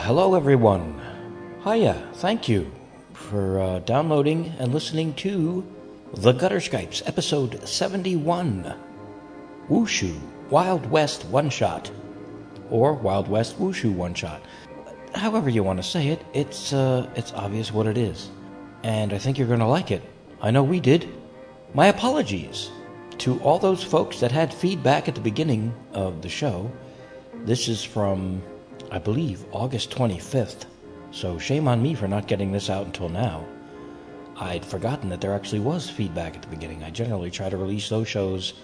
Hello everyone. Hiya, thank you for uh, downloading and listening to The Gutter Skypes, episode 71 Wushu Wild West One Shot, or Wild West Wushu One Shot. However you want to say it, it's, uh, it's obvious what it is. And I think you're going to like it. I know we did. My apologies to all those folks that had feedback at the beginning of the show. This is from I believe, August 25th. So shame on me for not getting this out until now. I'd forgotten that there actually was feedback at the beginning. I generally try to release those shows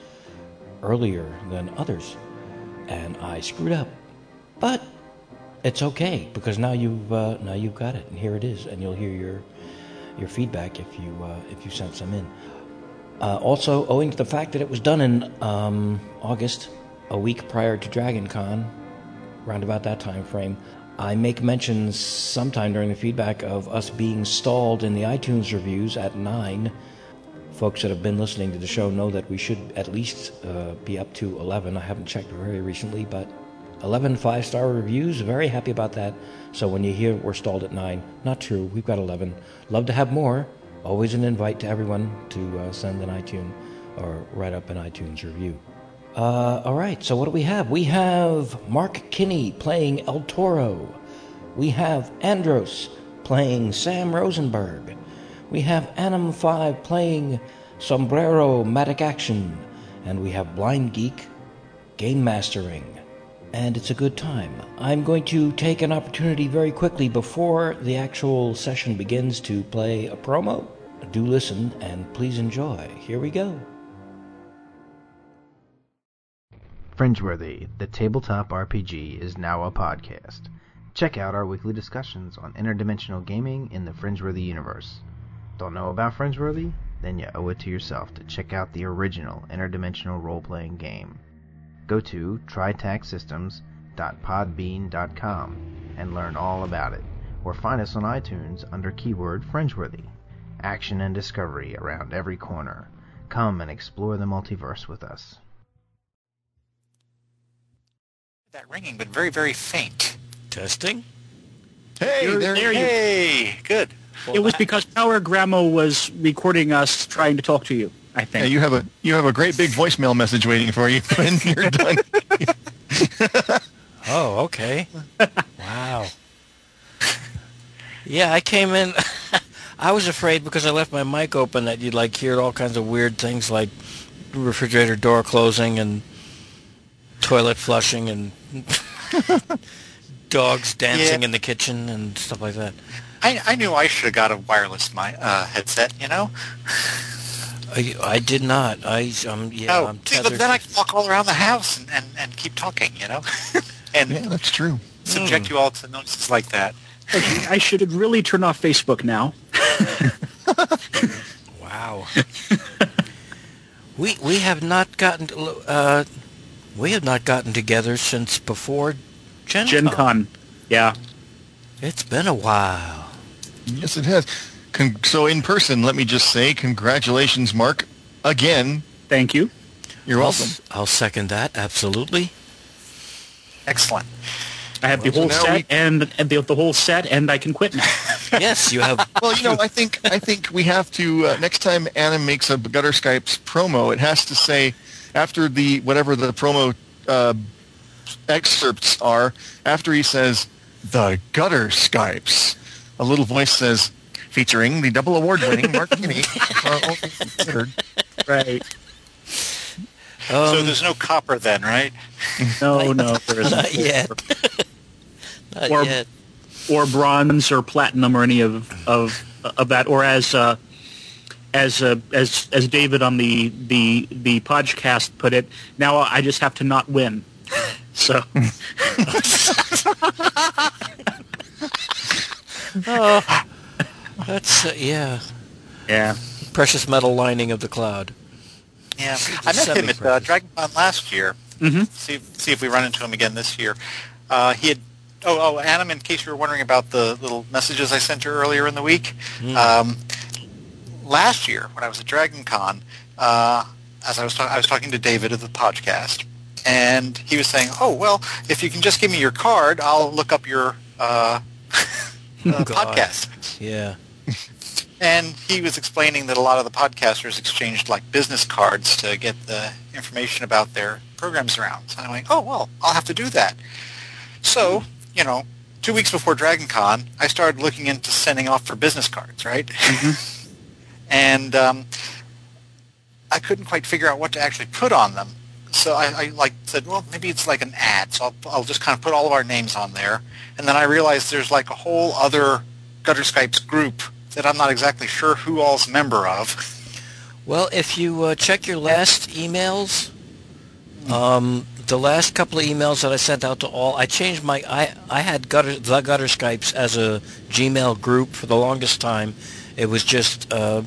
earlier than others, and I screwed up. But it's okay because now you've uh, now you've got it, and here it is, and you'll hear your your feedback if you uh, if you sent some in. Uh, also, owing to the fact that it was done in um, August, a week prior to Dragon Con, around about that time frame. I make mention sometime during the feedback of us being stalled in the iTunes reviews at 9. Folks that have been listening to the show know that we should at least uh, be up to 11. I haven't checked very recently, but 11 five star reviews. Very happy about that. So when you hear we're stalled at 9, not true. We've got 11. Love to have more. Always an invite to everyone to uh, send an iTunes or write up an iTunes review. Uh, all right, so what do we have? We have Mark Kinney playing El Toro. We have Andros playing Sam Rosenberg. We have Anim 5 playing Sombrero Madikak Shun. And we have Blind Geek game mastering. And it's a good time. I'm going to take an opportunity very quickly before the actual session begins to play a promo. Do listen and please enjoy. Here we go. Fringeworthy, the tabletop RPG, is now a podcast. Check out our weekly discussions on interdimensional gaming in the Fringeworthy universe. Don't know about Fringeworthy? Then you owe it to yourself to check out the original interdimensional role playing game. Go to tritacsystems.podbean.com and learn all about it, or find us on iTunes under keyword Fringeworthy. Action and discovery around every corner. Come and explore the multiverse with us. That ringing, but very, very faint. Testing? Hey, You're- there, there you- Hey, good. It was because Power Grandma was recording us trying to talk to you. I Yeah, think. you have a you have a great big voicemail message waiting for you when you're done. Oh, okay. wow. Yeah, I came in. I was afraid because I left my mic open that you'd like hear all kinds of weird things like refrigerator door closing and toilet flushing and dogs dancing Yeah. in the kitchen and stuff like that. I, I knew I should have got a wireless my uh, headset. You know. I, I did not. I um yeah. oh, I'm see, but then I can walk all around the house and, and, and keep talking. You know, and yeah, that's true. subject you all to noises like that. Okay, I should have really turn off Facebook now. Wow. we we have not gotten uh we have not gotten together since before Gen, Gen Con. Con. Yeah. It's been a while. Yes, it has. Con- so in person, let me just say congratulations, Mark. Again, Thank you. you're I'll, welcome. s- I'll second that absolutely. Excellent. I have the whole so now set and, and the, the whole set, and I can quit now. yes, you have. Well, you know, I think I think we have to uh, next time Anna makes a Gutter Skypes promo, it has to say after the whatever the promo uh, excerpts are. After he says the Gutter Skypes, a little voice says featuring the double award-winning Mark Kinney. uh, all right. so Um, there's no copper then, right? No, no, there isn't. not yet. not Or- yet. Or bronze or platinum or any of of of that. Or as uh, as uh, as as David on the the the podcast put it, now I just have to not win. So Oh, that's uh, yeah. yeah, Precious metal lining of the cloud. Yeah, I met him at uh, DragonCon last year. hmm See, see if we run into him again this year. Uh, he had. Oh, oh, Adam. In case you were wondering about the little messages I sent you earlier in the week, um, last year when I was at DragonCon, uh, as I was ta- I was talking to David of the podcast, and he was saying, "Oh, well, if you can just give me your card, I'll look up your uh, uh, podcast." Yeah. And he was explaining that a lot of the podcasters exchanged like business cards to get the information about their programs around. So I'm like, oh, well, I'll have to do that. So, you know, two weeks before DragonCon, I started looking into sending off for business cards, right? and um, I couldn't quite figure out what to actually put on them. So I, I like said, well, maybe it's like an ad. So I'll, I'll just kind of put all of our names on there. And then I realized there's like a whole other Gutter Skypes group that I'm not exactly sure who all's a member of. Well, if you uh, check your last emails, um, the last couple of emails that I sent out to all, I changed my. I I had gutter the gutter Skypes as a Gmail group for the longest time. It was just uh,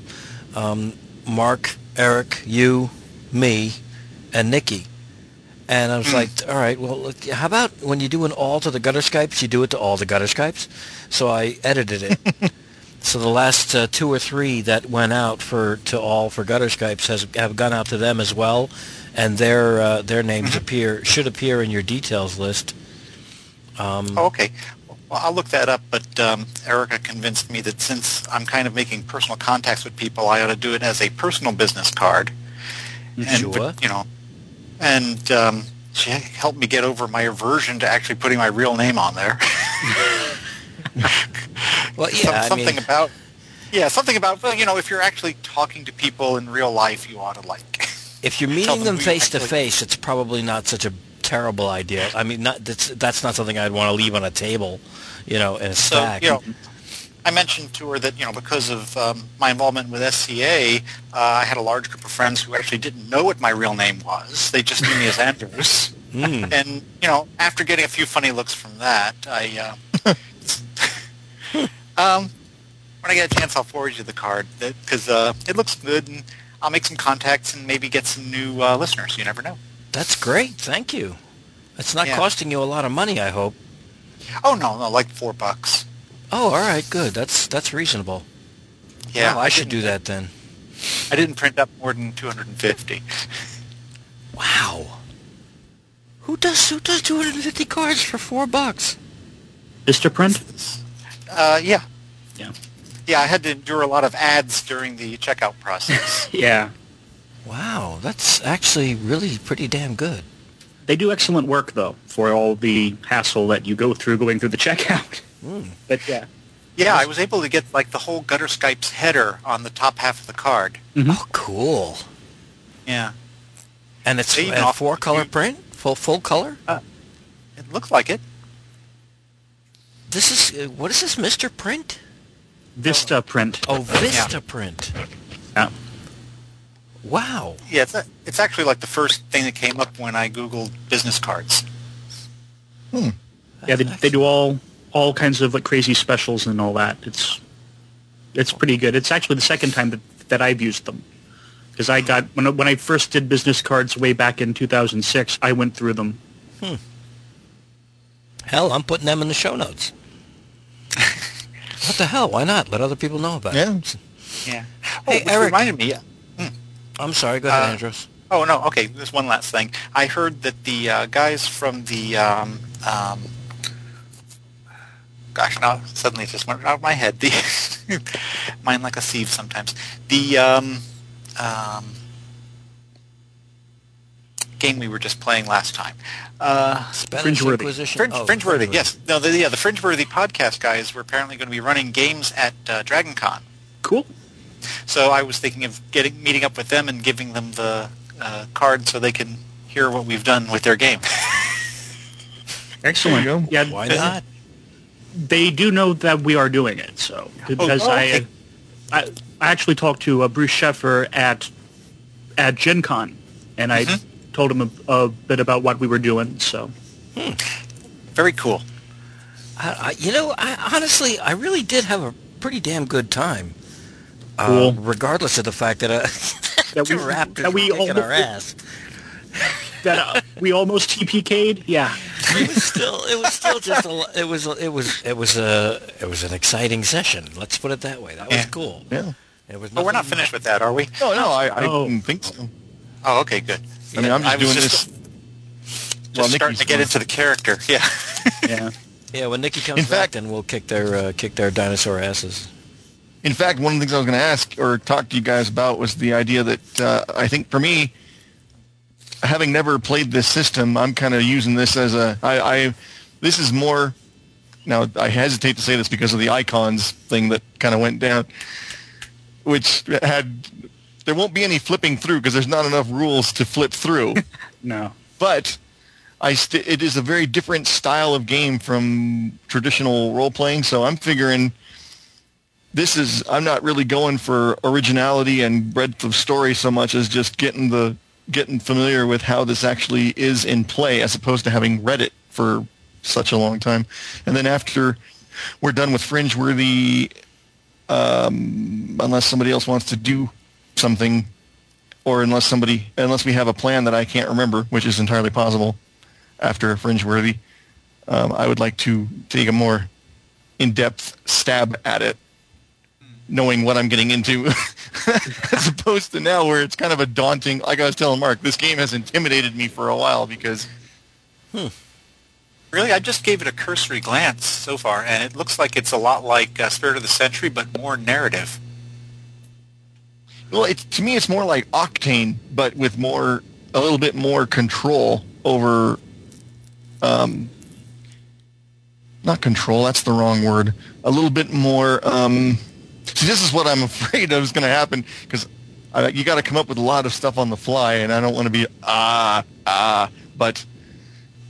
um, Mark, Eric, you, me, and Nikki. And I was like, all right, well, look, how about when you do an all to the gutter Skypes, you do it to all the gutter Skypes? So I edited it. So the last uh, two or three that went out for to all for gutter Skypes has have gone out to them as well, and their uh, their names appear should appear in your details list. Um, Oh, okay. Well, I'll look that up, but um, Erica convinced me that since I'm kind of making personal contacts with people, I ought to do it as a personal business card. And, Sure. but, you know, and um, she helped me get over my aversion to actually putting my real name on there. well, Some- yeah, I something mean, about yeah, something about well, you know, if you're actually talking to people in real life, you ought to like. if you're meeting them them who you face to face, it's probably not such a terrible idea. I mean, not that's that's not something I'd want to leave on a table, you know, in a So stack. you know, I mentioned to her that you know because of um, my involvement with SCA, uh, I had a large group of friends who actually didn't know what my real name was. They just knew me as Andros. Hmm. And you know, after getting a few funny looks from that, I uh, um, when I get a chance, I'll forward you the card because uh, it looks good, and I'll make some contacts and maybe get some new uh, listeners. You never know. That's great. Thank you. It's not Yeah. costing you a lot of money, I hope. Oh no, no, like four bucks. Oh, all right, good. That's that's reasonable. Yeah, Well, I, should do that then. I didn't print up more than 250. Wow. Who does who does 250 cards for four bucks? Vistaprint. Uh, yeah. Yeah. Yeah, I had to endure a lot of ads during the checkout process. Yeah, Wow, that's actually really pretty damn good. they do excellent work though for all the hassle that you go through going through the checkout. Mm. But yeah, yeah, I was able to get like the whole Gutter Skypes header on the top half of the card. Oh, cool. Yeah. And it's a offer- four color print, full full color. It looked like it. This is uh, what is this, Mister Print? Vista print. Oh, Vista Print. Yeah. Wow. Yeah, it's, it's actually like the first thing that came up when I Googled business cards. Hmm. Yeah, they, they do all all kinds of like crazy specials and all that. It's it's pretty good. It's actually the second time that, that I've used them because I got when I- when I first did business cards way back in 2006. I went through them. Hmm. Hell, I'm putting them in the show notes. what the hell? Why not? Let other people know about Yeah. it. Yeah. Hey, which Eric. reminded me. I'm sorry. Go ahead, Uh, Andros. Oh no. Okay. There's one last thing. I heard that the uh, guys from the um, um, gosh, now suddenly it just went out of my head. The mine like a sieve sometimes. The um, um, game we were just playing last time. Uh, Spanish Fringeworthy. Inquisition. Fringe, oh, Fringeworthy, Fringeworthy. yes. No, the, yeah, the Fringeworthy podcast guys were apparently going to be running games at uh, DragonCon. Cool. So I was thinking of getting meeting up with them and giving them the uh, card so they can hear what we've done with their game. Excellent. There you go. Yeah, Why not? They do know that we are doing it, so because oh, I, okay. I I actually talked to uh, Bruce Sheffer at at Gen Con, and I told him a, a bit about what we were doing. So Very cool. I, I, you know, I, honestly, I really did have a pretty damn good time. Cool. Uh, regardless of the fact that, uh, That the we- Raptors that we were kicking almost- our ass. that uh, we almost TPK'd. Yeah, It was still, it was still just, a, it was, it was, it was a, it was an exciting session. Let's put it that way. That was Yeah. cool. Yeah. It was. But we're not finished with that, are we? No, no, I, I Oh. didn't think so. Oh, okay, good. I mean, I'm just doing just- this. Just Well, starting Nikki's to get doing- into the character. Yeah. yeah. Yeah, when Nikki comes In back, fact- then we'll kick their, uh, kick their dinosaur asses. In fact, one of the things I was going to ask or talk to you guys about was the idea that uh, I think for me, having never played this system, I'm kind of using this as a I, I this is more. Now I hesitate to say this because of the icons thing that kind of went down, which had there won't be any flipping through because there's not enough rules to flip through. No. but I st- it is a very different style of game from traditional role playing. So I'm figuring this is I'm not really going for originality and breadth of story so much as just getting the getting familiar with how this actually is in play as opposed to having read it for such a long time. And then after we're done with Fringe Worthy, um, unless somebody else wants to do something or unless somebody unless we have a plan that I can't remember, which is entirely possible after Fringe Worthy, um, I would like to take a more in-depth stab at it, knowing what I'm getting into, as opposed to now where it's kind of a daunting. Like I was telling Mark, this game has intimidated me for a while because Really, I just gave it a cursory glance so far, and it looks like it's a lot like uh, Spirit of the Century, but more narrative. Well, it's to me, it's more like Octane, but with more, a little bit more control over, um, not control. That's the wrong word. A little bit more. Um, see, this is what I'm afraid of is going to happen because you got to come up with a lot of stuff on the fly, and I don't want to be ah ah. But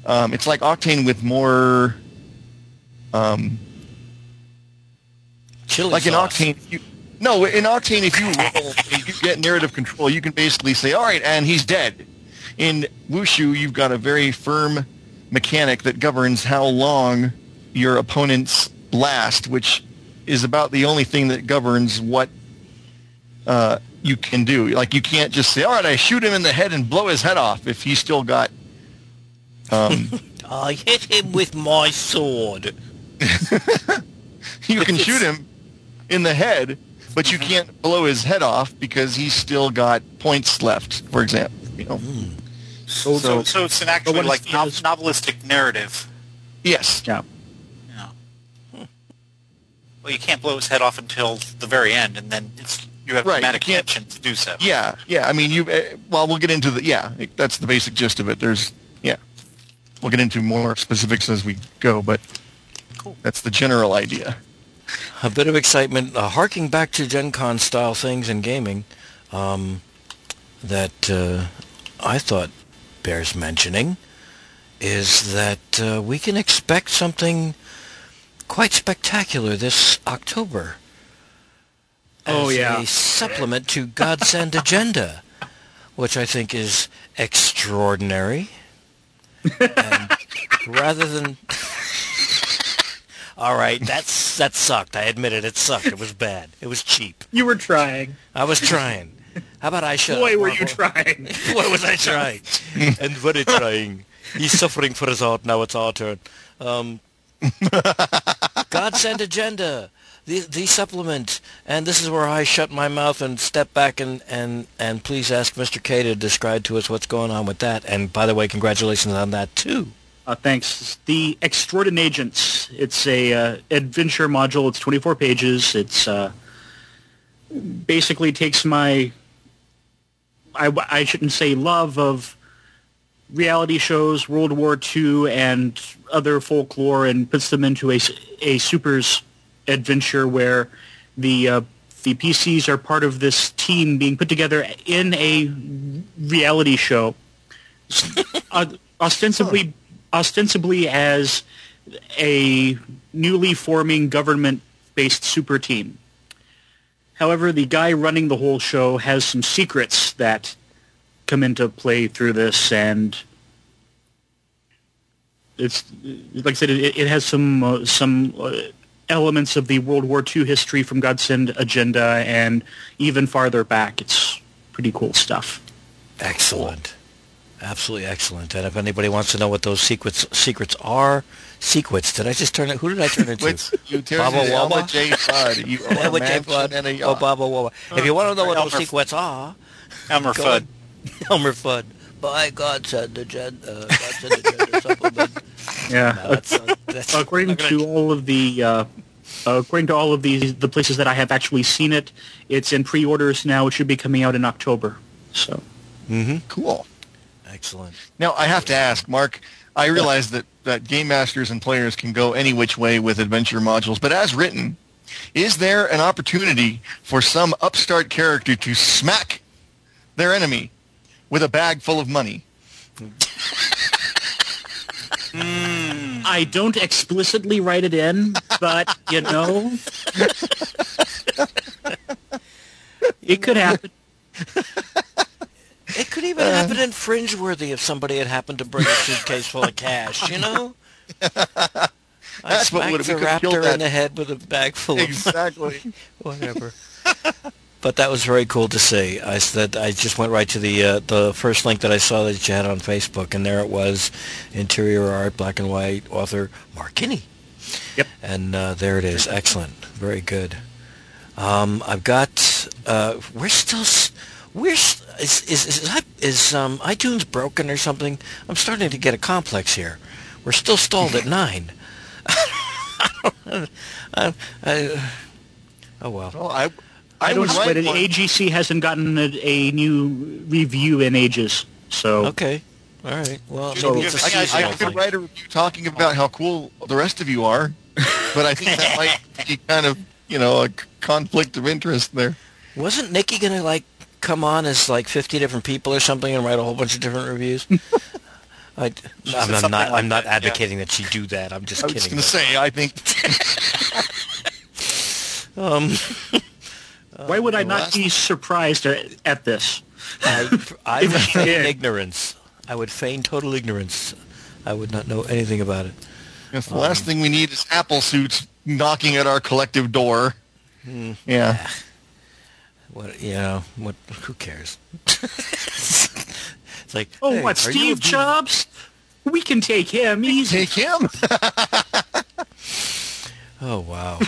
um, it's like Octane with more. Um, Chili like in sauce. Octane, you, no, in Octane, if you roll and you get narrative control, you can basically say, all right, and he's dead. In Wushu, you've got a very firm mechanic that governs how long your opponents last, which is about the only thing that governs what uh, you can do. Like you can't just say, all right, I shoot him in the head and blow his head off if he's still got um, I hit him with my sword. you can shoot him in the head, but you can't blow his head off because he's still got points left, for example. You know. So, So- so it's an what actually like the- nov- novelistic narrative. Yes. Yeah. Yeah. Well, you can't blow his head off until the very end, and then it's you have Right, dramatic can't- tension to do so. Yeah. Yeah. I mean, you. Uh, well, we'll get into the. Yeah, that's the basic gist of it. There's. Yeah. We'll get into more specifics as we go, but Cool. that's the general idea. a bit of excitement, uh, harking back to Gen Con style things in gaming, um, that uh, I thought bears mentioning is that uh, we can expect something quite spectacular this October. Oh, yeah. a supplement to Godsend Agenda, which I think is extraordinary. and rather than all right, that's that sucked. I admit it. It sucked. It was bad. It was cheap. You were trying. I was trying. How about I shut Boy, up, were you trying. Boy, was I trying. and very trying. He's suffering for his art. Now it's our turn. Um, Godsend Agenda. The, the supplement. And this is where I shut my mouth and step back and, and, and please ask Mr. K to describe to us what's going on with that. And by the way, congratulations on that too. Uh, thanks. The Extraordin Agents. It's a uh, adventure module. It's 24 pages. It's uh, basically takes my I, I shouldn't say love of reality shows, World War II, and other folklore, and puts them into a, a supers adventure where the uh, the PCs are part of this team being put together in a reality show, ostensibly ostensibly as a newly forming government-based super team. However, the guy running the whole show has some secrets that come into play through this, and it's like I said, it, it has some uh, some uh, elements of the World War II history from Godsend agenda, and even farther back. It's pretty cool stuff. Excellent. Absolutely excellent. And if anybody wants to know what those secrets secrets are, secrets. Did I just turn it? Who did I turn it to? you turn Baba into Elma Waba? J. Fudd. You Elma J. mansion Flood. and a Oh. Baba Waba. If you want to know what those Elmer- secrets are, Elmer Go Fudd. On. Elmer Fudd. By God said the gen, uh, God said the gender supplement. Yeah. No, that's, uh, that's, according I'm gonna- to all of the uh, according to all of these the places that I have actually seen it, it's in pre-orders now. It should be coming out in October. So Cool. Excellent. Now I have to ask, Mark. I realize that that game masters and players can go any which way with adventure modules, but as written, is there an opportunity for some upstart character to smack their enemy with a bag full of money? I don't explicitly write it in, but you know, it could happen. It could even happen in Fringeworthy if somebody had happened to bring a suitcase full of cash, you know? I That's what smacked would- the could've killed raptor that. in the head with a bag full of Exactly. whatever. But that was very cool to see. I said I just went right to the uh, the first link that I saw that you had on Facebook, and there it was, interior art, black and white, author Mark Kinney. Yep. And uh, there it is. Excellent. Very good. Um, I've got. Uh, we're still. We're is is is, is um, iTunes broken or something? I'm starting to get a complex here. We're still stalled at nine. I, I, oh well. Well, I, I, I don't would sweat write it. one. AGC hasn't gotten a, a new review in ages, so Okay. All right. Well, So- maybe it's a I, I, seasonal I could thing. write a review talking about how cool the rest of you are, but I think that might be kind of, you know, a conflict of interest there. Wasn't Nikki gonna like come on as like 50 different people or something and write a whole bunch of different reviews? I, I'm, I'm not. like I'm not that, yeah. advocating that she do that. I'm just I was kidding. going to say, I think um, why would I not be surprised at, at this? I, I would feign ignorance. I would feign total ignorance. I would not know anything about it. yes, the last thing we need is Apple suits knocking at our collective door. Hmm. Yeah. What you know? What? Who cares? it's like, Oh, hey, what, are you a Steve B- Jobs? We can take him easy. Take him. Oh wow.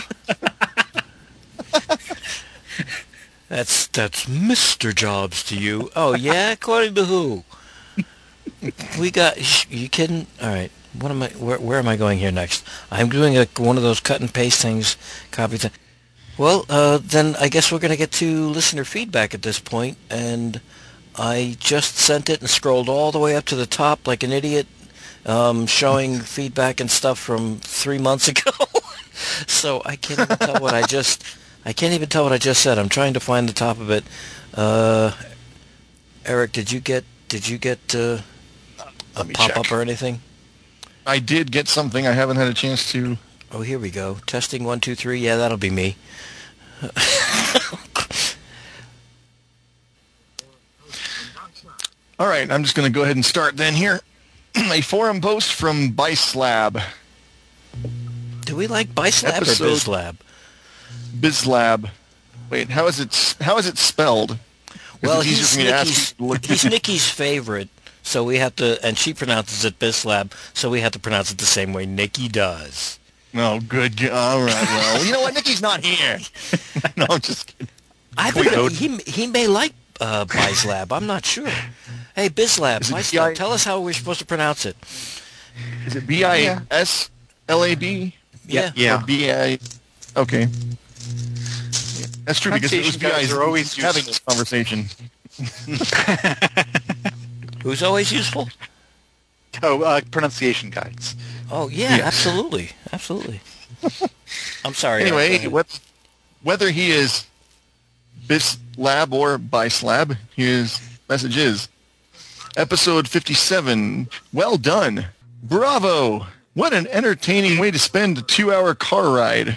That's that's Mr. Jobs to you. Oh yeah, according to who? We got sh- you kidding? All right. What am I? Where, where am I going here next? I'm doing a, one of those cut and paste things. Copy. Th- well, uh, then I guess we're going to get to listener feedback at this point, and I just sent it and scrolled all the way up to the top like an idiot, um, showing feedback and stuff from three months ago. so I can't even tell what I just. I can't even tell what I just said. I'm trying to find the top of it. Uh, Eric, did you get? Did you get uh, a pop check. up or anything? I did get something. I haven't had a chance to. Oh, here we go. Testing one, two, three. Yeah, that'll be me. All right, I'm just going to go ahead and start then here. a forum post from Bicelab. Do we like Bislab Episode- or Bizlab? Bizlab. Wait, how is it? How is it spelled? 'Cause Well, it's he's for ask Nikki's, look- he's Nikki's favorite, so we have to, and she pronounces it Bislab, so we have to pronounce it the same way Nikki does. Oh, good. g- All right. Well, you know what? Nikki's not here. no, I'm just kidding. I think he he may like uh, Bislab. I'm not sure. Hey, Bislab, Bislab, B-I- tell us how we're supposed to pronounce it. Is it B I S L A B? Yeah. Yeah. Or B I. Okay. That's true because it was Pronunciation guides guys are always having useful. this conversation. Who's always useful? Oh, uh, pronunciation guides. Oh yeah, Yeah. absolutely, absolutely. I'm sorry. Anyway, what, whether he is Bislab or Bislab, his message is episode 57. Well done. Bravo. What an entertaining way to spend a two-hour car ride.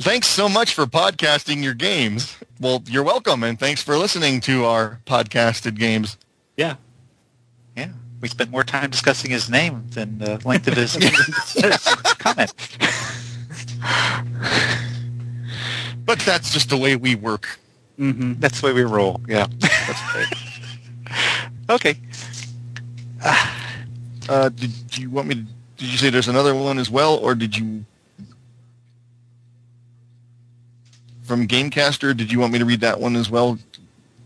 Thanks so much for podcasting your games. Well, you're welcome, and thanks for listening to our podcasted games. Yeah. Yeah. We spent more time discussing his name than the length of his comment. But that's just the way we work. hmm That's the way we roll. Yeah. That's great. okay. Uh, did you want me to, did you say there's another one as well, or did you, from Gamecaster, did you want me to read that one as well?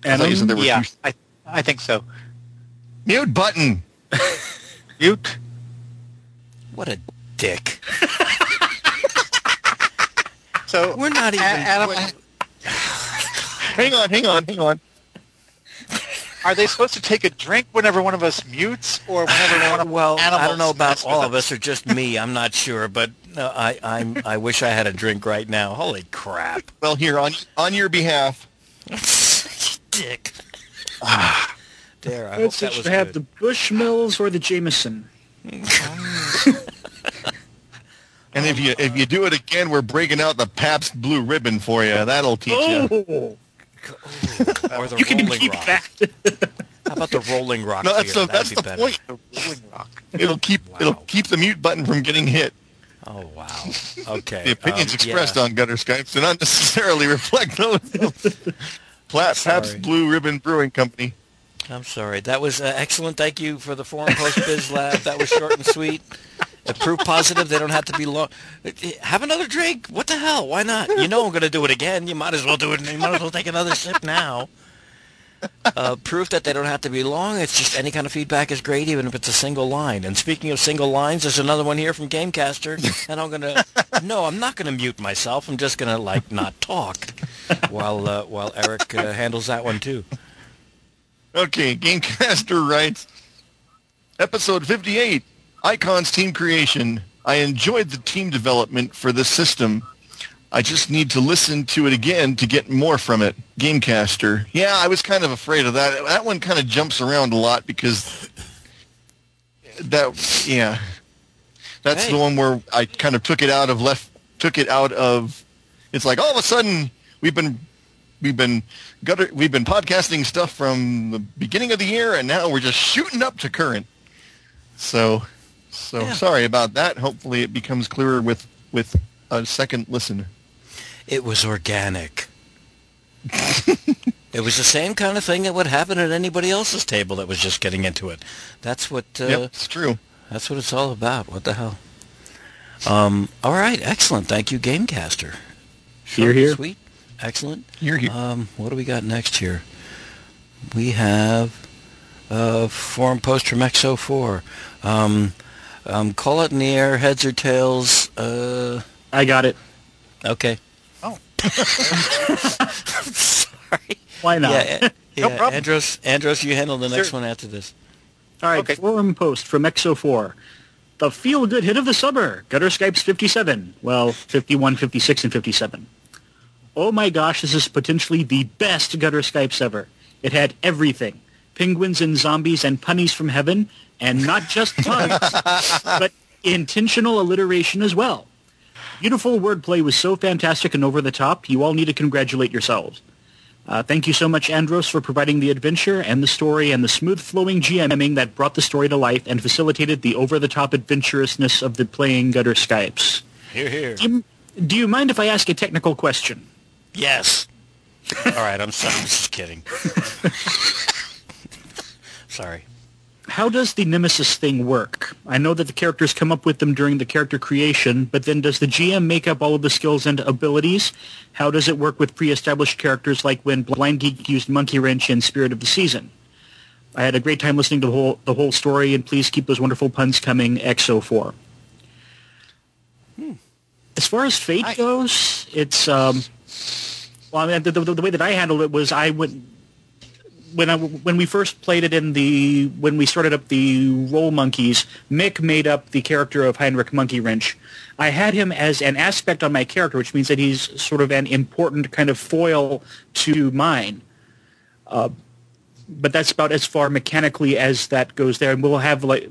I said there were Yeah, two- I, I think so. Mute button. Mute. What a dick. So We're not even. Adam, we're- Hang on, hang on, hang on. are they supposed to take a drink whenever one of us mutes, or whenever one of well, I don't know about all of us or just me. I'm not sure, but uh, I I'm, I wish I had a drink right now. Holy crap, Well, here on on your behalf. dick. Ah, there. I hope Let's that should was have good. the Bushmills or the Jameson. And if you if you do it again, we're breaking out the Pabst Blue Ribbon for you. That'll teach you. Oh, or the you can Rolling keep Rock. that. How about the Rolling Rock? No, that's beer? the That'd that's be the better. point. Rolling Rock. It'll keep Wow. it'll keep the mute button from getting hit. Oh wow. Okay. The opinions um, expressed yeah. on Gutter Skypes do not necessarily reflect those. of Pla- Sorry. Pabst Blue Ribbon Brewing Company. I'm sorry. That was uh, excellent. Thank you for the forum post biz lab. That was short and sweet. A proof positive. They don't have to be long. Have another drink. What the hell? Why not? You know I'm going to do it again. You might as well do it. You might as well take another sip now. Uh, proof that they don't have to be long. It's just any kind of feedback is great, even if it's a single line. And speaking of single lines, there's another one here from Gamecaster, and I'm gonna. No, I'm not gonna mute myself. I'm just gonna like not talk while uh, while Eric uh, handles that one too. Okay, Gamecaster writes, Episode 58, Icons Team Creation. I enjoyed the team development for this system. I just need to listen to it again to get more from it. Gamecaster. Yeah, I was kind of afraid of that. That one kind of jumps around a lot because that, yeah. That's Hey. the one where I kind of took it out of left, took it out of, it's like all of a sudden we've been we've been gutter, we've been podcasting stuff from the beginning of the year, and now we're just shooting up to current. So, so Yeah. sorry about that. Hopefully, it becomes clearer with with a second listen. It was organic. it was the same kind of thing that would happen at anybody else's table that was just getting into it. That's what uh, yep, it's true. that's what it's all about. What the hell? Um, all right, excellent. Thank you, Gamecaster. Here, Short and here. Sweet. Excellent. You're here. Um, what do we got next here? We have a forum post from XO4. Um, um, call it in the air, heads or tails. Uh, I got it. okay. Sorry. Why not? Yeah, yeah. No problem. Andros, Andros, you handle the next Sure. one after this. All right, Okay. forum post from XO4. The feel-good hit of the summer, Gutter Skypes 57. Well, 51, 56, and 57. Oh my gosh, this is potentially the best Gutter Skypes ever. It had everything. Penguins and zombies and punnies from heaven, and not just puns, but intentional alliteration as well. Beautiful wordplay was so fantastic and over the top, you all need to congratulate yourselves. Uh, thank you so much, Andros, for providing the adventure and the story and the smooth-flowing GMing that brought the story to life and facilitated the over-the-top adventurousness of the playing Gutter Skypes. Here, here. Do you, do you mind if I ask a technical question? Yes. All right, I'm sorry. I'm just kidding. sorry. How does the Nemesis thing work? I know that the characters come up with them during the character creation, but then does the GM make up all of the skills and abilities? How does it work with pre-established characters like when Blind Geek used Monkey Wrench in Spirit of the Season? I had a great time listening to the whole the whole story, and please keep those wonderful puns coming. XO4. As far as Fate Hi. goes, it's um, well, I mean, the, the, the way that I handled it was I went when I when we first played it in the when we started up the Roll Monkeys, Mick made up the character of Heinrich Monkey Wrench. I had him as an aspect on my character, which means that he's sort of an important kind of foil to mine. Uh, but that's about as far mechanically as that goes there, and we'll have like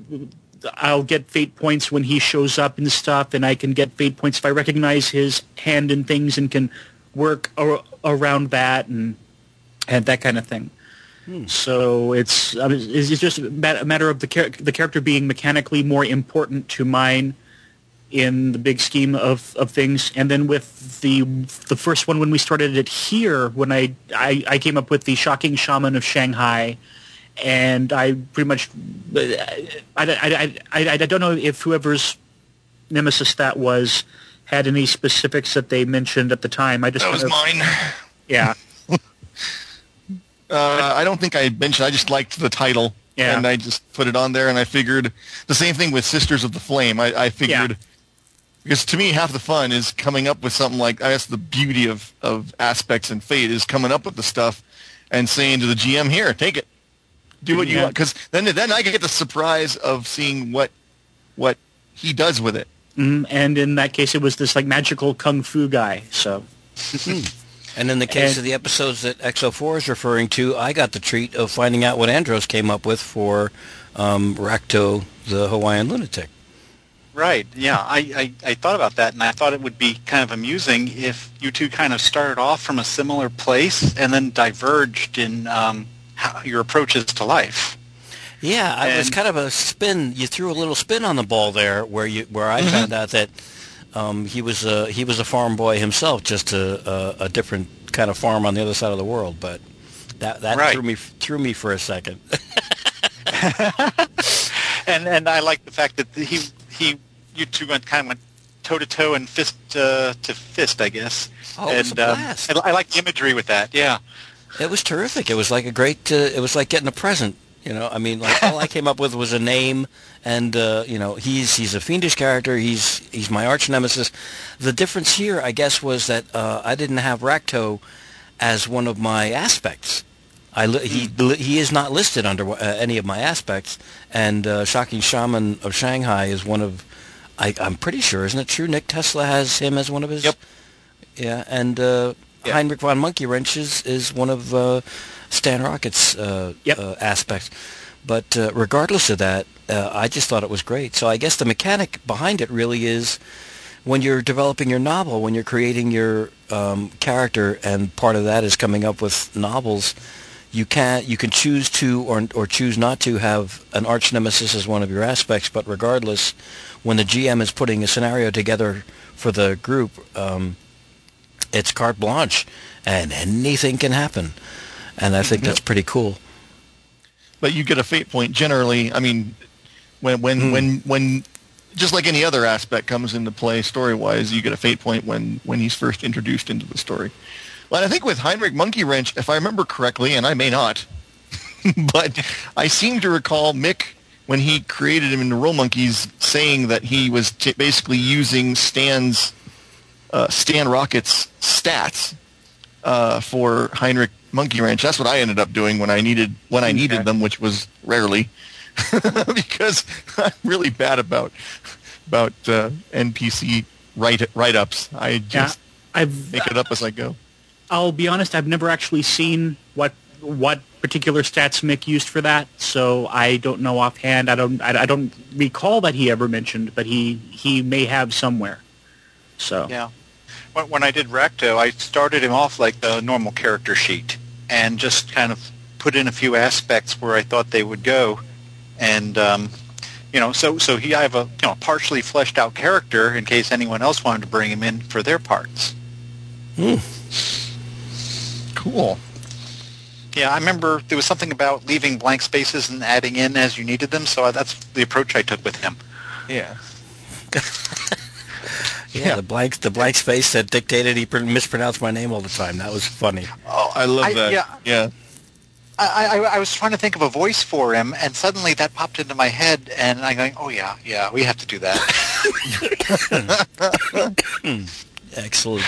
I'll get fate points when he shows up and stuff, and I can get fate points if I recognize his hand and things and can work ar- around that and and that kind of thing. So it's I mean, it's it's just a matter of the char- the character being mechanically more important to mine in the big scheme of, of things. And then with the the first one when we started it here, when I, I, I came up with the shocking shaman of Shanghai, and I pretty much I, I, I, I, I don't know if whoever's nemesis that was had any specifics that they mentioned at the time. I just That was of- mine. yeah. Uh, I don't think I mentioned. I just liked the title, Yeah. and I just put it on there. And I figured the same thing with Sisters of the Flame. I, I figured Yeah. because to me half the fun is coming up with something like. I guess the beauty of of aspects and fate is coming up with the stuff and saying to the GM, "Here, take it, do what you want." Because then then I get the surprise of seeing what what he does with it. Mhm. And in that case, it was this like magical kung fu guy. So And in the case And- of the episodes that XO4 is referring to, I got the treat of finding out what Andros came up with for um, Rakto, the Hawaiian lunatic. Right. Yeah. I, I, I thought about that, and I thought it would be kind of amusing if you two kind of started off from a similar place and then diverged in um, how, your approaches to life. Yeah, I- it was kind of a spin. You threw a little spin on the ball there, where you where I found out that um, he was a he was a farm boy himself, just a, a a different kind of farm on the other side of the world. But that that Right. threw me threw me for a second. And and I like the fact that he he you two went kind of went toe to toe and fist uh, to fist, I guess. Oh, it was and a um, blast. I, I like the imagery with that. Yeah. It was terrific. It was like a great. Uh, it was like getting a present. You know, I mean, like all I came up with was a name, and uh, you know, he's he's a fiendish character. He's he's my arch nemesis. The difference here, I guess, was that uh, I didn't have Rakto as one of my aspects. I li- he li- he is not listed under uh, any of my aspects, and uh, Shocking Shaman of Shanghai is one of. I, I'm pretty sure, isn't it true? Nick Tesla has him as one of his. Yep. Yeah, and uh, Yeah. Heinrich von Monkey Wrench is, is one of uh, Stan Rocket's uh, Yep. uh, aspects. But uh, regardless of that, uh, I just thought it was great. So I guess the mechanic behind it really is when you're developing your novel, when you're creating your um, character, and part of that is coming up with novels. You can you can choose to or or choose not to have an arch nemesis as one of your aspects, but regardless, when the GM is putting a scenario together for the group, um, it's carte blanche, and anything can happen, and I think that's pretty cool. but you get a fate point generally. I mean, when when when when just like any other aspect comes into play story wise, you get a fate point when when he's first introduced into the story. Well, and I think with Heinrich Monkey Wrench, if I remember correctly, and I may not, but I seem to recall Mick when he created him in the Roll Monkeys saying that he was t- basically using Stan's uh, Stan Rocket's stats uh, for Heinrich Monkey Wrench. That's what I ended up doing when I needed when I needed Okay. them, which was rarely, because I'm really bad about about uh, NPC write write ups. I yeah, just I've make it up as I go. I'll be honest, I've never actually seen what what particular stats Mick used for that, so I don't know offhand. I don't I, I don't recall that he ever mentioned, but he he may have somewhere. So Yeah. When, when I did Recto, I started him off like the normal character sheet and just kind of put in a few aspects where I thought they would go. And, um, you know, so, so he, I have a, you know, partially fleshed out character in case anyone else wanted to bring him in for their parts. Cool. Yeah, I remember there was something about leaving blank spaces and adding in as you needed them, so that's the approach I took with him. Yeah. Yeah, Yeah. the blank the blank space that dictated he mispronounced my name all the time. That was funny. Oh, I love I- that. yeah. yeah. I, I, I was trying to think of a voice for him, and suddenly that popped into my head, and I'm going, oh, yeah, yeah, we have to do that. Excellent.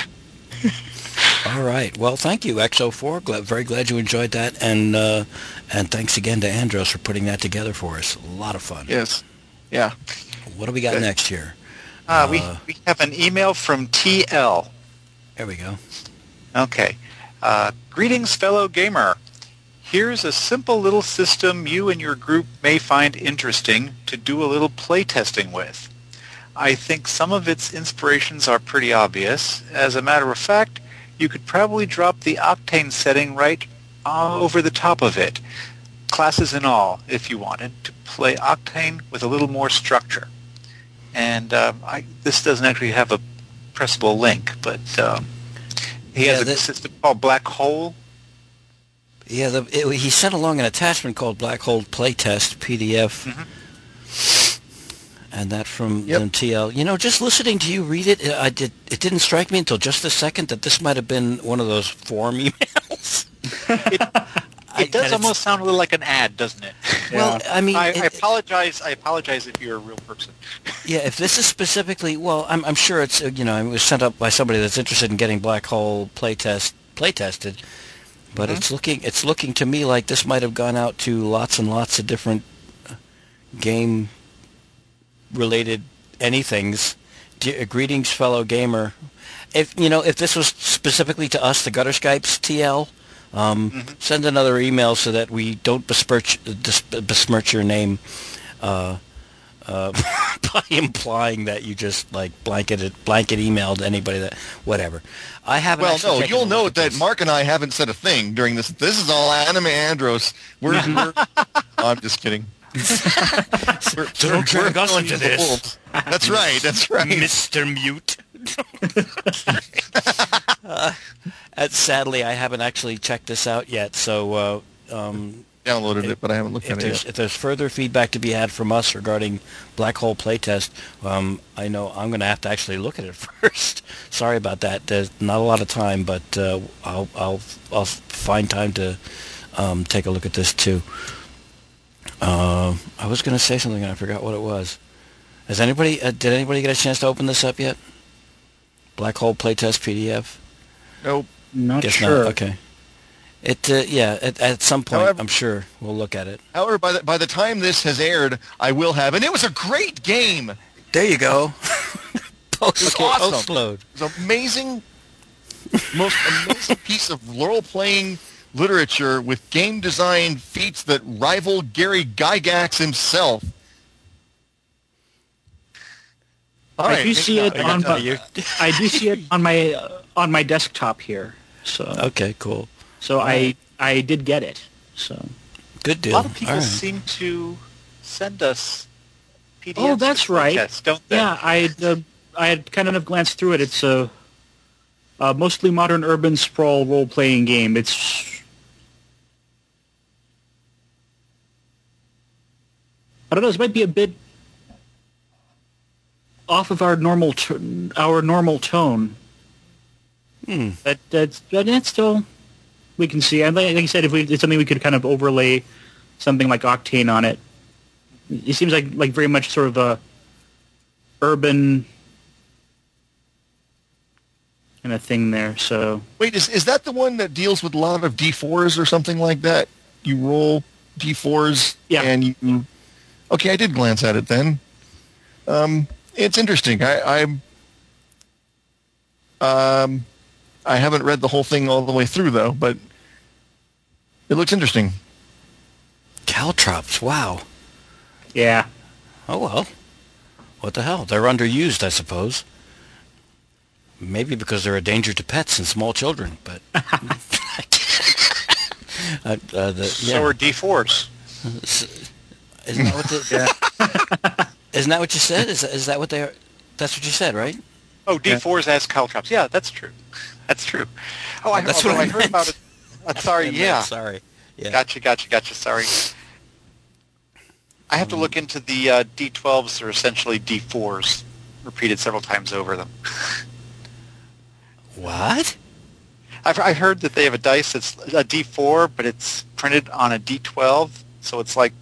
All right. Well, thank you, XO4. Glad, very glad you enjoyed that, and uh, and thanks again to Andros for putting that together for us. A lot of fun. Yes. Yeah. What do we got Good. next here? Uh, we, Uh, we have an email from TL. There we go. Okay. Uh, greetings, fellow gamer. Here's a simple little system you and your group may find interesting to do a little playtesting with. I think some of its inspirations are pretty obvious. As a matter of fact, you could probably drop the Octane setting right over the top of it, classes and all, if you wanted, to play Octane with a little more structure. And um, I, this doesn't actually have a pressable link, but um, he Yeah, has a that- system called Black Hole. Yeah, the, it, he sent along an attachment called Black Hole Playtest PDF, and that from Yep. TL. You know, just listening to you read it, I did. It didn't strike me until just a second that this might have been one of those form emails. It, it does almost sound a little like an ad, doesn't it? Well, I mean, I, it- I apologize. I apologize if you're a real person. Yeah, if this is specifically, well, I'm, I'm sure it's uh, you know it was sent up by somebody that's interested in getting Black Hole playtest playtested, but it's looking it's looking to me like this might have gone out to lots and lots of different uh, game related anythings. De- uh, greetings, fellow gamer. If you know if this was specifically to us, the Gutter Skypes TL. Um, Send another email so that we don't besmirch, besmirch your name uh, uh, by implying that you just like blanketed blanket emailed anybody that whatever. I haven't. Well, no, you'll note that this. Mark and I haven't said a thing during this. This is all Anime Andros. We're, we're I'm just kidding. We're, Don't drag us into this. That's right. That's right. Mr. Mute. uh, sadly, I haven't actually checked this out yet. So uh, um, Downloaded it, but I haven't looked if at it there's yet. if there's further feedback to be had from us regarding Black Hole Playtest, um, I know I'm going to have to actually look at it first. Sorry about that. There's not a lot of time, but uh, I'll I'll I'll find time to um, take a look at this too. Uh, I was going to say something and I forgot what it was. Has anybody uh, did anybody get a chance to open this up yet? Black Hole Playtest PDF. Nope. Not Guess sure. not. Okay. It uh, yeah. At, at some point, However- I'm sure we'll look at it. However, by the, by the time this has aired, I will have, and it was a great game. There you go. Post, Okay, awesome. post. It was amazing, most amazing piece of role-playing literature with game design feats that rival Gary Gygax himself. All I do see it I on my, I do see it on my uh, on my desktop here. So Okay, cool. so I I did get it. So Good deal. A lot of people All right. seem to send us PDFs. Oh, that's with right. playtests, don't they? yeah, I uh, I had kind of glanced through it. It's a, a mostly modern urban sprawl role playing game. It's I don't know. This might be a bit off of our normal t- our normal tone. Hmm. But that's but it's still we can see. And like, I said, if we it's something we could kind of overlay something like Octane on it. It seems like like very much sort of a urban kind of thing there. So Wait, is is that the one that deals with a lot of D4s or something like that? You roll D4s Yeah. and you Okay, I did glance at it then. Um it's interesting. I I'm um I haven't read the whole thing all the way through though, but it looks interesting. Caltrops. Wow. yeah, Oh well. What the hell? They're underused, I suppose. Maybe because they're a danger to pets and small children, but. uh, uh, the, So yeah. are D4s. Isn't that what the, Isn't that what you said? Is, is that what they are? That's what you said, right? Oh, D4s as caltrops. Yeah, that's true. That's true. Oh, I, That's what I I heard about it. I'm sorry. I meant, yeah. Sorry. Yeah. Gotcha, gotcha, gotcha. Sorry. I have to look into the uh, D12s. They're essentially D4s, repeated several times over them. What? I've, I heard that they have a dice that's a D4, but it's printed on a D12, so it's like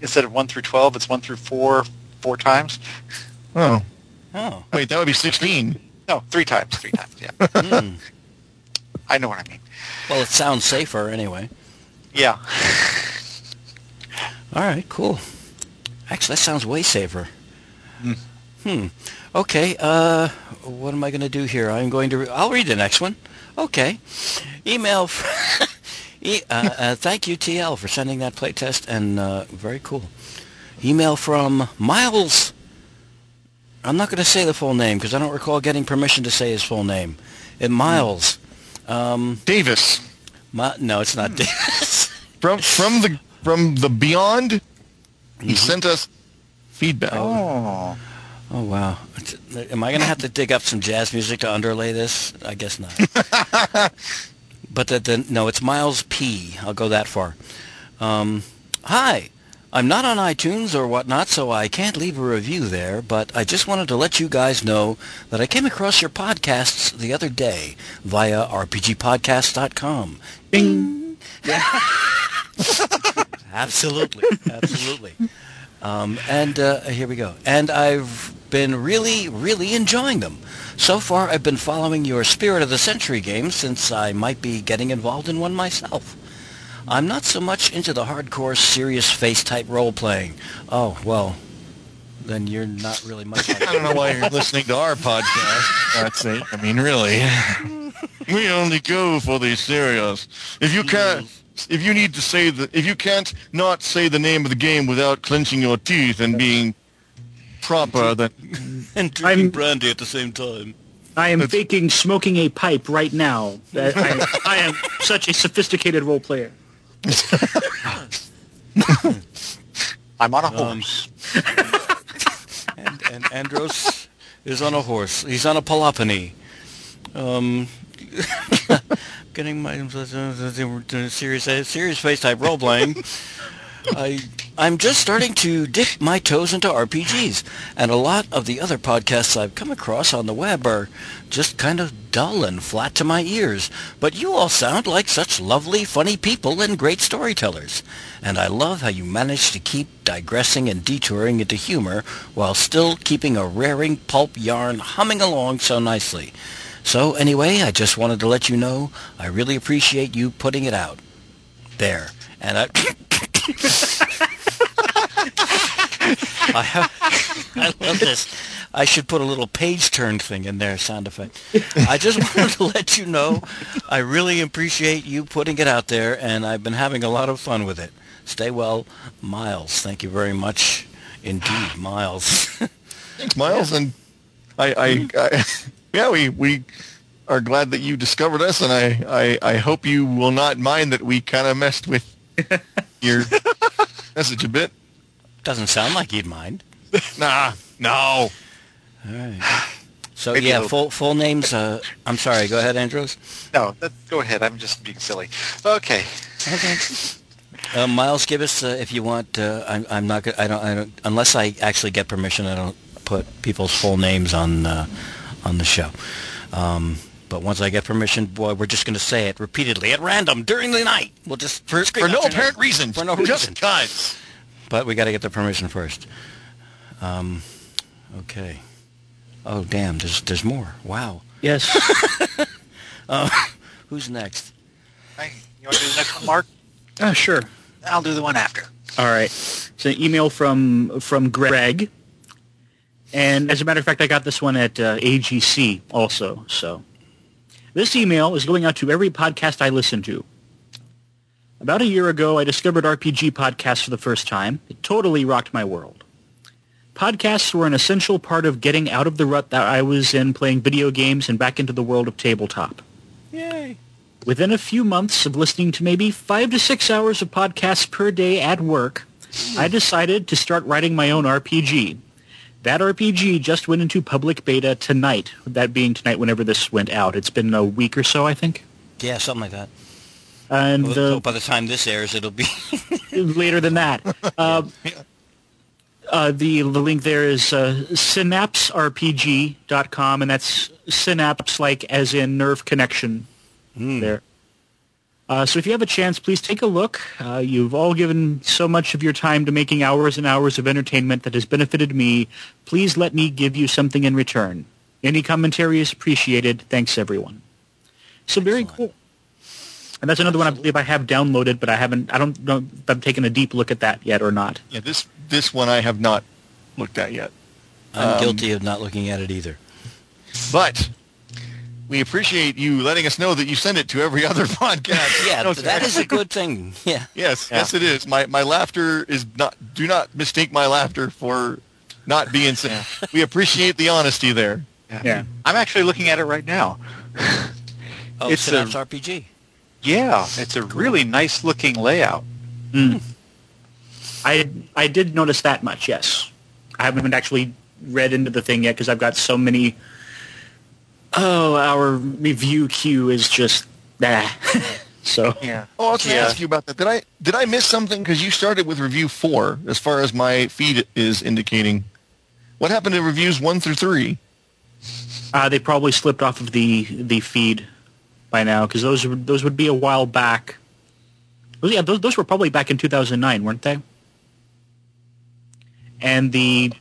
instead of one through 12, it's one through four, four times. Oh. Oh. Wait, that would be 16. No, three times, three times. Yeah, Hmm. I know what I mean. Well, it sounds safer anyway. Yeah. All right, cool. Actually, that sounds way safer. Hmm. Okay. Uh, what am I going to do here? I'm going to. Re- I'll read the next one. Okay. Email. F- E- uh, uh, thank you, TL, for sending that playtest, and uh, very cool. Email from Miles. I'm not going to say the full name because I don't recall getting permission to say his full name. It Miles. Um, Davis Mi- no, it's not Davis. from from the from the beyond. He sent us feedback. Oh. Oh wow! Am I going to have to dig up some jazz music to underlay this? I guess not. but the, the, no, it's Miles P. I'll go that far. Um, hi, I'm not on iTunes or whatnot, so I can't leave a review there. But I just wanted to let you guys know that I came across your podcasts the other day via RPGpodcast.com. Bing. Absolutely, absolutely. Um, and uh, here we go. And I've been really, really enjoying them. So far, I've been following your Spirit of the Century game since I might be getting involved in one myself. I'm not so much into the hardcore, serious face type role playing. Oh well, then you're not really much. I don't know why you're listening to our podcast. That's it. I mean, really. we only go for the serious. If you can't, if you need to say the, if you can't not say the name of the game without clenching your teeth and being proper, then and drinking I'm- brandy at the same time. I am That's- faking smoking a pipe right now. That I, I am such a sophisticated role player. I'm on a Um, horse. and, and Andros is on a horse. He's on a Pelopony. Um, getting my serious serious face type role playing. I I'm just starting to dip my toes into RPGs, and a lot of the other podcasts I've come across on the web are just kind of dull and flat to my ears. But you all sound like such lovely, funny people and great storytellers. And I love how you manage to keep digressing and detouring into humor while still keeping a raring pulp yarn humming along so nicely. So anyway, I just wanted to let you know I really appreciate you putting it out. There. And I I, have, I love this. I should put a little page turn thing in there, sound effect. I just wanted to let you know I really appreciate you putting it out there, and I've been having a lot of fun with it. Stay well, Miles. Thank you very much indeed, Miles. thanks, Miles. And I, I, I, yeah, we we are glad that you discovered us, and I, I, I hope you will not mind that we kind of messed with your message a bit. Doesn't sound like you'd mind. Nah, no. All right. So Maybe yeah, full full names. Uh, I'm sorry. Go ahead, Andros. No, that, go ahead. I'm just being silly. Okay. Okay. Uh, Miles, give us uh, if you want. Uh, I'm, I'm not. Gonna, I don't. I don't. Unless I actually get permission, I don't put people's full names on uh, on the show. Um, but once I get permission, boy, we're just going to say it repeatedly at random during the night. We'll just for, For no apparent reason. For no Just reason. cause. But we got to get the permission first. Um, okay. Oh damn! There's there's more. Wow. Yes. Uh, who's next? Hey, you want to do the next one, Mark? Ah, sure. I'll do the one after. All right. It's an email from from Greg, and as a matter of fact, I got this one at uh, AGC also. So this email is going out to every podcast I listen to. About a year ago, I discovered RPG podcasts for the first time. It totally rocked my world. Podcasts were an essential part of getting out of the rut that I was in playing video games and back into the world of tabletop. Yay! Within a few months of listening to maybe five to six hours of podcasts per day at work, I decided to start writing my own RPG. That RPG just went into public beta tonight, that being tonight whenever this went out. It's been a week or so, I think. Yeah, something like that. And Well, so by the time this airs, it'll be later than that. Uh, uh, the, the link there is uh, synapserpg.com, and that's synapse like as in nerve connection there. Uh, so if you have a chance, please take a look. Uh, you've all given so much of your time to making hours and hours of entertainment that has benefited me. Please let me give you something in return. Any commentary is appreciated. Thanks, everyone. So very Excellent. cool. And that's another one I believe I have downloaded, but I haven't. I don't know if I've taken a deep look at that yet or not. Yeah, this this one I have not looked at yet. I'm Um, guilty of not looking at it either. But we appreciate you letting us know that you send it to every other podcast. Yeah, No, that is a good thing. Yeah. Yes, Yeah. yes, it is. My my laughter is not. Do not mistake my laughter for not being. Yeah. We appreciate the honesty there. Yeah. I'm actually looking at it right now. Oh, It's Synapse a- RPG. Yeah, it's a really nice looking layout. Hmm. I I did notice that much. Yes, I haven't actually read into the thing yet because I've got so many. Oh, our review queue is just nah. so Yeah. Oh, I was going to Yeah. ask you about that. Did I did I miss something? Because you started with review four, as far as my feed is indicating. What happened to reviews one through three? uh, they probably slipped off of the the feed by now because those those would be a while back. Well, yeah, those those were probably back in 2009, weren't they? And the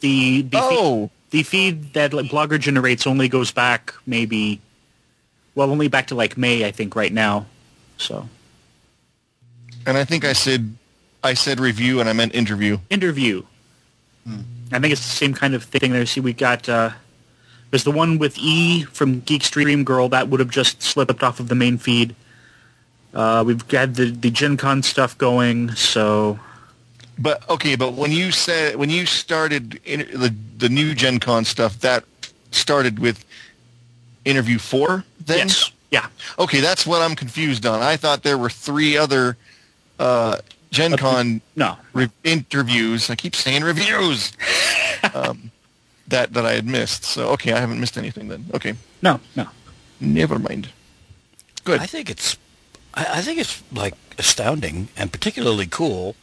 the the feed, Oh, the feed that like Blogger generates only goes back maybe well only back to like May I think right now. So and I think I said I said review, and I meant interview. interview. I think it's the same kind of thing there. See, we got uh, there's the one with E from Geek's Dream Girl that would have just slipped off of the main feed. Uh, we've had the the Gen Con stuff going, so But okay, but when you said when you started in, the the new Gen Con stuff, that started with interview four. Then yes, yeah, okay, that's what I'm confused on. I thought there were three other uh, Gen Con no, re- interviews. I keep saying reviews. um, that that I had missed. So okay, I haven't missed anything then. Okay, no, no. never mind. Good. I think it's, I, I think it's like astounding and particularly cool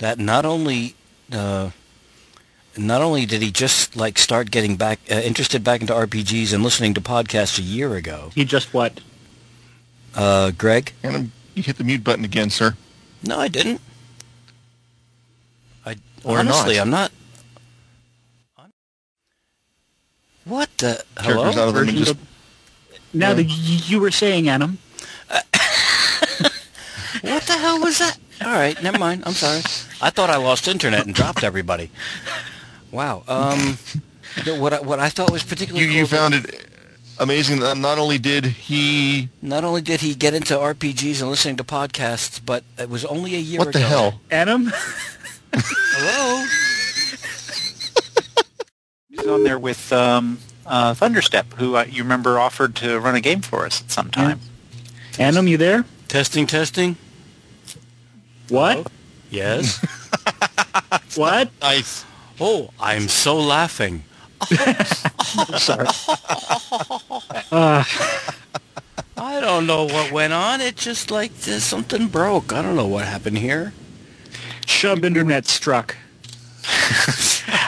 that not only, uh, not only did he just like start getting back uh, interested back into RPGs and listening to podcasts a year ago, He just what? uh, Greg. And you hit the mute button again, sir. No, I didn't. I Or honestly, not. I'm not. I'm- What the Characters out hello? of them and just Now yeah. that you were saying, Adam, What the hell was that? All right, never mind. I'm sorry. I thought I lost internet and dropped everybody. Wow. Um, you what I, what I thought was particularly you you cool found it amazing that not only did he not only did he get into RPGs and listening to podcasts, but it was only a year what the hell Adam, Hello. He's on there with um, uh, Thunderstep, who uh, you remember offered to run a game for us at some time. Adam, you there? Testing, testing. What? Yes. What? nice Oh, I'm so laughing. I'm Sorry. Uh, I don't know what went on. It just like uh, something broke. I don't know what happened here. Chubb Internet struck.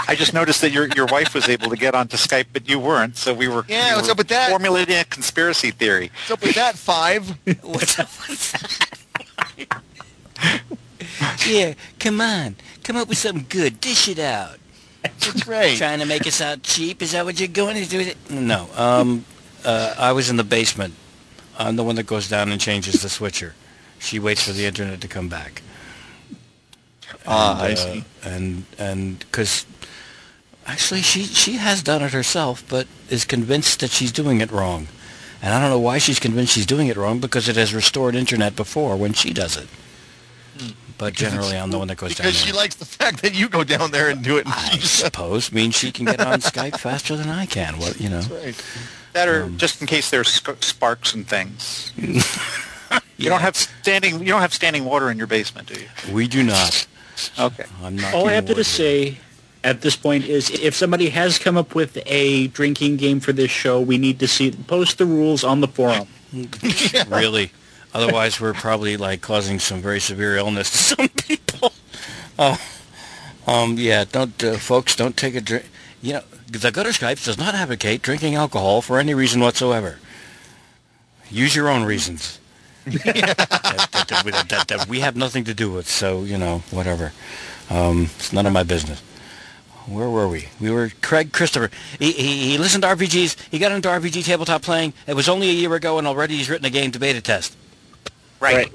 I just noticed that your your wife was able to get onto Skype, but you weren't. So we were, Yeah, we what's were up with that? formulating a conspiracy theory. what's up with that five What's up with that? yeah, come on. Come up with something good. Dish it out. that's right Trying to make us out cheap? Is that what you're going to do? No. Um, uh, I was in the basement. I'm the one that goes down and changes the switcher. She waits for the internet to come back. ah I uh, see And and because actually she she has done it herself, but is convinced that she's doing it wrong. And I don't know why she's convinced she's doing it wrong because it has restored internet before when she does it. But generally, I'm the one that goes down there. because she likes the fact that you go down there and do it and I she just suppose means she can get on Skype faster than I can. What you know? right That or Um, just in case there's sc- sparks and things. You don't have standing you don't have standing water in your basement, do you? We do not. Okay. I'm not. All I have to say at this point is if somebody has come up with a drinking game for this show, we need to see post the rules on the forum. really. Otherwise, we're probably like causing some very severe illness to some people. Uh, um, yeah, don't uh, folks don't take a drink. You know, the Gutter Skypes does not advocate drinking alcohol for any reason whatsoever. Use your own reasons. that, that- that- that- that we have nothing to do with. So you know, whatever. Um, it's none of my business. Where were we? We were Craig Christopher. He, he, he listened to RPGs. He got into RPG tabletop playing. It was only a year ago, and already he's written a game to beta test. Right.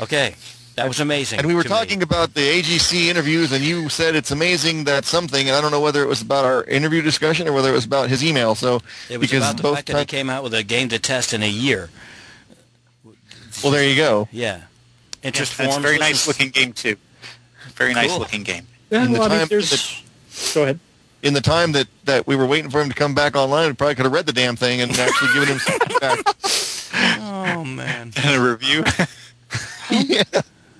Okay. That was amazing. And we were to me. talking about the AGC interviews, and you said it's amazing that something, and I don't know whether it was about our interview discussion or whether it was about his email. So It was because about the both fact that he came out with a game to test in a year. well, there you go. Yeah. Interest It's a forms. very nice looking game too. Very nice looking game. Yeah, In the well, I mean, time there's... Go ahead. In the time that, that we were waiting for him to come back online, we probably could have read the damn thing and actually given him some feedback. Oh man. And a review. yeah.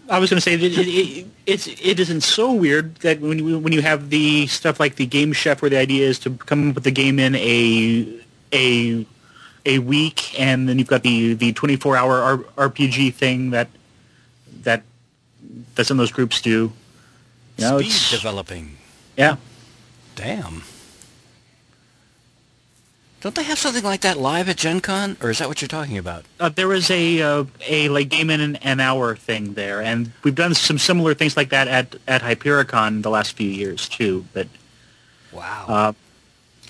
I was going to say it, it, it, it's it isn't so weird that when you, when you have the stuff like the Game Chef, where the idea is to come up with the game in a a a week, and then you've got the the 24 hour R- RPG thing that that that some of those groups do. You know, Speed it's- developing. yeah. Damn. Don't they have something like that live at Gen Con? Or is that what you're talking about? Uh, there was a uh, a like game in an, an hour thing there, and we've done some similar things like that at at Hypericon the last few years too. But Wow. Uh,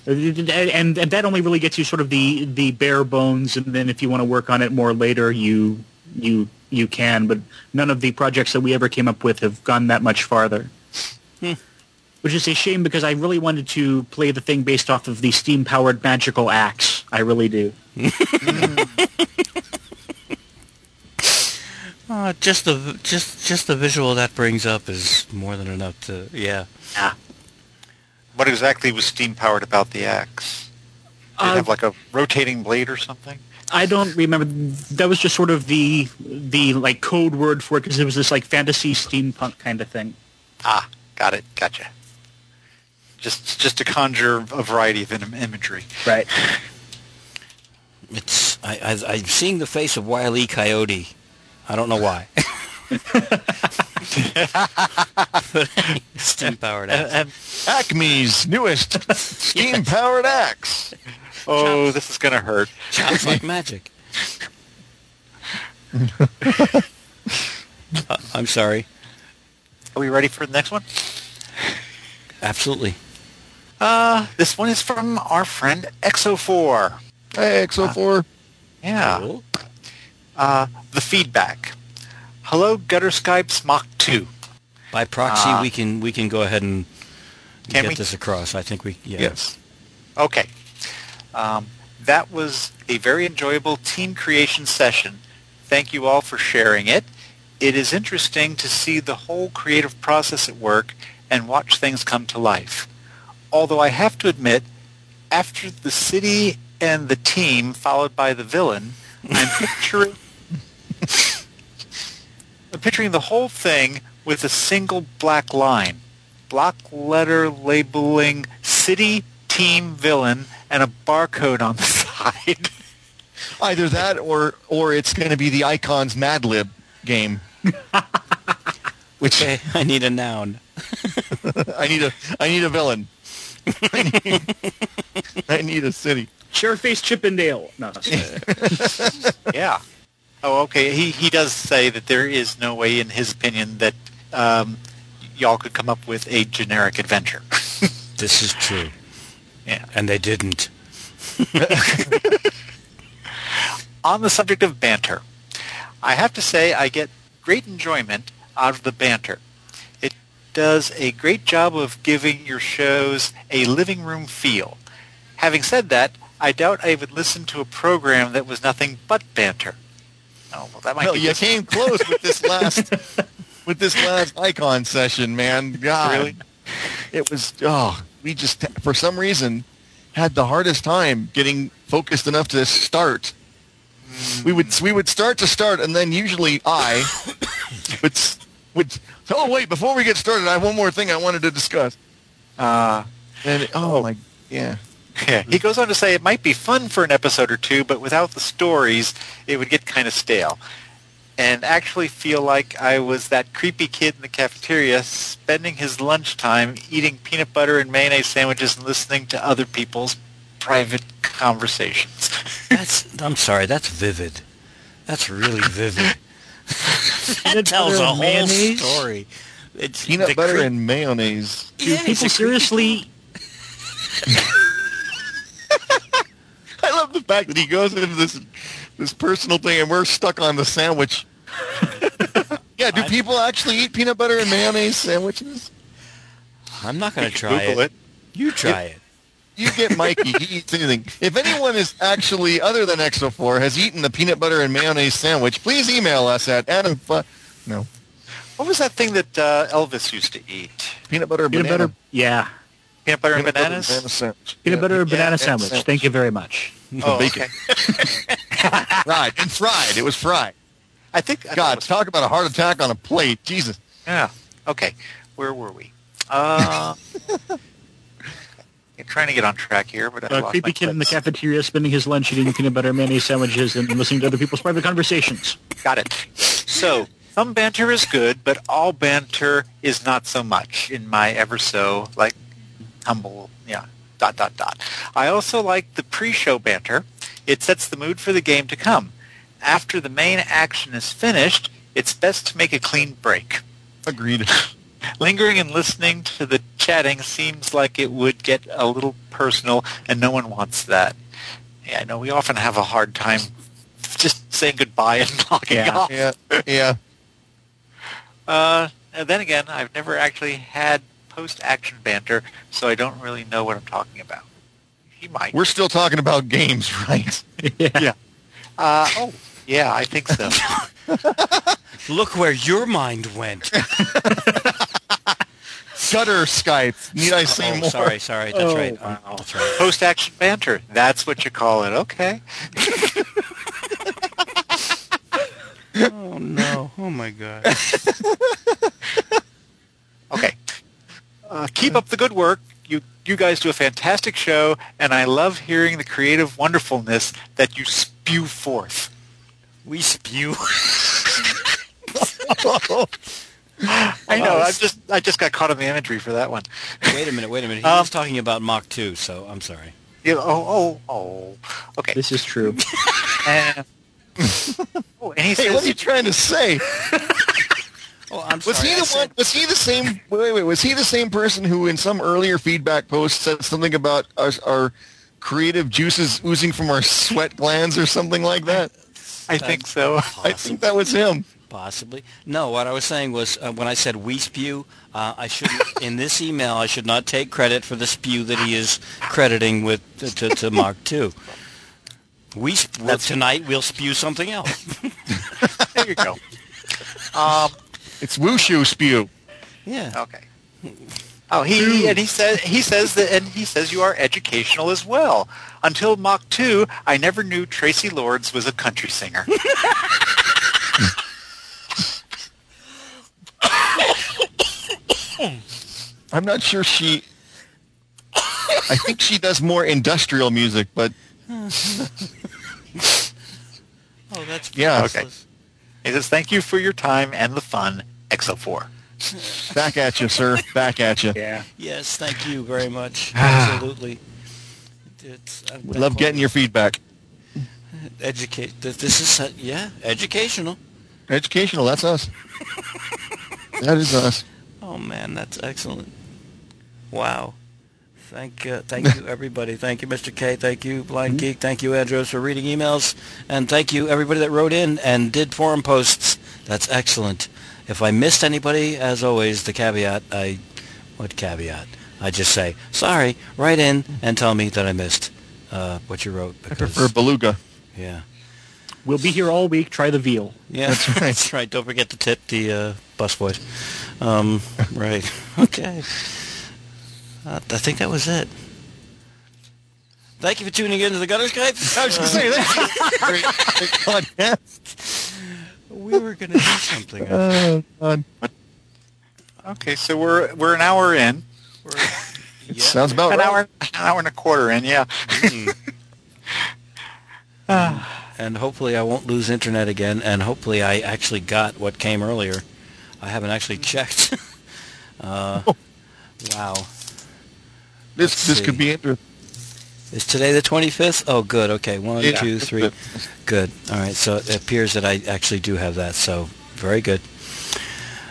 and, and and that only really gets you sort of the the bare bones, and then if you want to work on it more later, you you you can. But none of the projects that we ever came up with have gone that much farther. Which is a shame because I really wanted to play the thing based off of the steam powered magical axe. I really do. Uh, just the just just the visual that brings up is more than enough to yeah. Yeah. what exactly was steam powered about the axe? Did it Uh, have like a rotating blade or something? I don't remember. That was just sort of the the like code word for it because it was this like fantasy steampunk kind of thing. Ah, got it. Gotcha. Just just to conjure a variety of imagery. Right. It's I, I I'm seeing the face of Wile E. Coyote. I don't know why. Steam powered axe. and Acme's newest steam-powered axe. oh, this is gonna hurt. Sounds like magic. Uh, I'm sorry. Are we ready for the next one? Absolutely. Uh, this one is from our friend Exo4. Hey, XO4. Yeah. Cool. Uh, the feedback. Hello, Gutter Skypes Mach 2. By proxy, Ah. we can we can go ahead and get we? this across. I think we yeah. Yes. Okay. Um, that was a very enjoyable team creation session. Thank you all for sharing it. It is interesting to see the whole creative process at work and watch things come to life. Although I have to admit, after the city and the team followed by the villain, I'm picturing I'm picturing the whole thing with a single black line. Block letter labeling city, team, villain, and a barcode on the side. Either that or or it's going to be the Icons Mad Lib game. Which Okay, I need a noun. I need a I need a villain. I need, I need a city. Chairface Chippendale. No, no, yeah. Oh, okay. He he does say that there is no way, in his opinion, that um, y'all could come up with a generic adventure. This is true. yeah. And they didn't. On the subject of banter, I have to say I get great enjoyment out of the banter. Does a great job of giving your shows a living room feel. Having said that, I doubt I would listen to a program that was nothing but banter. Oh, well, that might Well, be you this- came close with this last with this last icon session, man. God, Really? it was. Oh, we just for some reason had the hardest time getting focused enough to start. We would we would start to start, and then usually I would s- would. Oh wait! Before we get started, I have one more thing I wanted to discuss. Uh, And oh my, yeah. Yeah, he goes on to say it might be fun for an episode or two, but without the stories, it would get kind of stale. And actually feel like I was that creepy kid in the cafeteria spending his lunchtime eating peanut butter and mayonnaise sandwiches and listening to other people's private conversations. That's I'm sorry, that's vivid. That's really vivid. that Peanut tells a and whole mayonnaise? story. It's Peanut the butter cre- and mayonnaise. Do Yeah, people it's a creepy seriously? I love the fact that he goes into this this personal thing, and we're stuck on the sandwich. yeah, Yeah, do I- people actually eat peanut butter and mayonnaise sandwiches? I'm not going to try Google it. You try it. You get Mikey. he eats anything. If anyone is actually, other than Exo4, has eaten the peanut butter and mayonnaise sandwich, please email us at Adam. Fu- no, What was that thing that uh, Elvis used to eat? peanut butter Peanut banana. butter, yeah. Peanut butter peanut and butter bananas? banana sandwich. Peanut Yeah, butter yeah, banana yeah, sandwich. Thank you very much. Oh, bacon. okay. Fried and fried. It was fried. I think. I God, was- talk about a heart attack on a plate. Jesus. Yeah. Okay. Where were we? Uh, I'm trying to get on track here, but I A lost creepy my kid in the cafeteria spending his lunch eating peanut butter and mayonnaise sandwiches and listening to other people's private conversations. Got it. So some banter is good, but all banter is not so much in my ever so like humble yeah dot dot dot. I also like the pre-show banter. It sets the mood for the game to come. After the main action is finished, it's best to make a clean break. Agreed. Lingering and listening to the chatting seems like it would get a little personal, and no one wants that. Yeah, I know we often have a hard time just saying goodbye and logging Yeah. off. Yeah, yeah. Uh, and then again, I've never actually had post-action banter, so I don't really know what I'm talking about. He might. We're still talking about games, right? yeah. Uh, oh, yeah, I think so. Look where your mind went. Gutter Skype. Need I say oh, more? sorry, sorry. That's Oh, right. wow. That's right. post-action banter. That's what you call it. Okay. Oh no! Oh my god! Okay. Uh, keep up the good work. You you guys do a fantastic show, and I love hearing the creative wonderfulness that you spew forth. We spew. I know. I just I just got caught in the imagery for that one. wait a minute. Wait a minute. He Um, was talking about Mach 2, so I'm sorry. You oh oh oh. Okay. This is true. And, oh, and he Hey, says what are you trying to say? Oh, I'm Was sorry. he I the said- one? Was he the same? Wait, wait. Was he the same person who, in some earlier feedback post, said something about our, our creative juices oozing from our sweat glands or something like that? I think so. I think that was him. Possibly. No, what I was saying was uh, when I said we spew, uh, I shouldn't, in this email, I should not take credit for the spew that he is crediting with to, to, to Mark 2. We sp- well, tonight we'll spew something else. There you go. Um, It's wushu spew. Yeah. okay. Oh, he and he says he says that, and he says you are educational as well. Until Mach Two, I never knew Traci Lords was a country singer. I'm not sure she. I think she does more industrial music, but Oh, that's Yeah. priceless. He says, "Thank you for your time and the fun." Exo Four. back at you, sir. Back at you. Yeah. Yes, thank you very much. Absolutely. It's, We love getting your feedback. educate. This is uh, yeah, educational. Educational. That's us. that is us. Oh man, that's excellent. Wow. Thank uh, thank you everybody. Thank you Mr. K. Thank you Blind Geek. Thank you Andros for reading emails, and thank you everybody that wrote in and did forum posts. That's excellent. If I missed anybody, as always, the caveat I what caveat? I just say sorry. Write in and tell me that I missed uh, what you wrote. I prefer beluga. yeah. We'll be here all week. Try the veal. Yeah, That's right. That's right. Don't forget to tip the uh, busboys. Um, right. Okay. Uh, I think that was it. Thank you for tuning in to the Gutter Skype. I was going to say that. Great, great podcast. we were going to do something. Oh, God. Okay, so we're we're an hour in. We're- yeah. Sounds about An right. hour, an hour and a quarter in. Yeah. Mm. and hopefully I won't lose internet again. And hopefully I actually got what came earlier. I haven't actually checked. uh, wow. This Let's this see. could be interesting. Is today the 25th? Oh, good. Okay. One, Yeah. two, three. Good. All right. So it appears that I actually do have that. So very good.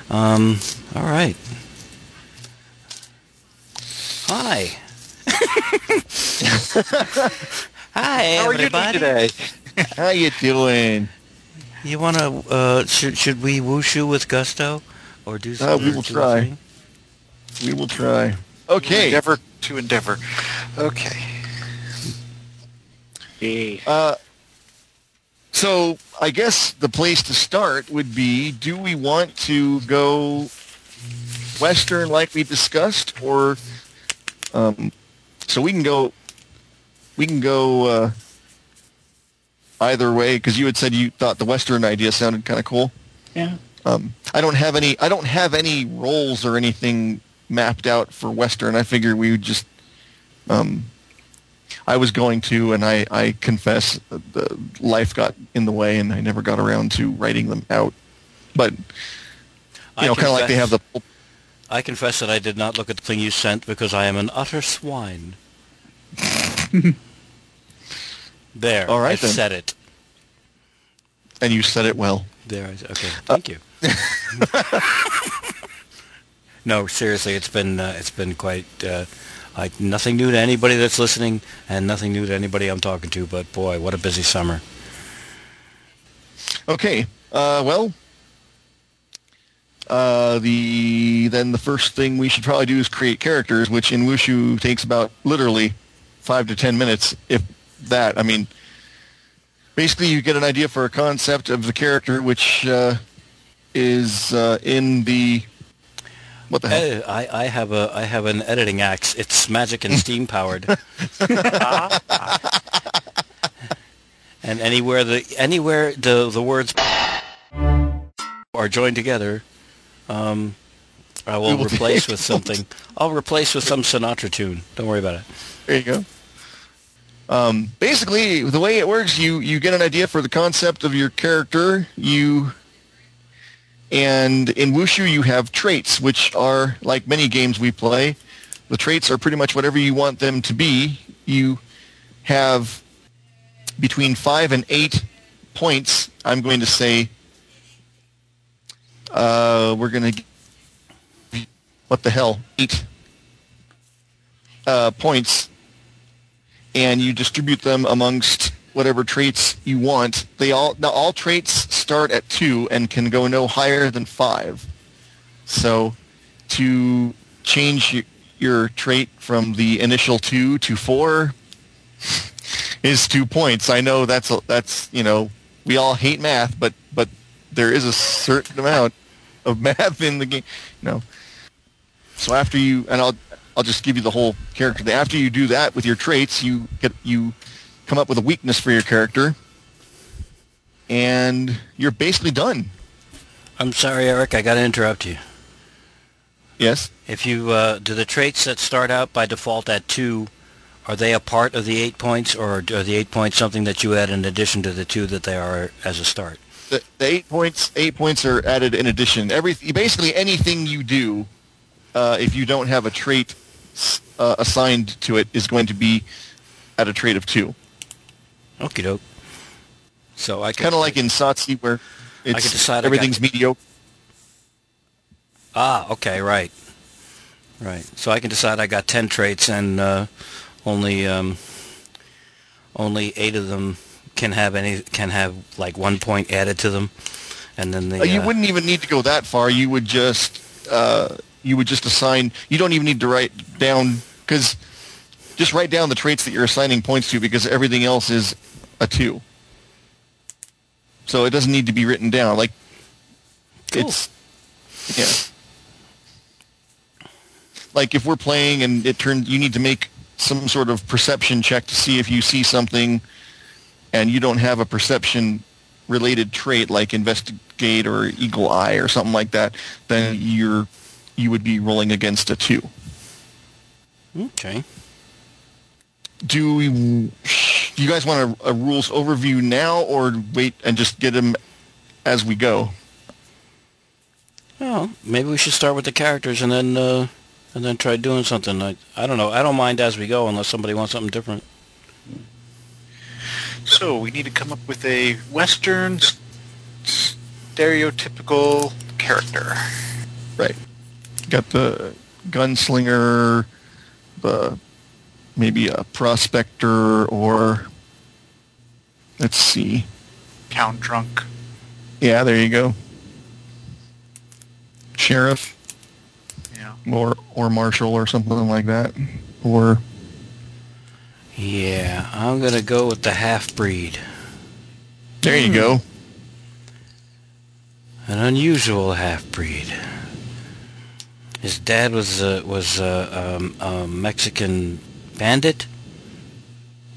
Um, all right. Hi. Hi, How are you doing everybody. today? How are you doing? You want to? Uh, should should we wushu with gusto, or do Uh, something? we will try. We will try. Okay. Endeavor to endeavor. Okay. Yay. Uh, so I guess the place to start would be: Do we want to go Western like we discussed, or um, so we can go? We can go uh, either way because you had said you thought the Western idea sounded kind of cool. Yeah. Um, I don't have any. I don't have any roles or anything mapped out for Western. I figured we would just. Um, I was going to, and I, I confess, uh, the life got in the way, and I never got around to writing them out. But you I know, kind of like they have the. I confess that I did not look at the thing you sent because I am an utter swine. there. All right, I then. said it. And you said it well. There. I, okay. Uh, Thank you. no, seriously, it's been uh, it's been quite uh, nothing new to anybody that's listening, and nothing new to anybody I'm talking to. But boy, what a busy summer. Okay. Uh, well, uh, the then the first thing we should probably do is create characters, which in Wushu takes about literally five to ten minutes, if that. I mean, basically, you get an idea for a concept of the character, which uh, is uh, in the what the hell? Uh, I, I have a I have an editing axe. It's magic and steam powered. and anywhere the anywhere the the words are joined together, um, I will will replace with something. I'll replace with some Sinatra tune. Don't worry about it. There you go. Um, basically, the way it works, you you get an idea for the concept of your character. You and in Wushu, you have traits, which are like many games we play. The traits are pretty much whatever you want them to be. You have between five and eight points. I'm going to say uh, we're going to what the hell eight uh, points and you distribute them amongst whatever traits you want. They all now all traits start at two and can go no higher than five. So to change y- your trait from the initial two to four is two points. I know that's a, that's you know we all hate math, but but there is a certain amount of math in the game. You know. So after you and I'll I'll just give you the whole character. After you do that with your traits, you get you come up with a weakness for your character, and you're basically done. I'm sorry, Eric. I got to interrupt you. Yes. If you uh, do the traits that start out by default at two, are they a part of the eight points, or are the eight points something that you add in addition to the two that they are as a start? The, the eight points eight points are added in addition. Every basically anything you do, uh, if you don't have a trait uh, assigned to it, is going to be at a trait of two. Okie doke. So I Kind of like in SotC where it's could decide I got- everything's mediocre. Ah, okay, right, right. So I can decide I got ten traits, and uh, only um, only eight of them can have any can have like one point added to them, and then the Uh, you uh, wouldn't even need to go that far. You would just uh, you would just assign. You don't even need to write down because just write down the traits that you're assigning points to because everything else is a two. So it doesn't need to be written down. Like Cool. it's yeah. Like if we're playing and it turns, you need to make some sort of perception check to see if you see something, and you don't have a perception related trait like investigate or eagle eye or something like that, then you're you would be rolling against a two. okay. Do we, do you guys want a, a rules overview now or wait and just get them as we go? Well, maybe we should start with the characters and then uh, and then try doing something. I I don't know. I don't mind as we go unless somebody wants something different. So we need to come up with a Western stereotypical character. Right. Got the gunslinger, the maybe a prospector or let's see. Town drunk. Yeah, there you go. Sheriff Yeah. or or marshal or something like that, or Yeah, I'm going to go with the half-breed. there you go. An unusual half-breed. His dad was a, was a, um, a Mexican bandit.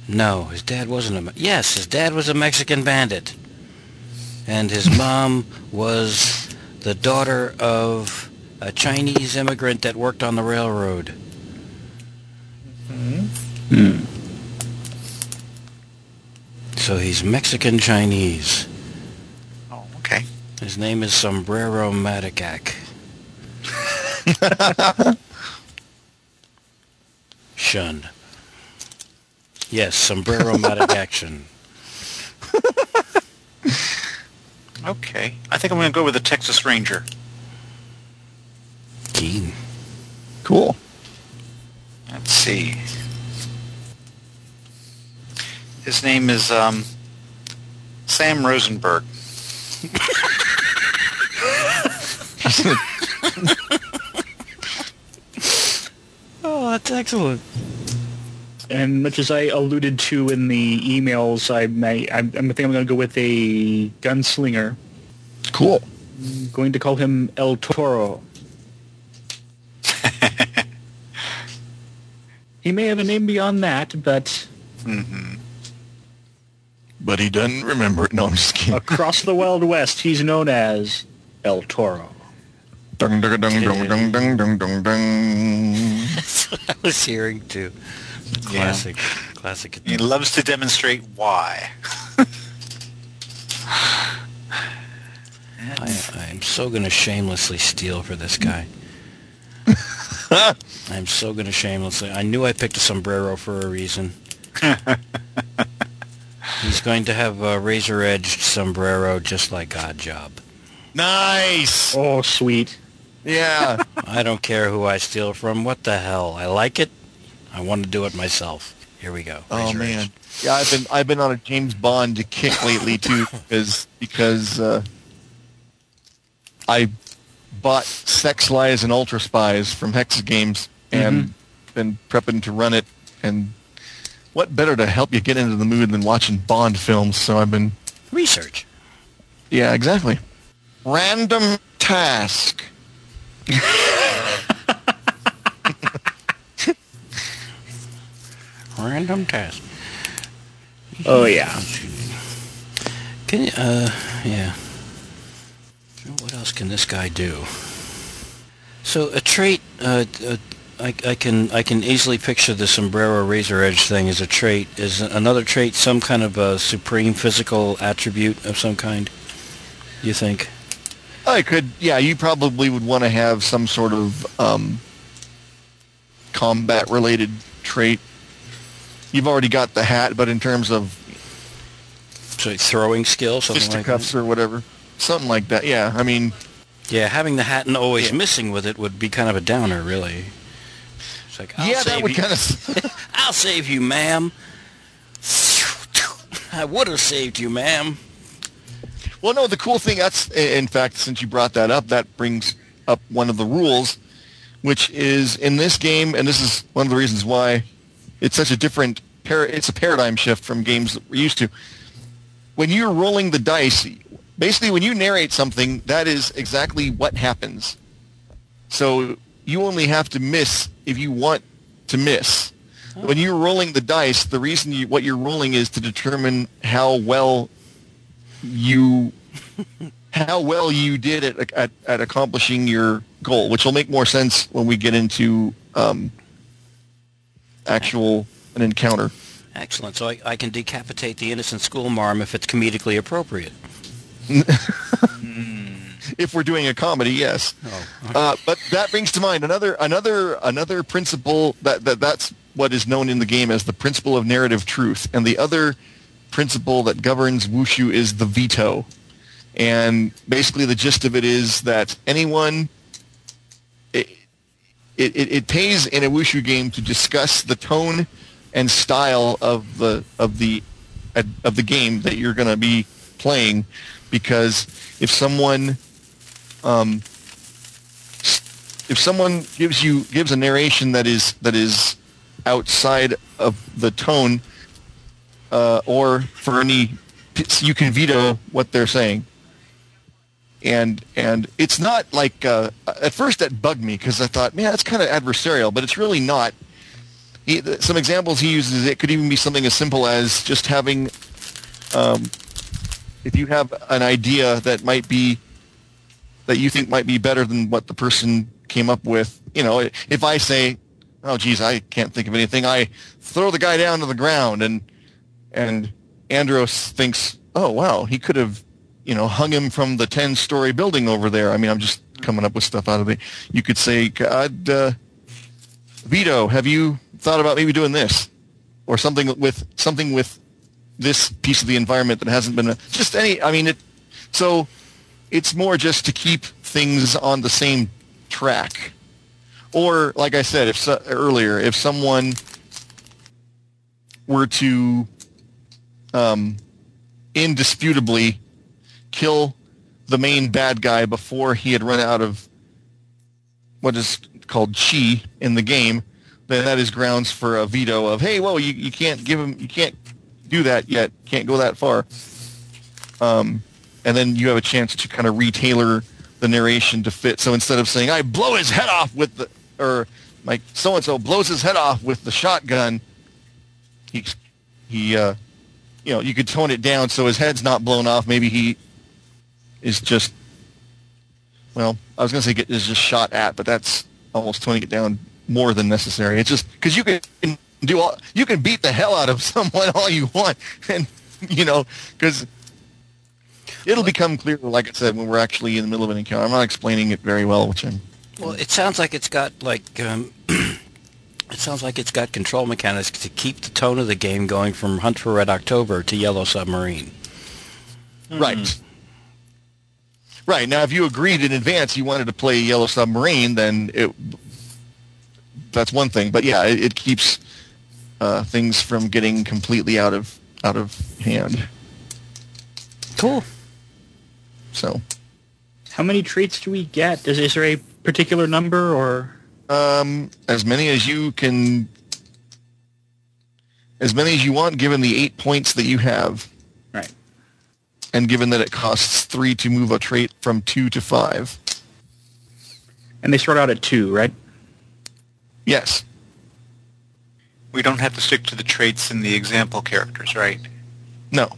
No, his dad wasn't a. Me- Yes, his dad was a Mexican bandit, and his mom was the daughter of a Chinese immigrant that worked on the railroad. Mm-hmm. Hmm. So he's Mexican Chinese. Oh, okay. His name is Sombrero Madikak. Shun. Yes, Sombrero Madikak Shun. Okay. I think I'm going to go with the Texas Ranger. Keen. Cool. Let's see. His name is um, Sam Rosenberg. Oh, that's excellent and much as I alluded to in the emails, I may I, I think I'm going to go with a gunslinger. Cool. I'm going to call him El Toro. he may have a name beyond that, but. Mm-hmm. But he doesn't remember it. No, I'm just kidding. Across the Wild West, he's known as El Toro. Dung, dung, dung, dung, dung, dung, dung, dung. That's what I was hearing too. The Yeah. classic, classic. He loves to demonstrate why. I, I'm so going to shamelessly steal for this guy. I'm so going to shamelessly. I knew I picked a sombrero for a reason. He's going to have a razor-edged sombrero just like God Oddjob. Nice. Oh, sweet. Yeah. I don't care who I steal from. What the hell? I like it. I want to do it myself. Here we go. Oh man. edge. Yeah, I've been I've been on a James Bond kick lately too because because uh, I bought Sex Lies and Ultra Spies from Hex Games and been prepping to run it and what better to help you get into the mood than watching Bond films? So I've been Research. yeah, exactly. Random task. Random task. Oh, yeah. Can you, uh, yeah. What else can this guy do? So a trait, uh, uh, I, I can I can easily picture the sombrero razor edge thing as a trait. Is another trait some kind of a supreme physical attribute of some kind? You think? I could, yeah, you probably would want to have some sort of um, combat-related trait. You've already got the hat, but in terms of So throwing skill, something like that. or whatever, something like that. Yeah, I mean, Yeah, having the hat and always Yeah. missing with it would be kind of a downer, really. It's like I'll yeah, that would you. kind of. I'll save you, ma'am. I would have saved you, ma'am. well, no, the cool thing that's, in fact, since you brought that up, that brings up one of the rules, which is in this game, and this is one of the reasons why it's such a different. Par- it's a paradigm shift from games that we're used to. When you're rolling the dice, basically when you narrate something, that is exactly what happens. So you only have to miss if you want to miss. When you're rolling the dice, the reason you, what you're rolling is to determine how well you how well you did at, at, at accomplishing your goal, which will make more sense when we get into um, actual an encounter. Excellent. So I, I can decapitate the innocent schoolmarm if it's comedically appropriate. If we're doing a comedy, yes. Oh, Uh, but that brings to mind another another another principle that, that that's what is known in the game as the principle of narrative truth, and the other principle that governs wushu is the veto. And basically, the gist of it is that anyone it, it it pays in a wushu game to discuss the tone and style of the of the of the game that you're going to be playing because if someone um, if someone gives you gives a narration that is that is outside of the tone uh, or for any you can veto what they're saying and and it's not like uh, at first that bugged me because I thought man that's kind of adversarial but it's really not. He, some examples he uses it could even be something as simple as just having um, if you have an idea that might be that you think might be better than what the person came up with you know if I say oh geez I can't think of anything I throw the guy down to the ground and and Andros thinks oh wow he could have you know hung him from the 10 story building over there. I mean I'm just coming up with stuff out of the, you could say God uh, veto have you thought about maybe doing this? Or something with something with this piece of the environment that hasn't been a, just any i mean it so it's more just to keep things on the same track. Or like i said if so, earlier if someone were to um, indisputably kill the main bad guy before he had run out of what is called chi in the game then that is grounds for a veto of, hey, well, you, you can't give him, you can't do that yet, can't go that far. Um, and then you have a chance to kind of retailor the narration to fit. So instead of saying, I blow his head off with the, or like so-and-so blows his head off with the shotgun, he, he, uh, you know, you could tone it down so his head's not blown off. Maybe he is just, well, I was going to say get, is just shot at, but that's almost toning it down more than necessary. It's just because you can do all you can beat the hell out of someone all you want, and you know because it'll become clear. Like I said, when we're actually in the middle of an encounter, I'm not explaining it very well, which I'm. Well, it sounds like it's got like. Um, it sounds like it's got control mechanics to keep the tone of the game going from Hunt for Red October to Yellow Submarine. Right. Right. Now, if you agreed in advance you wanted to play Yellow Submarine, then it that's one thing. But yeah, it, it keeps uh, things from getting completely out of out of hand. Cool. So, how many traits do we get? Is, is there a particular number or? Um, as many as you can. As many as you want, given the eight points that you have. Right. And given that it costs three to move a trait from two to five. And they start out at two, right? Yes. We don't have to stick to the traits in the example characters, right? No.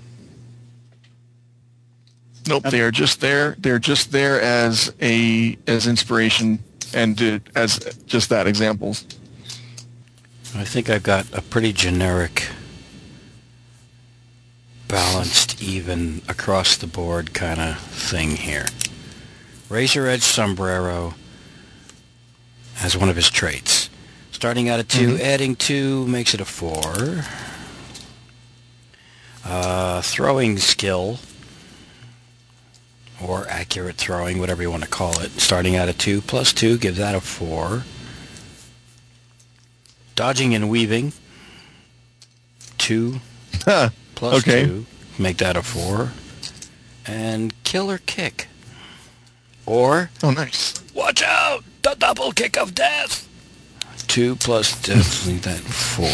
Nope, they are just there. They're just there as a as inspiration and to, as just that examples. I think I've got a pretty generic, balanced, even across the board kind of thing here. Razor edge sombrero as one of his traits. Starting out at 2, mm-hmm. adding 2 makes it a 4. Uh, throwing skill, or accurate throwing, whatever you want to call it. Starting out at 2 plus 2 gives that a 4. Dodging and weaving, 2 plus okay. 2, make that a 4. And killer kick. Or... Oh, nice. Watch out! The double kick of death! 2 plus definitely that 4.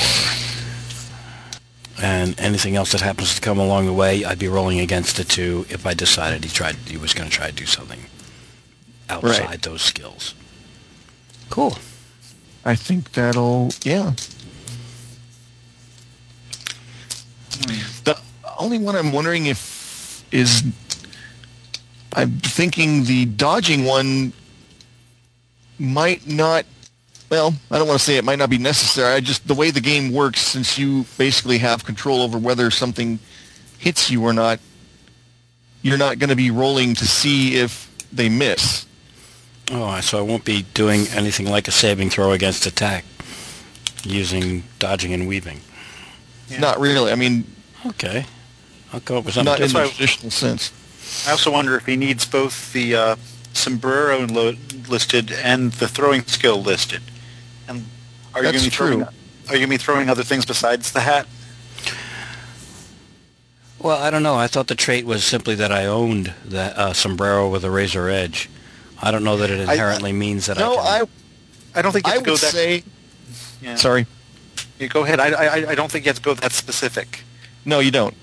And anything else that happens to come along the way, I'd be rolling against the 2 if I decided he tried he was going to try to do something outside right. those skills. Cool. I think that'll, yeah. The only one I'm wondering if is I'm thinking the dodging one might not well, I don't want to say it might not be necessary. I just the way the game works, since you basically have control over whether something hits you or not, you're not going to be rolling to see if they miss. Oh, so I won't be doing anything like a saving throw against attack using dodging and weaving. Yeah. Not really. I mean, okay, I'll come up with something. Not in the traditional sense. I also wonder if he needs both the uh, sombrero listed and the throwing skill listed. And are you going to be throwing? Are you going to be throwing other things besides the hat? Well, I don't know. I thought the trait was simply that I owned the uh, sombrero with a razor edge. I don't know that it I- inherently means that No, I I can. I don't think you I have to would that. say. yeah. Sorry. You go ahead. I, I I don't think you have to go that specific. No, you don't.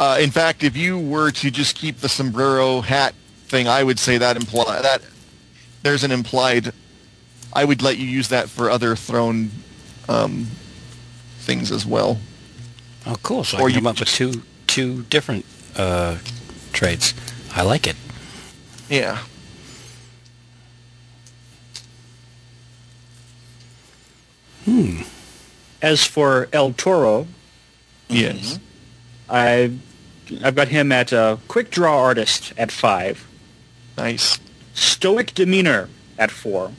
Uh, in fact, if you were to just keep the sombrero hat thing, I would say that imply that there's an implied. I would let you use that for other thrown um, things as well. oh, cool. So or I you can come up with two two different uh, traits. I like it. Yeah. Hmm. As for El Toro, Yes. I I've got him at uh, quick draw artist at five, Nice. stoic demeanor at four,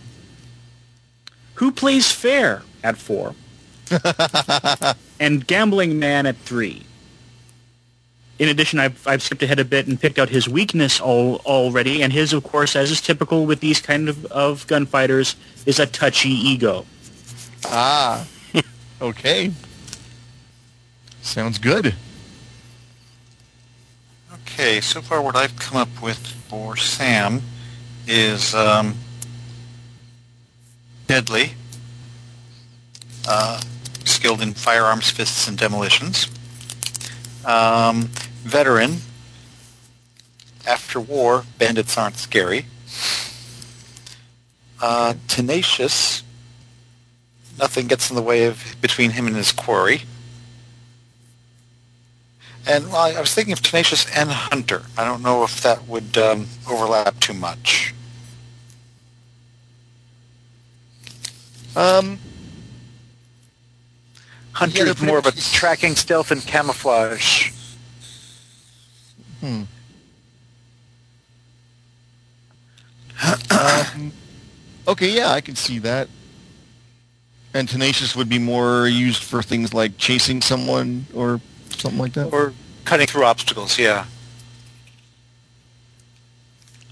who plays fair at four, and gambling man at three. In addition, I've, I've skipped ahead a bit and picked out his weakness all, already, and his, of course, as is typical with these kind of, of gunfighters, is a touchy ego. Ah. Okay. Sounds good. Okay, so far what I've come up with for Sam is um, deadly, uh, skilled in firearms, fists, and demolitions. Um, veteran. After war, bandits aren't scary. Uh, tenacious. Nothing gets in the way of between him and his quarry. And well, I was thinking of Tenacious and Hunter. I don't know if that would um, overlap too much. Um, Hunter is more of a tracking, stealth, and camouflage. hmm. um, okay, yeah, I can see that. And tenacious would be more used for things like chasing someone or something like that. Or cutting through obstacles, yeah.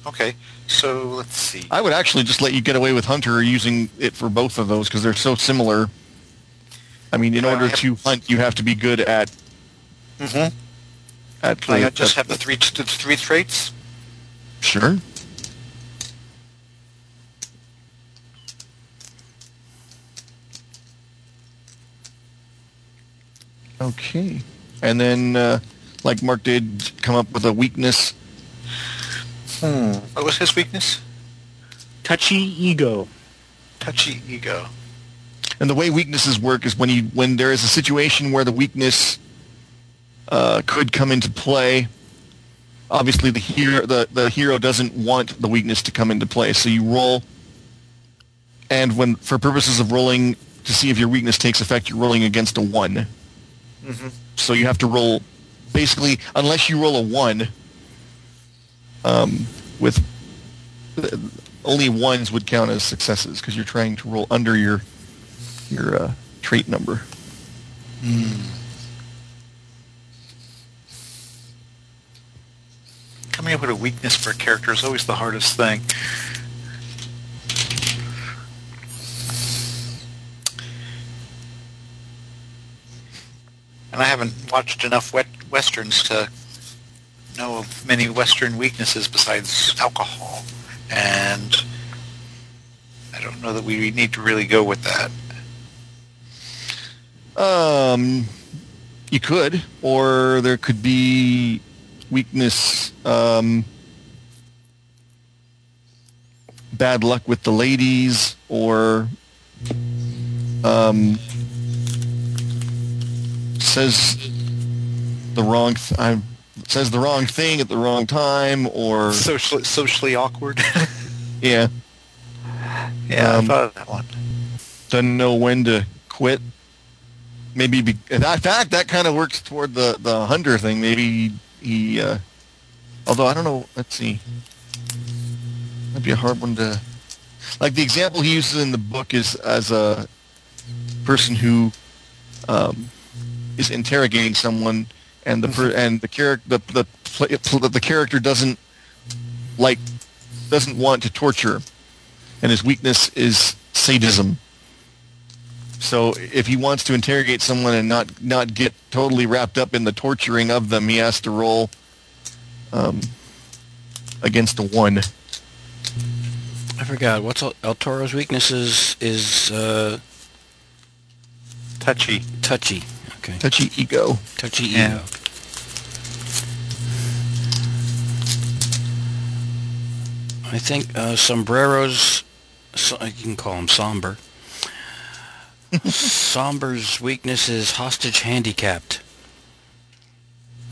Okay, so let's see. I would actually just let you get away with Hunter using it for both of those because they're so similar. I mean, in order to hunt, you have to be good at Mm-hmm. at. Can I just have the three, the three traits? Sure. Okay. And then, uh, like Mark did, come up with a weakness. Hmm. What was his weakness? Touchy ego. Touchy ego. And the way weaknesses work is when you when there is a situation where the weakness uh, could come into play. Obviously, the hero the, the hero doesn't want the weakness to come into play, so you roll. And when for purposes of rolling to see if your weakness takes effect, you're rolling against a one. Mm-hmm. So you have to roll basically unless you roll a one. Um, with only ones would count as successes because you're trying to roll under your your uh, trait number. Coming up with a weakness for a character is always the hardest thing. And I haven't watched enough wet westerns to know of many western weaknesses besides alcohol. And I don't know that we need to really go with that. Um, you could, or there could be weakness. Um, bad luck with the ladies, or um, says the wrong. Th- I says the wrong thing at the wrong time, or Socially, socially awkward. yeah, yeah, Um, I thought of that one. doesn't know when to quit. Maybe, be, in fact, that kind of works toward the the hunter thing. Maybe he, he uh, although I don't know. Let's see. That'd be a hard one to. Like the example he uses in the book is as a person who um, is interrogating someone, and the per, and the character the the pla- the character doesn't like doesn't want to torture, and his weakness is sadism. So if he wants to interrogate someone and not not get totally wrapped up in the torturing of them, he has to roll um, against a one. I forgot. What's El, El Toro's weaknesses is uh, Touchy. touchy. Okay. Touchy ego. Touchy Yeah. ego. I think uh, sombreros. So, you can call him somber. Somber's weakness is hostage handicapped.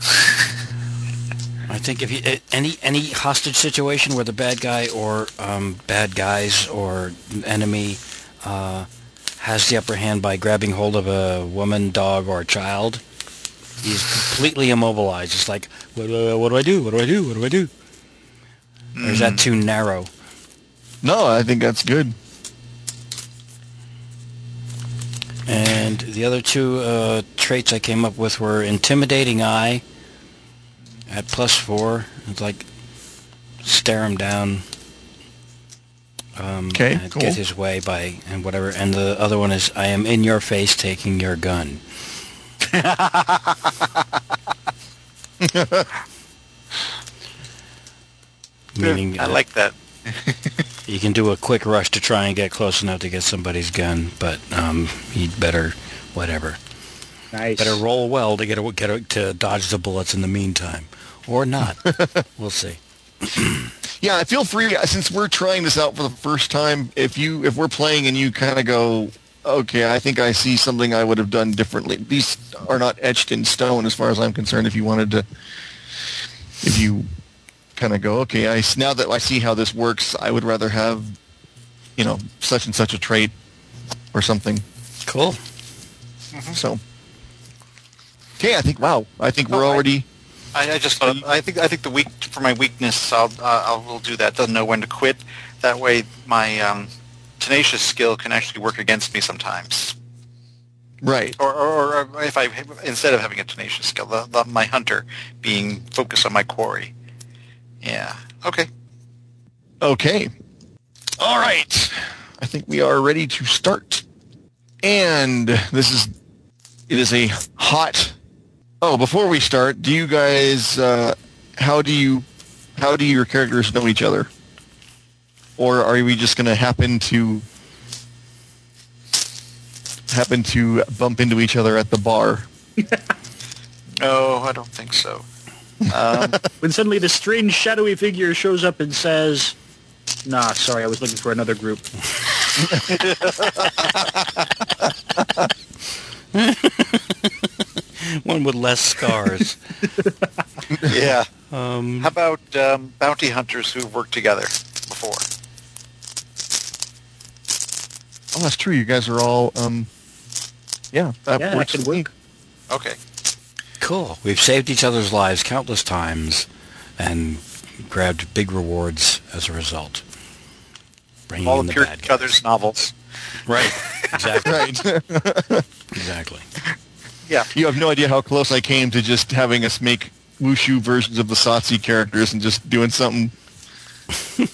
I think if you eh, any any hostage situation where the bad guy or um, bad guys or enemy uh, has the upper hand by grabbing hold of a woman, dog, or a child, he's completely immobilized. It's like, what do I, what do I do? What do I do? What do I do? Or is that too narrow? No, I think that's good. And the other two uh, traits I came up with were intimidating eye at plus four. It's like stare him down. Um, Okay, and cool. Get his way by and whatever. And the other one is I am in your face taking your gun. Meaning I that like that. you can do a quick rush to try and get close enough to get somebody's gun, but um, you'd better whatever. Nice. Better roll well to get a, get a, to dodge the bullets in the meantime, or not. we'll see. Yeah, feel free uh, since we're trying this out for the first time. If you if we're playing and you kind of go, okay, I think I see something I would have done differently. These are not etched in stone as far as I'm concerned. If you wanted to, if you kind of go, okay, I s- now that I see how this works, I would rather have, you know, such and such a trait or something. Cool. Mm-hmm. So, okay, I think wow, I think we're Oh, already. I, I just thought, I think I think the weak for my weakness, I'll uh, I'll will do that. Doesn't know when to quit. That way, my um, tenacious skill can actually work against me sometimes. Right. Or, or, or if I instead of having a tenacious skill, the, the, my hunter being focused on my quarry. Yeah. Okay. Okay. All right. I think we are ready to start. And this is it is a hot Oh, before we start, do you guys uh how do you how do your characters know each other? Or are we just going to happen to happen to bump into each other at the bar? No, I don't think so. Um, when suddenly this strange shadowy figure shows up and says, "Nah, sorry, I was looking for another group." One with less scars. yeah. um, How about um, bounty hunters who've worked together before? Oh, that's true. You guys are all um yeah, that yeah, that works could work. Okay. cool. We've saved each other's lives countless times and grabbed big rewards as a result. Bringing All in the appeared bad in each other's novels. Right. Exactly. Right. exactly. Yeah. You have no idea how close I came to just having us make wushu versions of the SotC characters and just doing something.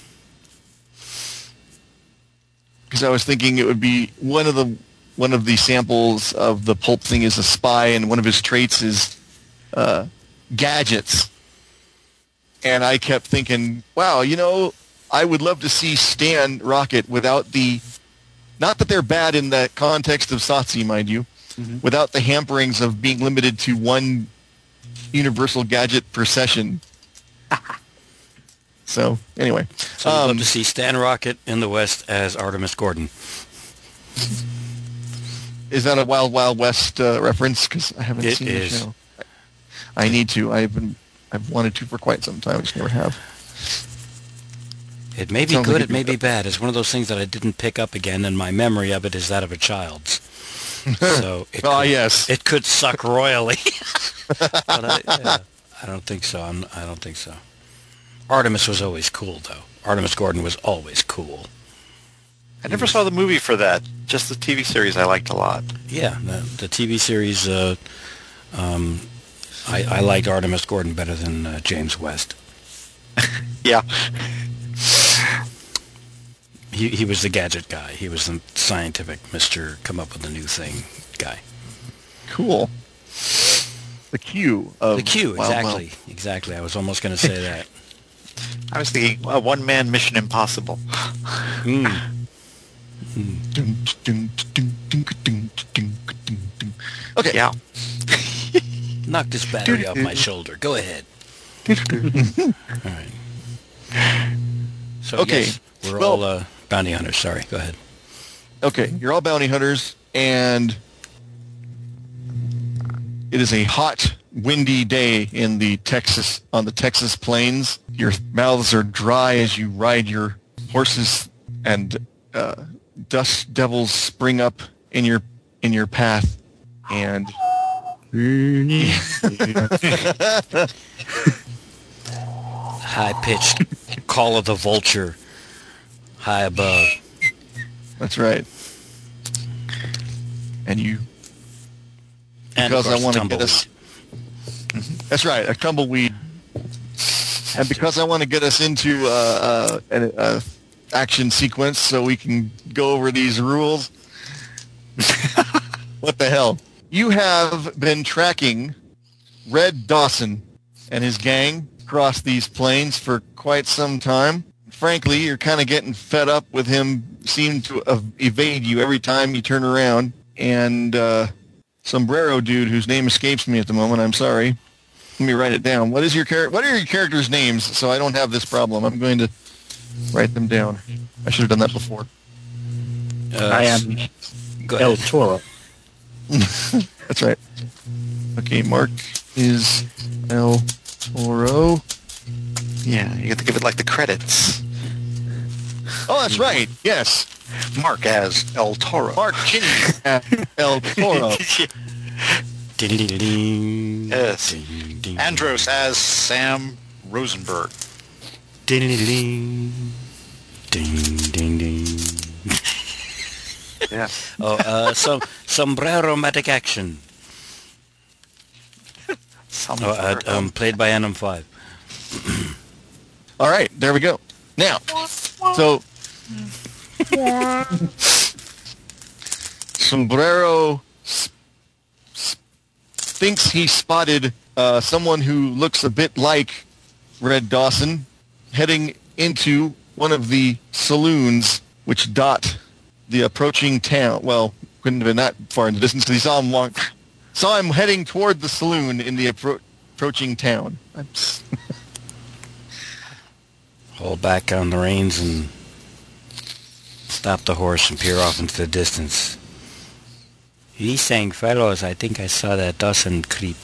Because I was thinking it would be one of the one of the samples of the pulp thing is a spy, and one of his traits is uh, gadgets. And I kept thinking, wow, you know, I would love to see Stan Rocket without the, not that they're bad in the context of SotC, mind you, without the hamperings of being limited to one universal gadget per session. so anyway, So we'd um, love to see Stan Rocket in the West as Artemus Gordon. is that a Wild Wild West uh, reference? Because I haven't It seen is. the show. I need to. I've been. I've wanted to for quite some time. I just never have. It may be Sounds good, like it may be bad. It's one of those things that I didn't pick up again, and my memory of it is that of a child's. So it Ah, could, yes. it could suck royally. but I, yeah, I don't think so. I'm, I don't think so. Artemus was always cool, though. Artemus Gordon was always cool. I never saw the movie for that. Just the TV series I liked a lot. Yeah, the, the TV series. Uh, um, I, I liked Artemus Gordon better than uh, James West. Yeah. He he was the gadget guy. He was the scientific Mister come up with a new thing guy. Cool. The Q of The Q, Wild exactly, exactly. I was almost going to say that. I was thinking a one-man Mission Impossible. Mm. Okay. Yeah. Knock this battery off my shoulder. Go ahead. All right. So Okay, yes, we're well- all uh, bounty hunters. Sorry. Go ahead. Okay, you're all bounty hunters, and it is a hot, windy day in the Texas on the Texas plains. Your mouths are dry as you ride your horses, and uh, dust devils spring up in your in your path, and High pitched call of the vulture. High above. that's right. And you And Because I wanna get us- That's right, a tumbleweed. And because I want to get us into uh, uh, an uh, action sequence so we can go over these rules. what the hell? You have been tracking Red Dawson and his gang across these plains for quite some time. Frankly, you're kind of getting fed up with him seeming to evade you every time you turn around. And uh, sombrero dude whose name escapes me at the moment. I'm sorry. Let me write it down. What is your char- What are your characters' names so I don't have this problem? I'm going to write them down. I should have done that before. Uh, I am El. Toro. That's right. Okay, Mark is El Toro. Yeah, you have to give it like the credits. Oh, that's right. Yes, Mark as El Toro. Mark Kinney as El Toro. Yes. Andros as Sam Rosenberg. Ding-ding-ding. Ding-ding-ding. Yeah. Oh, uh, some sombrero Madikak Shun. Oh, uh, um, played by Anim 5. All right, there we go. Now, so Sombrero s- s- thinks he spotted uh, someone who looks a bit like Red Dawson heading into one of the saloons which dot the approaching town. Well, couldn't have been that far in the distance because he saw him walk. Saw him heading toward the saloon in the appro- approaching town. Hold back on the reins and stop the horse and peer off into the distance. He's saying, fellows, I think I saw that Dawson creep.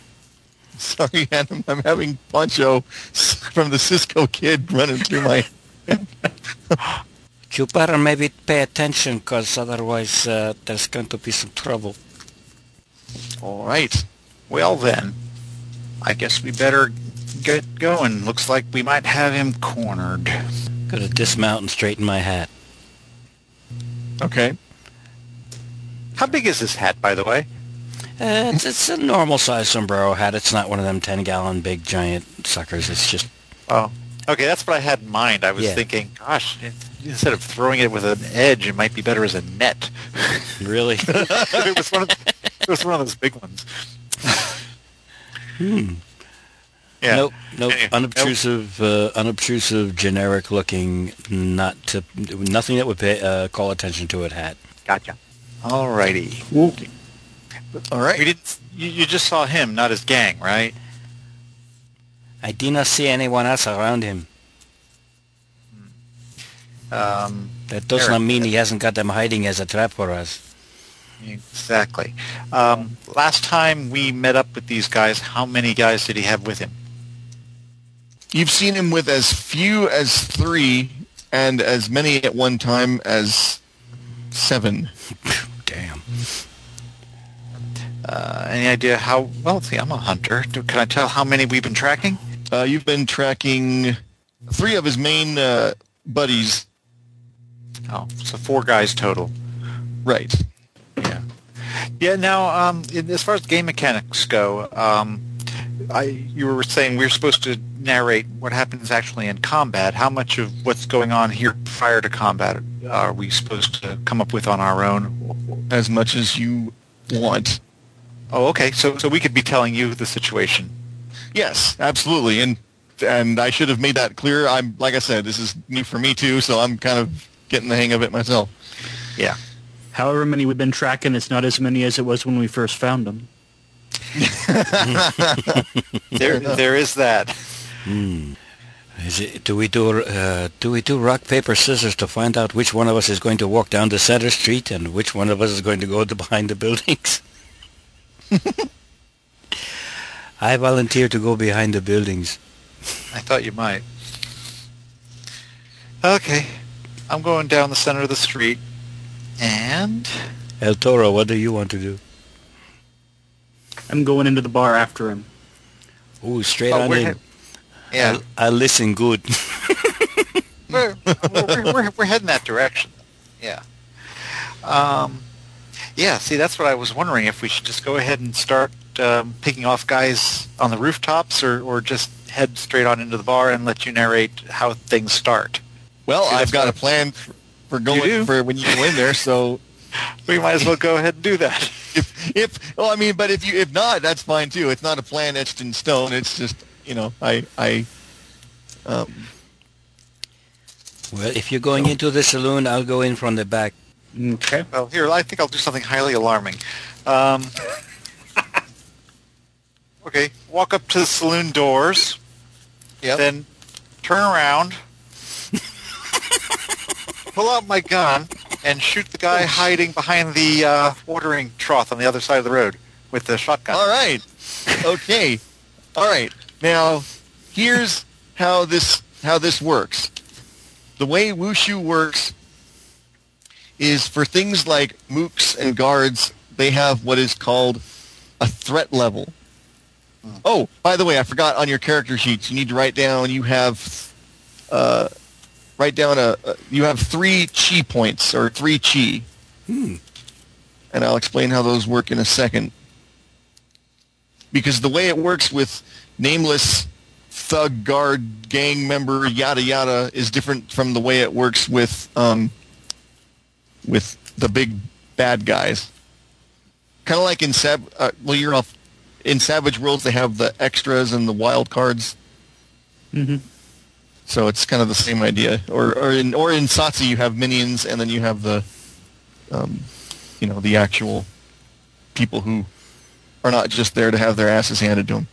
Sorry, Adam. I'm having Pancho from the Cisco Kid running through my. You better maybe pay attention, because otherwise uh, there's going to be some trouble. All right. Well then, I guess we better get going. Looks like we might have him cornered. Gonna dismount and straighten my hat. Okay. How big is this hat, by the way? Uh, it's, it's a normal size sombrero hat. It's not one of them 10 gallon big giant suckers. It's just, Oh, okay. That's what I had in mind. I was Yeah. thinking, gosh, instead of throwing it with an edge, it might be better as a net. really? it was one of it was one of those big ones. hmm. Yeah. Nope, nope. Anyway, Unobtrusive, uh, unobtrusive, generic looking, not to, nothing that would pay, uh, call attention to it hat. Gotcha. All righty. All We didn't. You, you just saw him, not his gang, right? I did not see anyone else around him. Um, That does Eric, not mean he hasn't got them hiding as a trap for us. exactly. Um, last time we met up with these guys, how many guys did he have with him? You've seen him with as few as three and as many at one time as seven. Damn. Uh, any idea how? Well, see, I'm a hunter. Do, can I tell how many we've been tracking? Uh, you've been tracking three of his main uh, buddies. Oh, so four guys total. Right. Yeah. Yeah. Now, um, as far as game mechanics go, um, I, you were saying we are supposed to narrate what happens actually in combat. How much of what's going on here prior to combat are we supposed to come up with on our own? As much as you want. Oh, okay. So, so we could be telling you the situation. Yes, absolutely. And and I should have made that clear. I'm like I said, this is new for me too, so I'm kind of getting the hang of it myself. Yeah. However many we've been tracking, it's not as many as it was when we first found them. there, there is that. Hmm. Is it, do we do uh, do we do rock paper scissors to find out which one of us is going to walk down the center street and which one of us is going to go to behind the buildings? I volunteer to go behind the buildings. I thought you might. Okay, I'm going down the center of the street, and El Toro, what do you want to do? I'm going into the bar after him. Ooh, straight Oh, on in. he- yeah, I, I listen good. we're, we're, we're, we're heading that direction. Yeah. Um, yeah. See, that's what I was wondering if we should just go ahead and start um, picking off guys on the rooftops, or, or just head straight on into the bar and let you narrate how things start. Well, See, I've got a plan for, for going for when you go in there. So We might as well go ahead and do that. If if well, I mean, but if you if not, that's fine too. It's not a plan etched in stone. It's just you know, I I um, well, if you're going into the saloon, I'll go in from the back. Okay. Well, here, I think I'll do something highly alarming. Um, okay, walk up to the saloon doors, Yep. then turn around, pull out my gun, and shoot the guy hiding behind the uh, watering trough on the other side of the road with the shotgun. All right. Okay. All right. Now, here's how this how this works. The way wushu works is for things like mooks and guards, they have what is called a threat level. Oh, by the way, I forgot on your character sheets, you need to write down you have uh, write down a, a you have three chi points or three chi. Hmm. And I'll explain how those work in a second because the way it works with nameless thug guard gang member yada yada is different from the way it works with um, with the big bad guys. Kind of like in Sav- uh, well, you're off in Savage Worlds. They have the extras and the wild cards, Mm-hmm. So it's kind of the same idea. Or or in or in SotC you have minions, and then you have the um, you know the actual people who are not just there to have their asses handed to them.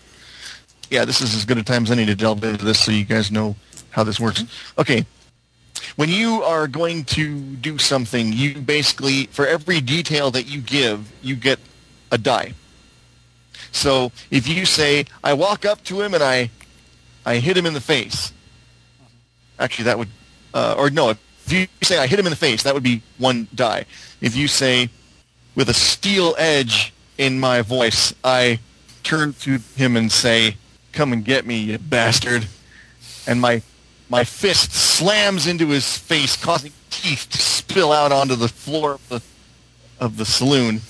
Yeah, this is as good a time as any to delve into this so you guys know how this works. Okay. When you are going to do something, you basically, for every detail that you give, you get a die. So if you say, I walk up to him and I, I hit him in the face. Actually, that would, uh, or no, if you say I hit him in the face, that would be one die. If you say, with a steel edge in my voice, I turn to him and say, "Come and get me, you bastard!" And my my fist slams into his face, causing teeth to spill out onto the floor of the of the saloon,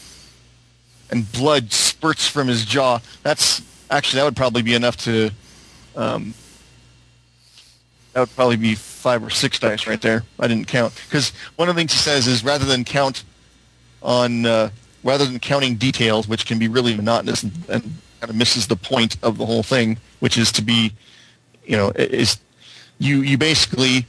and blood spurts from his jaw. That's actually that would probably be enough to. Um, that would probably be five or six dice right there. I didn't count because one of the things he says is rather than count on uh, rather than counting details, which can be really monotonous and, and kind of misses the point of the whole thing, which is to be, you know, is you you basically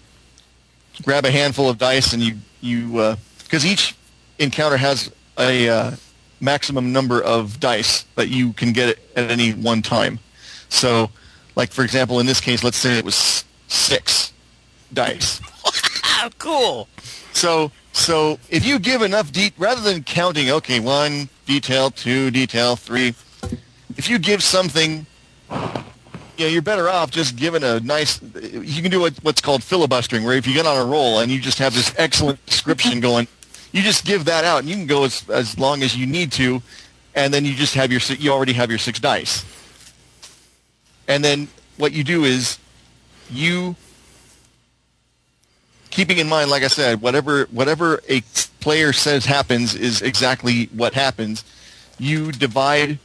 grab a handful of dice and you you because each encounter has a uh, maximum number of dice that you can get at any one time. So, like for example, in this case, let's say it was six dice. Ah, cool. So so if you give enough de- rather than counting, okay, one detail, two detail, three. If you give something, you know, you're better off just giving a nice. You can do what, what's called filibustering, where if you get on a roll and you just have this excellent description going, you just give that out, and you can go as as long as you need to, and then you just have your you already have your six dice. And then what you do is you keeping in mind, like I said, whatever whatever a player says happens is exactly what happens. You divide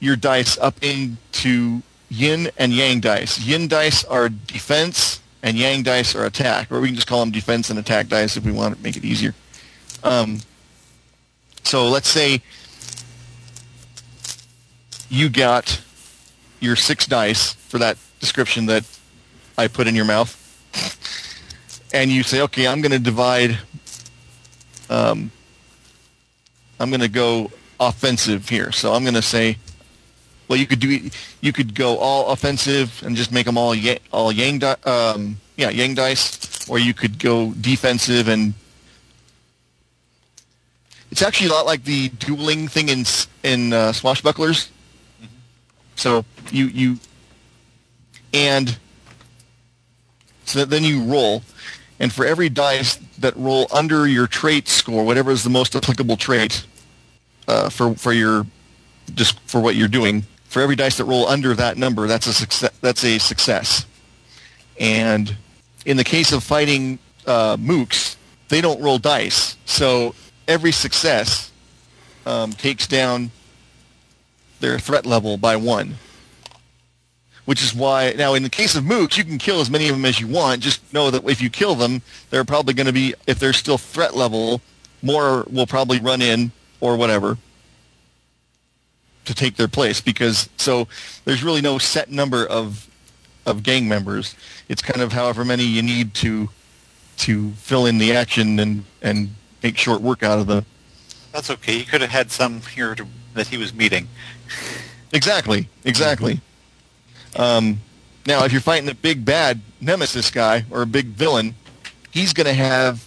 your dice up into yin and yang dice. Yin dice are defense, and yang dice are attack, or we can just call them defense and attack dice if we want to make it easier. Um, so let's say you got your six dice for that description that I put in your mouth, and you say, okay, I'm going to divide. Um, I'm going to go offensive here. So I'm going to say, well, you could do you could go all offensive and just make them all yang, all yang di- um, yeah yang dice, or you could go defensive and it's actually a lot like the dueling thing in in uh, swashbucklers. So you you and so then you roll, and for every dice that roll under your trait score, whatever is the most applicable trait uh, for for your just for what you're doing, for every dice that roll under that number, that's a success. That's a success. And in the case of fighting uh, mooks, they don't roll dice, so every success um, takes down their threat level by one. Which is why now in the case of mooks, you can kill as many of them as you want. Just know that if you kill them, they're probably going to be if they're still threat level, more will probably run in or whatever to take their place because so there's really no set number of of gang members. It's kind of however many you need to to fill in the action and and make short work out of them. That's okay. He could have had some here to, that he was meeting. Exactly, exactly. Um, now, if you're fighting a big bad nemesis guy or a big villain, he's going to have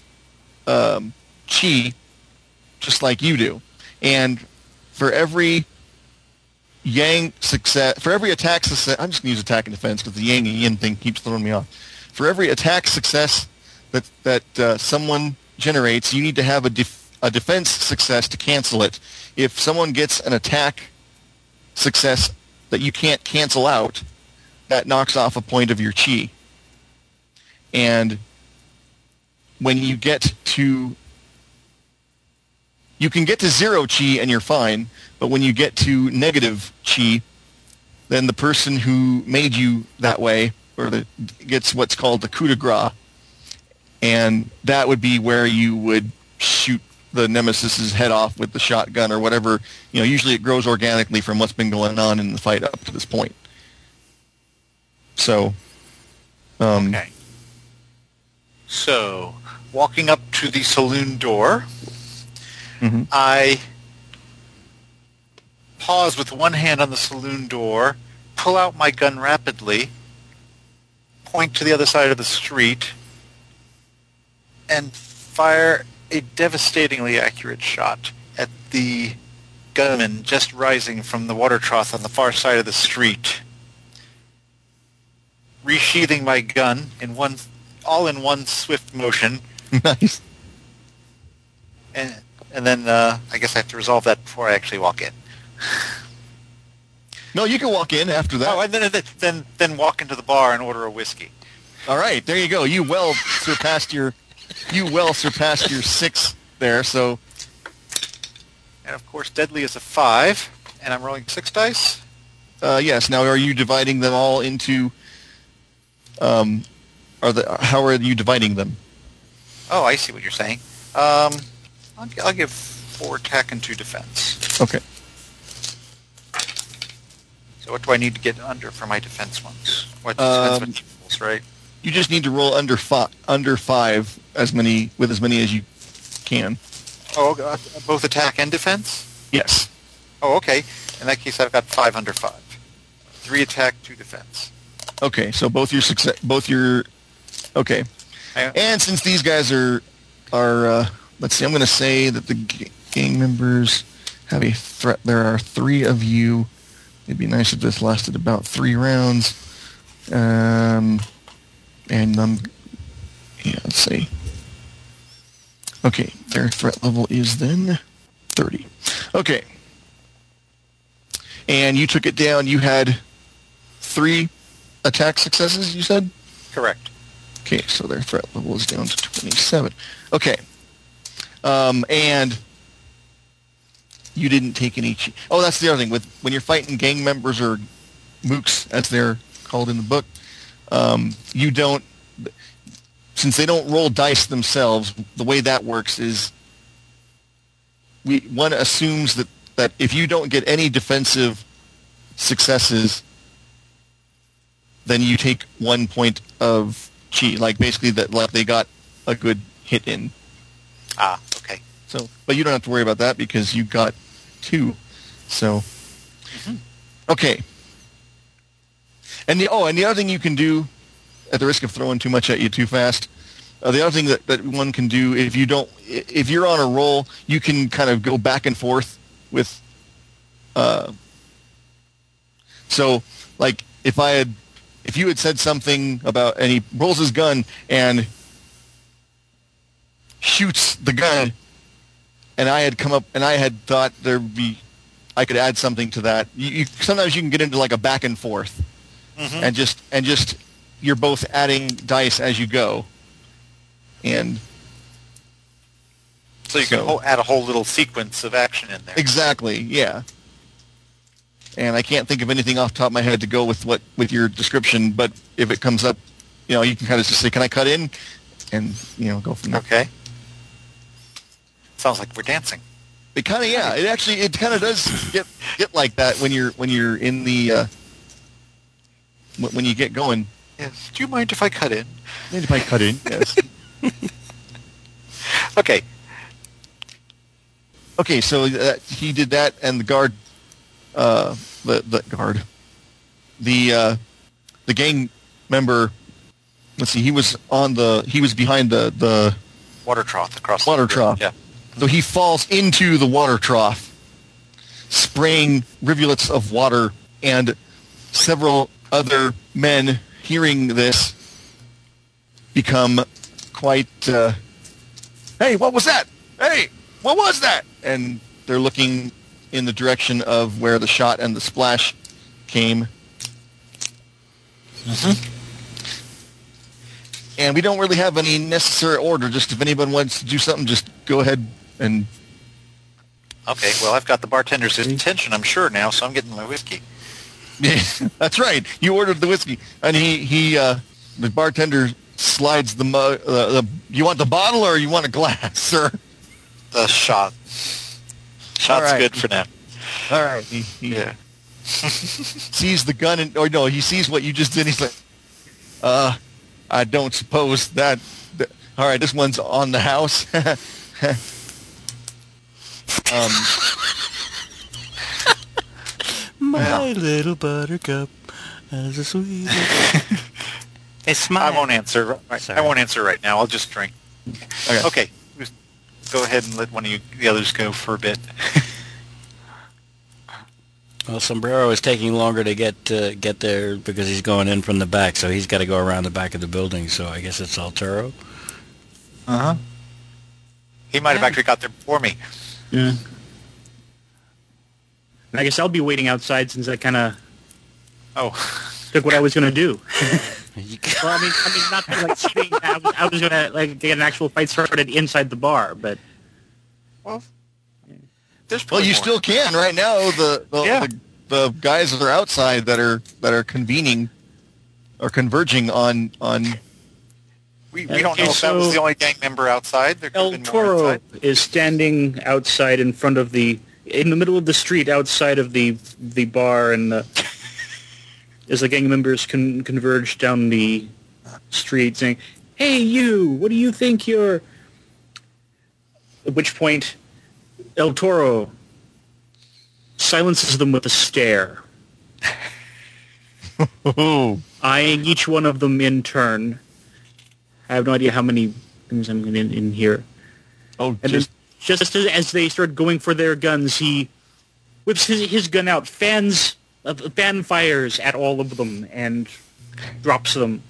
um, chi, just like you do. And for every yang success, for every attack success, I'm just going to use attack and defense because the yang and yin thing keeps throwing me off. For every attack success that that uh, someone generates, you need to have a def- a defense success to cancel it. If someone gets an attack success that you can't cancel out, that knocks off a point of your chi. And when you get to you can get to zero chi and you're fine, but when you get to negative chi, then the person who made you that way or the, gets what's called the coup de grace, and that would be where you would shoot the nemesis's head off with the shotgun or whatever. You know, usually it grows organically from what's been going on in the fight up to this point. So, um, Okay. So, walking up to the saloon door, Mhm. I pause with one hand on the saloon door, pull out my gun rapidly, point to the other side of the street, and fire a devastatingly accurate shot at the gunman just rising from the water trough on the far side of the street. Resheathing my gun in one, all in one swift motion, nice. and and then uh, I guess I have to resolve that before I actually walk in. No, you can walk in after that. Oh, and then then then, walk into the bar and order a whiskey. All right, there you go. You well surpassed your you well surpassed your six there. So And of course, deadly is a five, and I'm rolling six dice. uh, yes. Now, are you dividing them all into? Um, are the how are you dividing them? Oh, I see what you're saying. Um, I'll, I'll give four attack and two defense. Okay. So what do I need to get under for my defense ones? What Um, defense rolls, right? You just need to roll under five, under five as many with as many as you can. Oh, uh, both attack and defense. Yes. Oh, okay. In that case, I've got five under five. Three attack, two defense. Okay. So both your success, both your okay. And since these guys are are uh, let's see, I'm going to say that the g- gang members have a threat. There are three of you. It'd be nice if this lasted about three rounds. Um, and um, yeah, let's see. Okay, their threat level is then 30. Okay. And you took it down. You had three attack successes, you said? correct. Okay, so their threat level is down to 27. Okay. Um, and you didn't take any. Oh, that's the other thing with when you're fighting gang members or mooks, as they're called in the book. Um, you don't, since they don't roll dice themselves. The way that works is, we one assumes that that if you don't get any defensive successes, then you take one point of chi. Like basically that, like they got a good hit in. Ah, okay. So, but you don't have to worry about that because you got two. So, okay. And the oh, and the other thing you can do, at the risk of throwing too much at you too fast, uh, the other thing that, that one can do if you don't, if you're on a roll, you can kind of go back and forth with. Uh, so, like if I had, if you had said something about, and he rolls his gun and shoots the gun, and I had come up and I had thought there'd be, I could add something to that. You, you, sometimes you can get into like a back and forth, mm-hmm. and just and just you're both adding dice as you go, and So you can So- ho- add a whole little sequence of action in there. exactly, yeah. And I can't think of anything off the top of my head to go with what with your description, but if it comes up, you know, you can kind of just say, "Can I cut in?" and you know, go from there. Okay. Sounds like we're dancing. It kind of yeah. It actually it kind of does get get like that when you're when you're in the uh, when you get going. Yes. Do you mind if I cut in? Mind if I cut in. Yes. Okay. Okay, so uh, he did that, and the guard, uh, the the guard, the uh, the gang member. Let's see, he was on the he was behind the the Water trough across Water the trough. Yeah. So he falls into the water trough, spraying rivulets of water, and several other men hearing this become quite, uh, hey, what was that? Hey, what was that? And they're looking in the direction of where the shot and the splash came. Mm-hmm. And we don't really have any necessary order. Just if anyone wants to do something, just go ahead and Okay. Well, I've got the bartender's attention, I'm sure now, so I'm getting my whiskey. That's right. You ordered the whiskey, and he he uh, the bartender slides the mug. Uh, the, you want the bottle or you want a glass, sir? The shot. Shot's All right. good for now. All right. He, he Yeah. sees the gun, and or no, he sees what you just did. He's like, uh, I don't suppose that. that all right, this one's on the house. um, My little buttercup has a sweet. Hey, smile. I won't answer. Right, I won't answer right now. I'll just drink. okay. Okay. Just Go ahead and let one of you, the others go for a bit. Well, Sombrero is taking longer to get uh, get there because he's going in from the back, so he's got to go around the back of the building. So I guess it's El Toro. Uh-huh. He might have Yeah. actually got there before me. Yeah. I guess I'll be waiting outside since I kind of Oh. took what I was going to do. You Well, I mean, I mean, not to, like sitting. I was, I was going to like get an actual fight started inside the bar, but Well, there's Well, you more. still can right now. The the, Yeah. the the guys that are outside that are that are convening or converging on on. We, we don't Okay, know if that was the only gang member outside. There could El have been more Toro is standing outside in front of the, in the middle of the street outside of the the bar, and the, as the gang members con- converge down the street, saying, "Hey, you! What do you think you're?" At which point, El Toro silences them with a stare, eyeing each one of them in turn. I have no idea how many things I'm in, in here. oh, And just just as, as they start going for their guns, he whips his, his gun out, fans uh, fan fires at all of them, and drops them.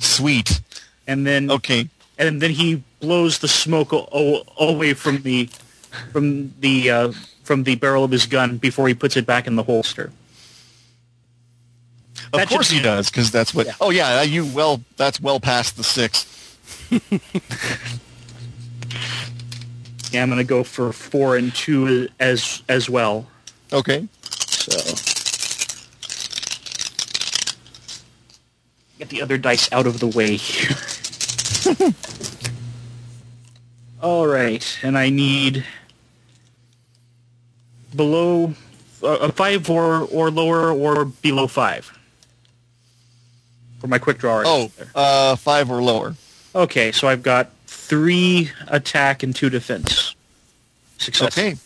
sweet. And then Okay, and then he blows the smoke o- o- away from the from the uh, from the barrel of his gun before he puts it back in the holster. of That course should- he does because that's what. Yeah. Oh yeah, you well. That's well past the six. Yeah, I'm going to go for four and two as as well. Okay. So get the other dice out of the way here. All right, and I need below uh, a five or or lower or below five for my quick draw. Oh, uh, five or lower. Okay, so I've got three attack and two defense. Success. Okay.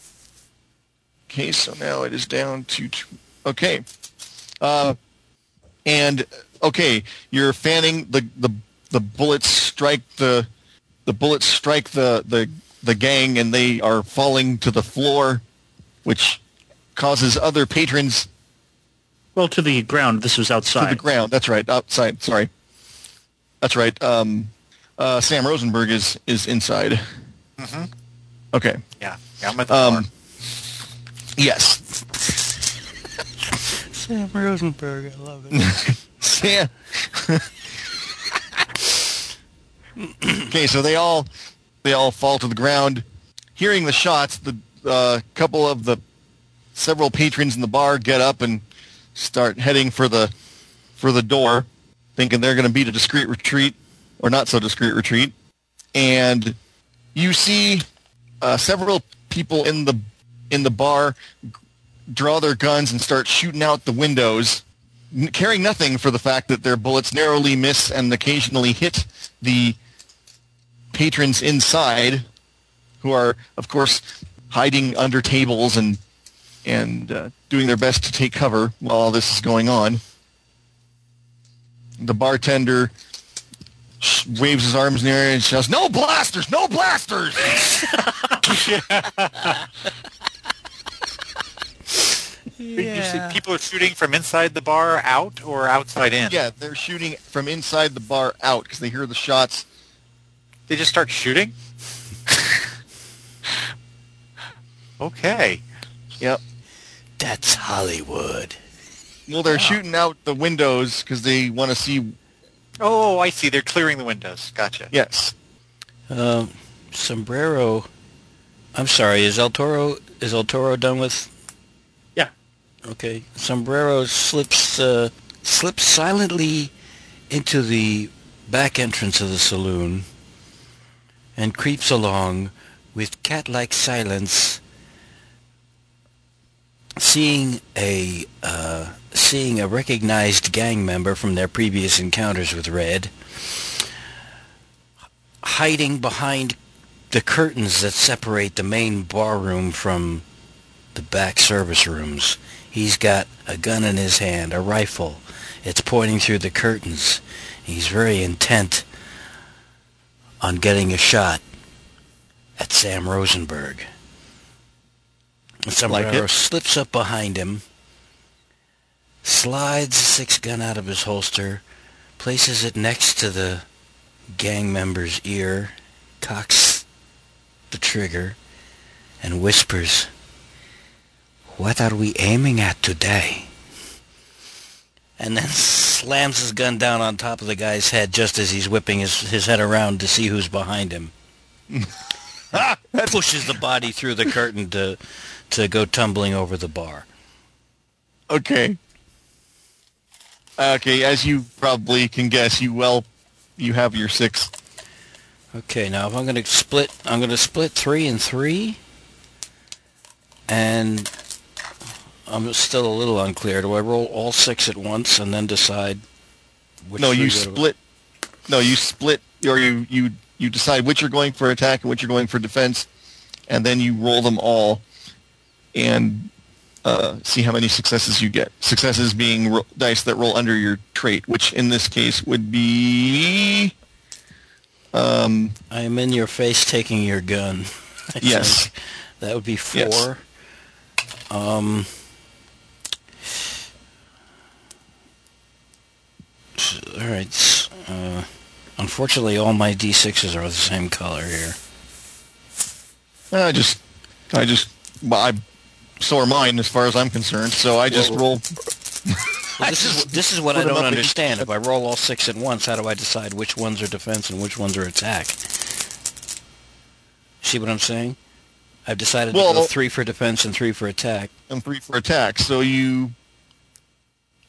Okay, so now it is down to two. Okay. Uh, and okay, you're fanning the the the bullets strike the the bullets strike the the the gang and they are falling to the floor, which causes other patrons Well, to the ground. This was outside. to the ground. That's right, outside. Sorry, that's right. Um, uh, Sam Rosenberg is is inside. hmm Okay. Yeah. Yeah, I'm at the Um, door. yes. Sam Rosenberg, I love it. Sam. okay, so they all they all fall to the ground. Hearing the shots, the uh, couple of the several patrons in the bar get up and start heading for the for the door, thinking they're going to beat a discreet retreat or not so discreet retreat. And you see uh, several people in the in the bar draw their guns and start shooting out the windows caring nothing for the fact that their bullets narrowly miss and occasionally hit the patrons inside, who are, of course, hiding under tables and and uh, doing their best to take cover while all this is going on. The bartender waves his arms in the air and shouts, "No blasters! No blasters!" Did you see people are shooting from inside the bar out or outside in? yeah, they're shooting from inside the bar out because they hear the shots They just start shooting? okay. Yep. That's Hollywood. Well, they're shooting out the windows because they want to see. Oh, I see. They're clearing the windows. Gotcha. Yes. Um, Sombrero. I'm sorry. Is El Toro is El Toro done with? Yeah. Okay. Sombrero slips uh, slips silently into the back entrance of the saloon and creeps along with cat-like silence, seeing a uh, seeing a recognized gang member from their previous encounters with Red hiding behind the curtains that separate the main barroom from the back service rooms. He's got a gun in his hand, a rifle. It's pointing through the curtains. He's very intent on getting a shot at Sam Rosenberg. Sombrero it. slips up behind him, slides a six gun out of his holster, places it next to the gang member's ear, cocks the trigger, and whispers, What are we aiming at today? And then slams his gun down on top of the guy's head just as he's whipping his, his head around to see who's behind him. Pushes the body through the curtain to to go tumbling over the bar. Okay. Okay, as you probably can guess, you well, you have your six. Okay, now if I'm going to split, I'm going to split three and three, and I'm still a little unclear. Do I roll all six at once and then decide which? no, you split. No, you split, or you you you decide which you're going for attack and which you're going for defense, and then you roll them all, and uh, see how many successes you get. Successes being ro- dice that roll under your trait, which in this case would be. Um, I am in your face taking your gun. I Yes. think. that would be Yes. four. Um. s- All right. Uh, unfortunately, all my d6s are the same color here. I just, I just, well, I, so are mine as far as I'm concerned. So I just Well, roll. Well, this is this is what I don't understand. If I roll all six at once, how do I decide which ones are defense and which ones are attack? See what I'm saying? I've decided Well- to go three for defense and three for attack. and three for attack. So you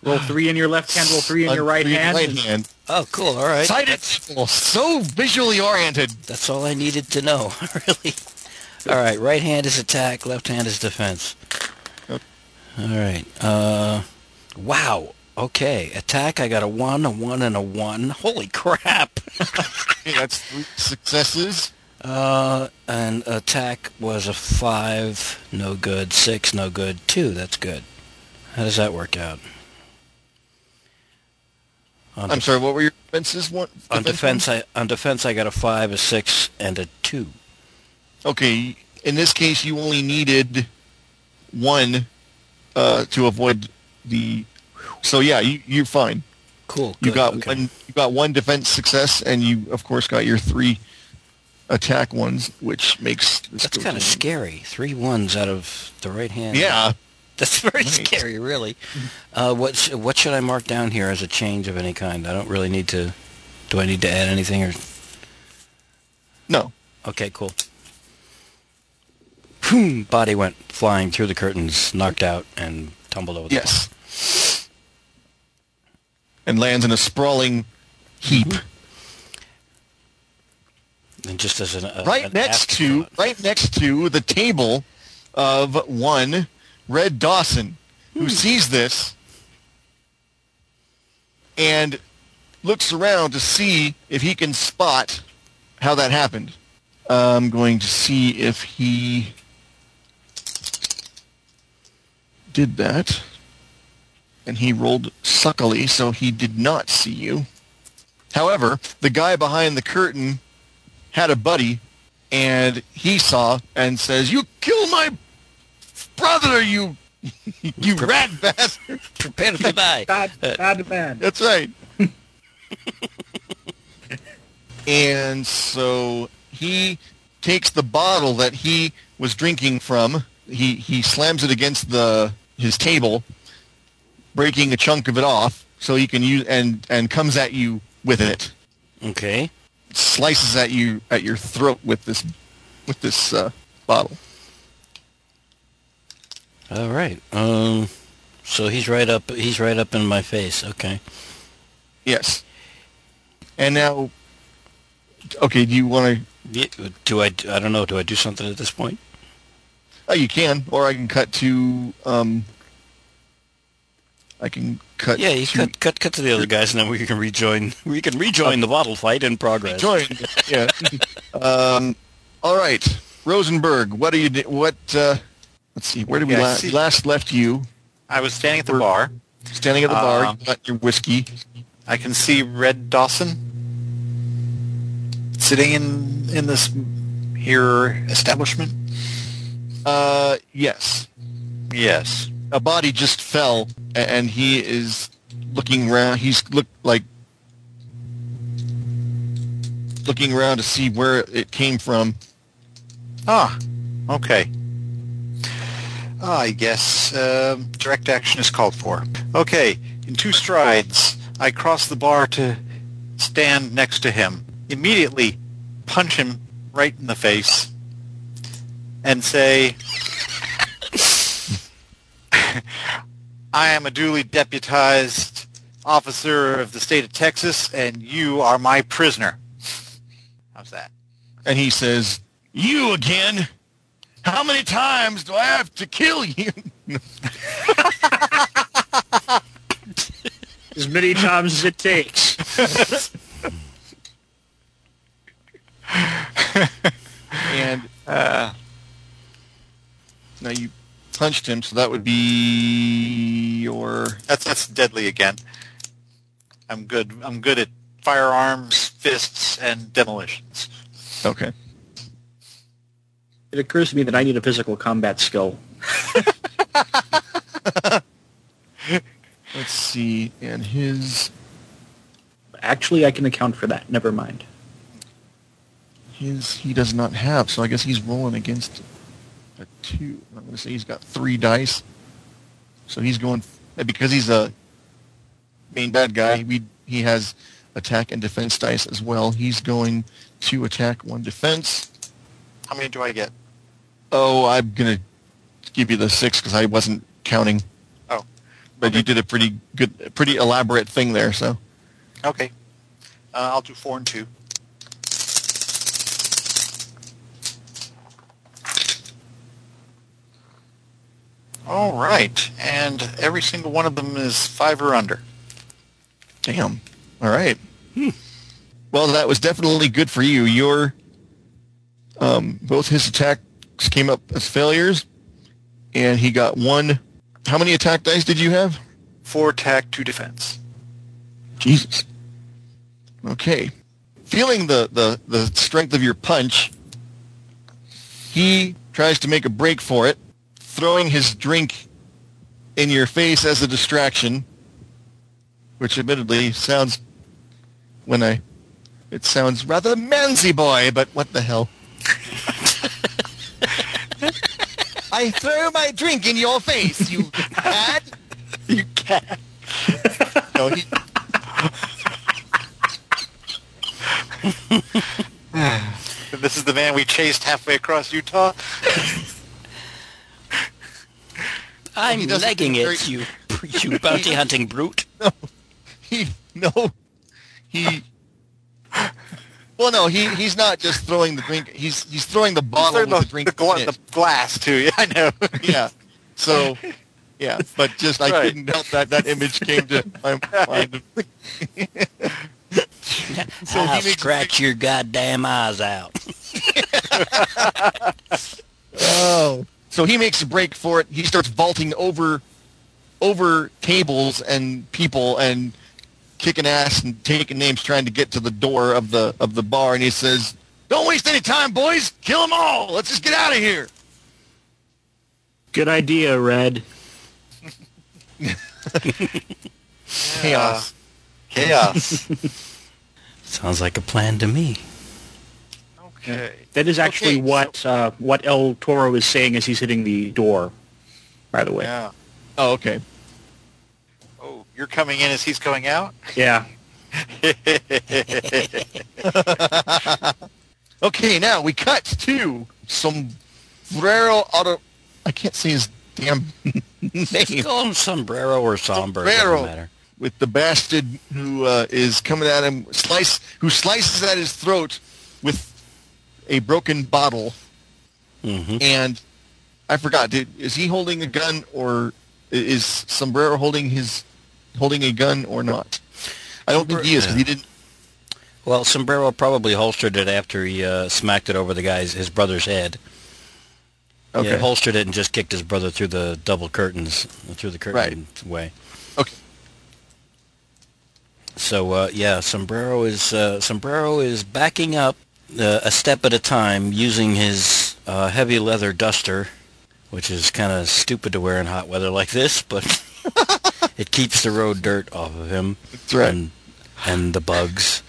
Roll three in your left hand, roll three in uh, your right three hand. Right hand. Oh, cool. All right. Sighted That's, people, so visually oriented. that's all I needed to know, really. All right. Right hand is attack. Left hand is defense. Yep. All right. Uh, wow. Okay. Attack. I got a one, a one, and a one. Holy crap. That's three successes. Uh, and attack was a five, no good. Six, no good. Two, that's good. How does that work out? On, I'm def- sorry, what were your defenses? One, on defense? I on defense I got a five, a six, and a two. Okay, in this case, you only needed one uh, to avoid the. So yeah, you, you're fine. Cool. You got okay. one. You got one defense success, and you of course got your three attack ones, which makes That's kind of scary. Three ones out of the right hand. Yeah, That's very scary, really. Uh, what sh- what should I mark down here as a change of any kind? I don't really need to. Do I need to add anything or? no. Okay, cool. Boom! Body went flying through the curtains, knocked out, and tumbled over the Yes. And lands in a sprawling heap floor. And just as an a, right an next to right next to the table of one Red Dawson, who hmm. sees this and looks around to see if he can spot how that happened. I'm going to see if he did that. And he rolled suckily, so he did not see you. However, the guy behind the curtain had a buddy, and he saw and says, "You kill my brother, you you rat bastard." prepare to die. Bad, Uh, bad man. That's right. and so he takes the bottle that he was drinking from. He he slams it against the his table, breaking a chunk of it off so he can use and and comes at you with it. Okay. Slices at you at your throat with this with this uh, bottle. All right. Um. So he's right up. He's right up in my face. Okay. Yes. And now, okay, do you want to? Do I? I don't know. Do I do something at this point? Oh, you can, or I can cut to. Um, I can cut. Yeah, you to cut cut cut to the other guys, and then we can rejoin. We can rejoin the bottle fight in progress. Join. yeah. um, all right, Rosenberg. What are you? What? Uh, let's see. Where did we Yeah, I last, see. last left you? I was standing at the We're- bar. Standing at the bar. Um, You got your whiskey. I can see Red Dawson sitting in in this here establishment. Uh, yes. Yes. A body just fell, and he is looking around. He's look like looking around to see where it came from. Ah, okay. Ah, I guess um, direct action is called for. Okay, in two strides, I cross the bar to stand next to him. Immediately punch him right in the face and say, I am a duly deputized officer of the state of Texas, and you are my prisoner. How's that? And he says, "You again? How many times do I have to kill you?" As many times as it takes. and Uh, now you punched him, so that would be your That's that's deadly again. I'm good. I'm good at firearms, fists, and demolitions. okay. It occurs to me that I need a physical combat skill. Let's see, and his Actually, I can account for that. Never mind. his he does not have, so I guess he's rolling against a two. I'm going to say he's got three dice, so he's going because he's a main bad guy. We he has attack and defense dice as well. He's going to attack one defense. How many do I get? Oh, I'm gonna give you the six because I wasn't counting. Oh. But Okay. you did a pretty good, pretty elaborate thing there. So Okay. Uh, I'll do four and two. All right, and every single one of them is five or under. damn. All right. Well, that was definitely good for you. Your um, both his attacks came up as failures, and he got one. How many attack dice did you have? Four attack, two defense. Jesus. Okay. Feeling the, the, the strength of your punch, he tries to make a break for it, throwing his drink in your face as a distraction, which admittedly sounds, when I, it sounds rather manzy boy, but what the hell. I throw my drink in your face, you cad. You cat. No, he, This is the man we chased halfway across Utah. Oh, I'm legging it, very- you, you bounty hunting brute. No, he no he well no he he's not just throwing the drink he's he's throwing the bottle They're with the, the, drink the, gla- in it. the glass too. Yeah, I know. yeah so yeah but just i couldn't help that that image came to my mind So I'll makes scratch your goddamn eyes out. oh so he makes a break for it he starts vaulting over over tables and people and kicking ass and taking names trying to get to the door of the of the bar and he says don't waste any time boys kill them all let's just get out of here Good idea, Red. chaos Chaos. Sounds like a plan to me. Okay. That is actually Okay, what uh, what El Toro is saying as he's hitting the door. By the way, Yeah. oh okay Oh, you're coming in as he's going out? yeah. Okay, now we cut to Sombrero Auto. I can't say his damn name. Call him sombrero or somber. Sombrero. Doesn't matter. With the bastard who uh, is coming at him, slice who slices at his throat with a broken bottle. hmm And I forgot. Did, is he holding a gun, or is Sombrero holding his holding a gun, or not? I don't think he is because he didn't. Well, sombrero probably holstered it after he uh, smacked it over the guy's his brother's head. Okay. Yeah, holstered it and just kicked his brother through the double curtains, through the curtain way. Okay. So uh, yeah, sombrero is uh, sombrero is backing up uh, a step at a time using his uh, heavy leather duster, which is kind of stupid to wear in hot weather like this, but it keeps the road dirt off of him That's right. and and the bugs.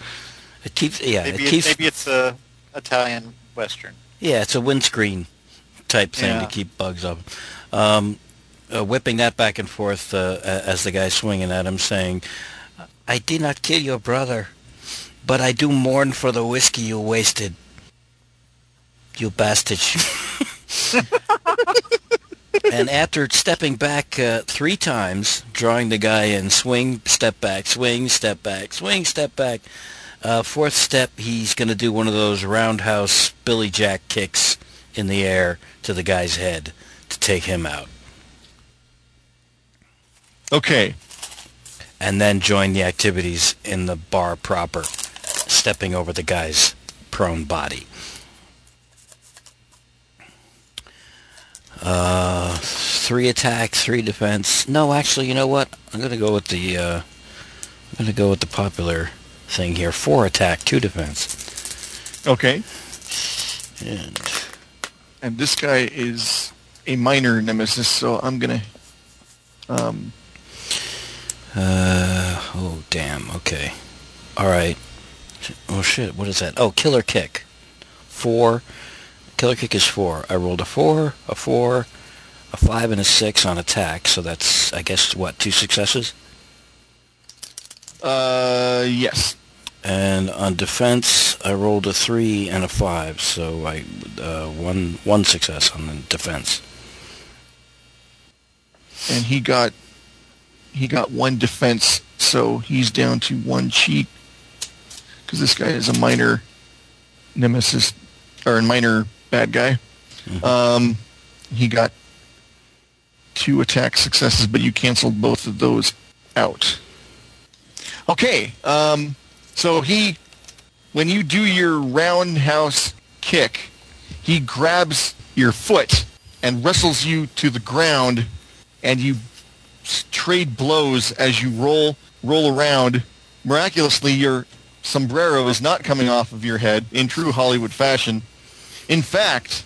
It keeps yeah, Maybe, it it, keeps maybe it's a Italian Western. yeah, it's a windscreen type thing Yeah. to keep bugs off. Um, uh, whipping that back and forth uh, as the guy's swinging at him, saying, "I did not kill your brother, but I do mourn for the whiskey you wasted. You bastard!" and after stepping back uh, three times, drawing the guy in, swing, step back, swing, step back, swing, step back. Uh, fourth step, he's going to do one of those roundhouse Billy Jack kicks in the air to the guy's head to take him out, Okay. and then join the activities in the bar proper, stepping over the guy's prone body. Uh, three attack, three defense. No, actually, you know what? I'm gonna go with the. Uh, I'm gonna go with the popular thing here. Four attack, two defense. Okay. And And this guy is a minor nemesis, so I'm gonna. Um, Uh, oh damn. Okay. All right. Oh shit. What is that? Oh, killer kick. Four. Killer kick is four. I rolled a four, a four, a five, and a six on attack. So that's, I guess, what two successes. uh, yes. And on defense, I rolled a three and a five, so I uh, one one success on the defense. and he got he got one defense, so he's down to one chi because this guy is a minor nemesis or a minor bad guy. Um, he got two attack successes, but you canceled both of those out. Okay, um, so he when you do your roundhouse kick, he grabs your foot and wrestles you to the ground and you trade blows as you roll roll around. Miraculously, your sombrero is not coming off of your head in true Hollywood fashion. In fact,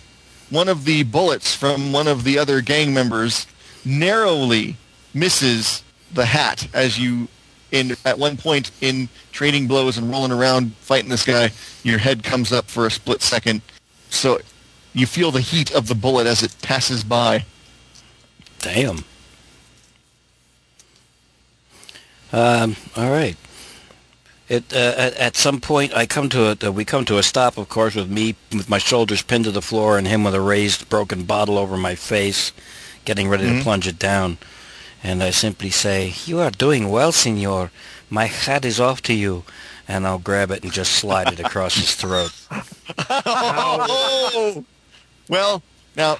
one of the bullets from one of the other gang members narrowly misses the hat as you in at one point in trading blows and rolling around fighting this guy, your head comes up for a split second. So you feel the heat of the bullet as it passes by. Damn. Um, all right. It uh, at, at some point I come to a uh, we come to a stop, of course, with me with my shoulders pinned to the floor and him with a raised broken bottle over my face, getting ready to plunge it down. And I simply say, "You are doing well, Senor. My hat is off to you." And I'll grab it and just slide it across his throat. Oh! Well, now,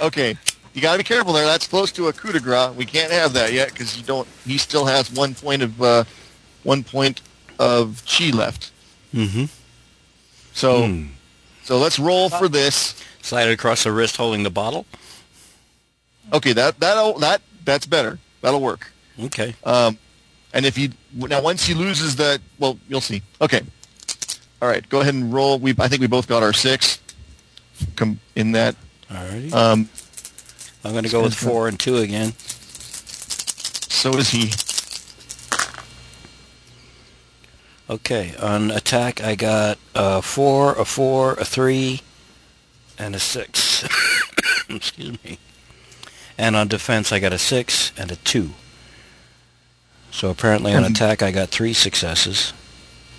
okay, you got to be careful there. That's close to a coup de grace. We can't have that yet because you don't. He still has one point of uh, one point of chi left. Mm-hmm. So, Hmm. so let's roll for this. Slide it across the wrist, holding the bottle. Okay, that that that that's better. That'll work. Okay. Um, and if he now once he loses that, well, you'll see. Okay. All right, go ahead and roll. We I think we both got our six. Come in that. Alrighty. Um, I'm going to go with four and two again. so is he. Okay, on attack I got a four, a four, a three, and a six. Excuse me. And on defense I got a six and a two. So apparently on attack I got three successes,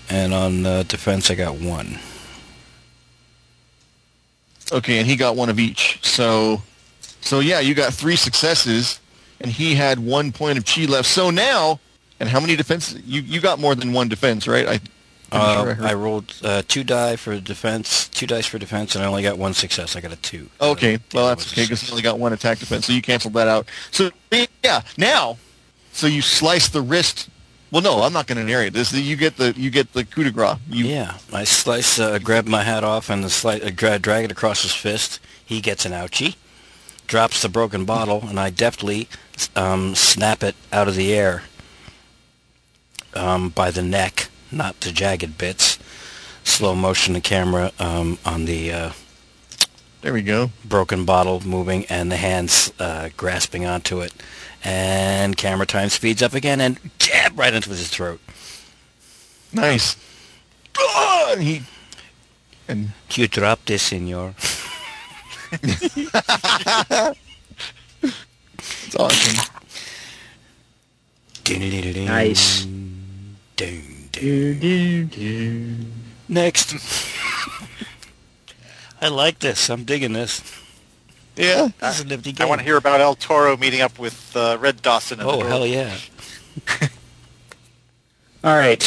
and on uh, defense I got one. Okay, and he got one of each. So, so yeah, you got three successes, and he had one point of chi left. So now, and how many defense? You you got more than one defense, right? I. Uh, sure I I rolled uh, two die for defense, two dice for defense, and I only got one success. I got a two. Okay, The well that's okay because you only got one attack defense, so you canceled that out. So yeah, now, so you slice the wrist. Well, no, I'm not going to narrate this. You get the you get the coup de grace. You, Yeah, I slice, uh, grab my hat off and the slice, uh, dra- drag it across his fist. He gets an ouchie, drops the broken bottle, and I deftly um, snap it out of the air um, by the neck, not the jagged bits. Slow motion the camera um, on the uh, There we go. broken bottle moving and the hands uh, grasping onto it. And camera time speeds up again and jab right into his throat. Nice. Ah, and he and You dropped this, senor. it's awesome. Nice. Dun, dun. Do, do, do. Next. I like this. I'm digging this. Yeah. This is a nifty I want to hear about El Toro meeting up with uh, Red Dawson. Oh, hell yeah. All right.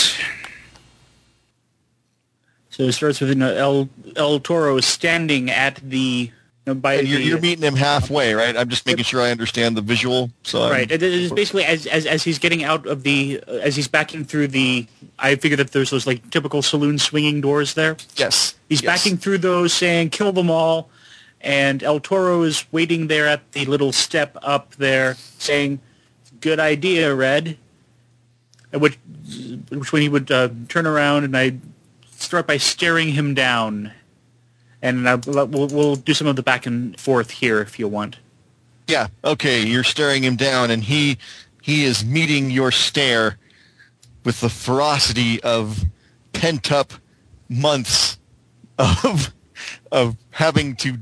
So it starts with you know, El El Toro standing at the you know, by And you're, the, you're meeting him halfway, right? I'm just making sure I understand the visual. So I'm- right. It is basically as, as as he's getting out of the uh, as he's backing through the. I figured that there's those like typical saloon swinging doors there. Yes. He's yes. backing through those, saying "Kill them all," and El Toro is waiting there at the little step up there, saying, "Good idea, Red." At which, which when he would uh, turn around, and I start by staring him down, and I, we'll, we'll do some of the back and forth here if you want. Yeah. Okay. You're staring him down, and he he is meeting your stare with the ferocity of pent up months of of having to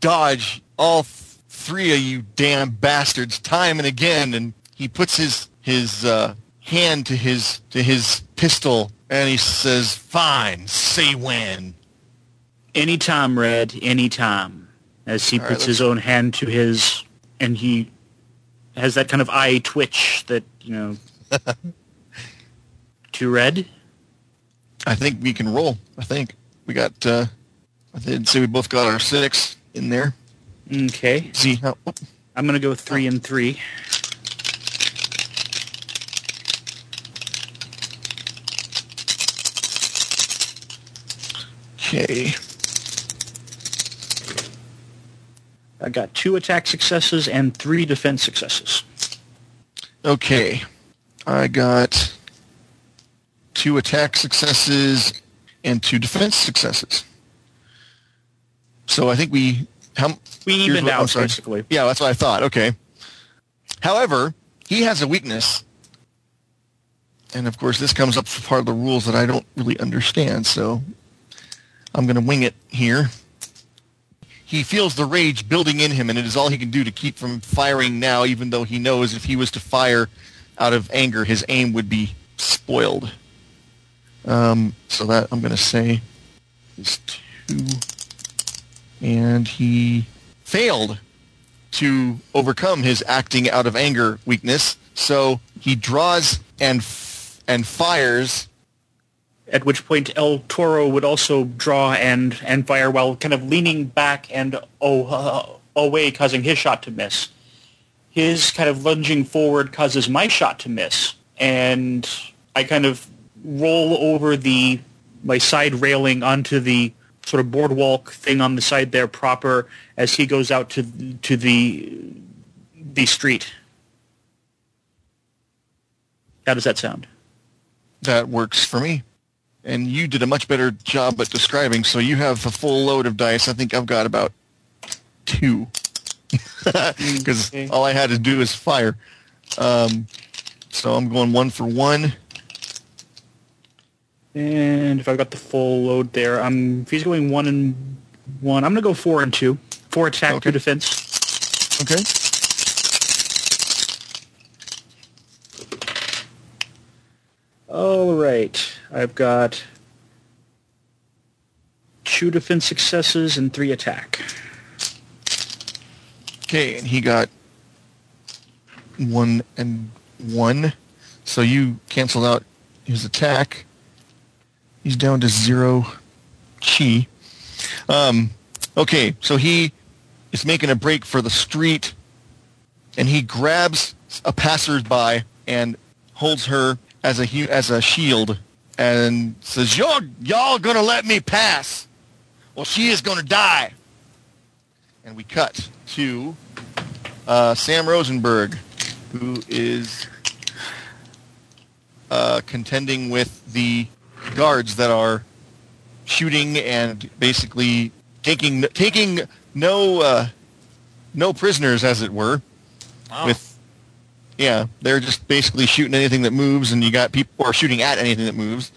dodge all three of you damn bastards time and again. And he puts his his uh, hand to his to his pistol And he says, "Fine, say when." Anytime, Red. Anytime. As he All right, puts his own hand to his, and he has that kind of eye twitch that you know. to Red. I think we can roll. I think we got. Uh, I did say we both got our six in there. Okay. See how? I'm gonna go three and three. Okay. I got two attack successes and three defense successes. Okay. I got two attack successes and two defense successes. So I think we how We evened out basically. Yeah, that's what I thought. Okay. However, he has a weakness. And of course, this comes up for part of the rules that I don't really understand, so I'm going to wing it here. He feels the rage building in him, and it is all he can do to keep from firing now, even though he knows if he was to fire out of anger, his aim would be spoiled. Um, so that I'm going to say is two. And he failed to overcome his acting out of anger weakness. So he draws and f- and fires. At which point El Toro would also draw and, and fire while kind of leaning back and oh, uh, away, causing his shot to miss. His kind of lunging forward causes my shot to miss, and I kind of roll over the my side railing onto the sort of boardwalk thing on the side there proper as he goes out to to the the street. How does that sound? That works for me. And you did a much better job at describing. So you have a full load of dice. I think I've got about two. Because all I had to do is fire. Um, so I'm going one for one. And if I've got the full load there, I'm if he's going one and one, I'm gonna go four and two. Four attack, Okay. two defense. Okay. All right. I've got two defense successes and three attack. Okay, and he got one and one. So you canceled out his attack. He's down to zero chi. Um, okay, so he is making a break for the street, and he grabs a passersby and holds her as a as a shield, and says, "Y'all, y'all gonna let me pass? Well, she is gonna die." And we cut to uh, Sam Rosenberg, who is uh, contending with the guards that are shooting and basically taking taking no uh, no prisoners, as it were. Wow. With yeah, they're just basically shooting anything that moves, and you got people or shooting at anything that moves.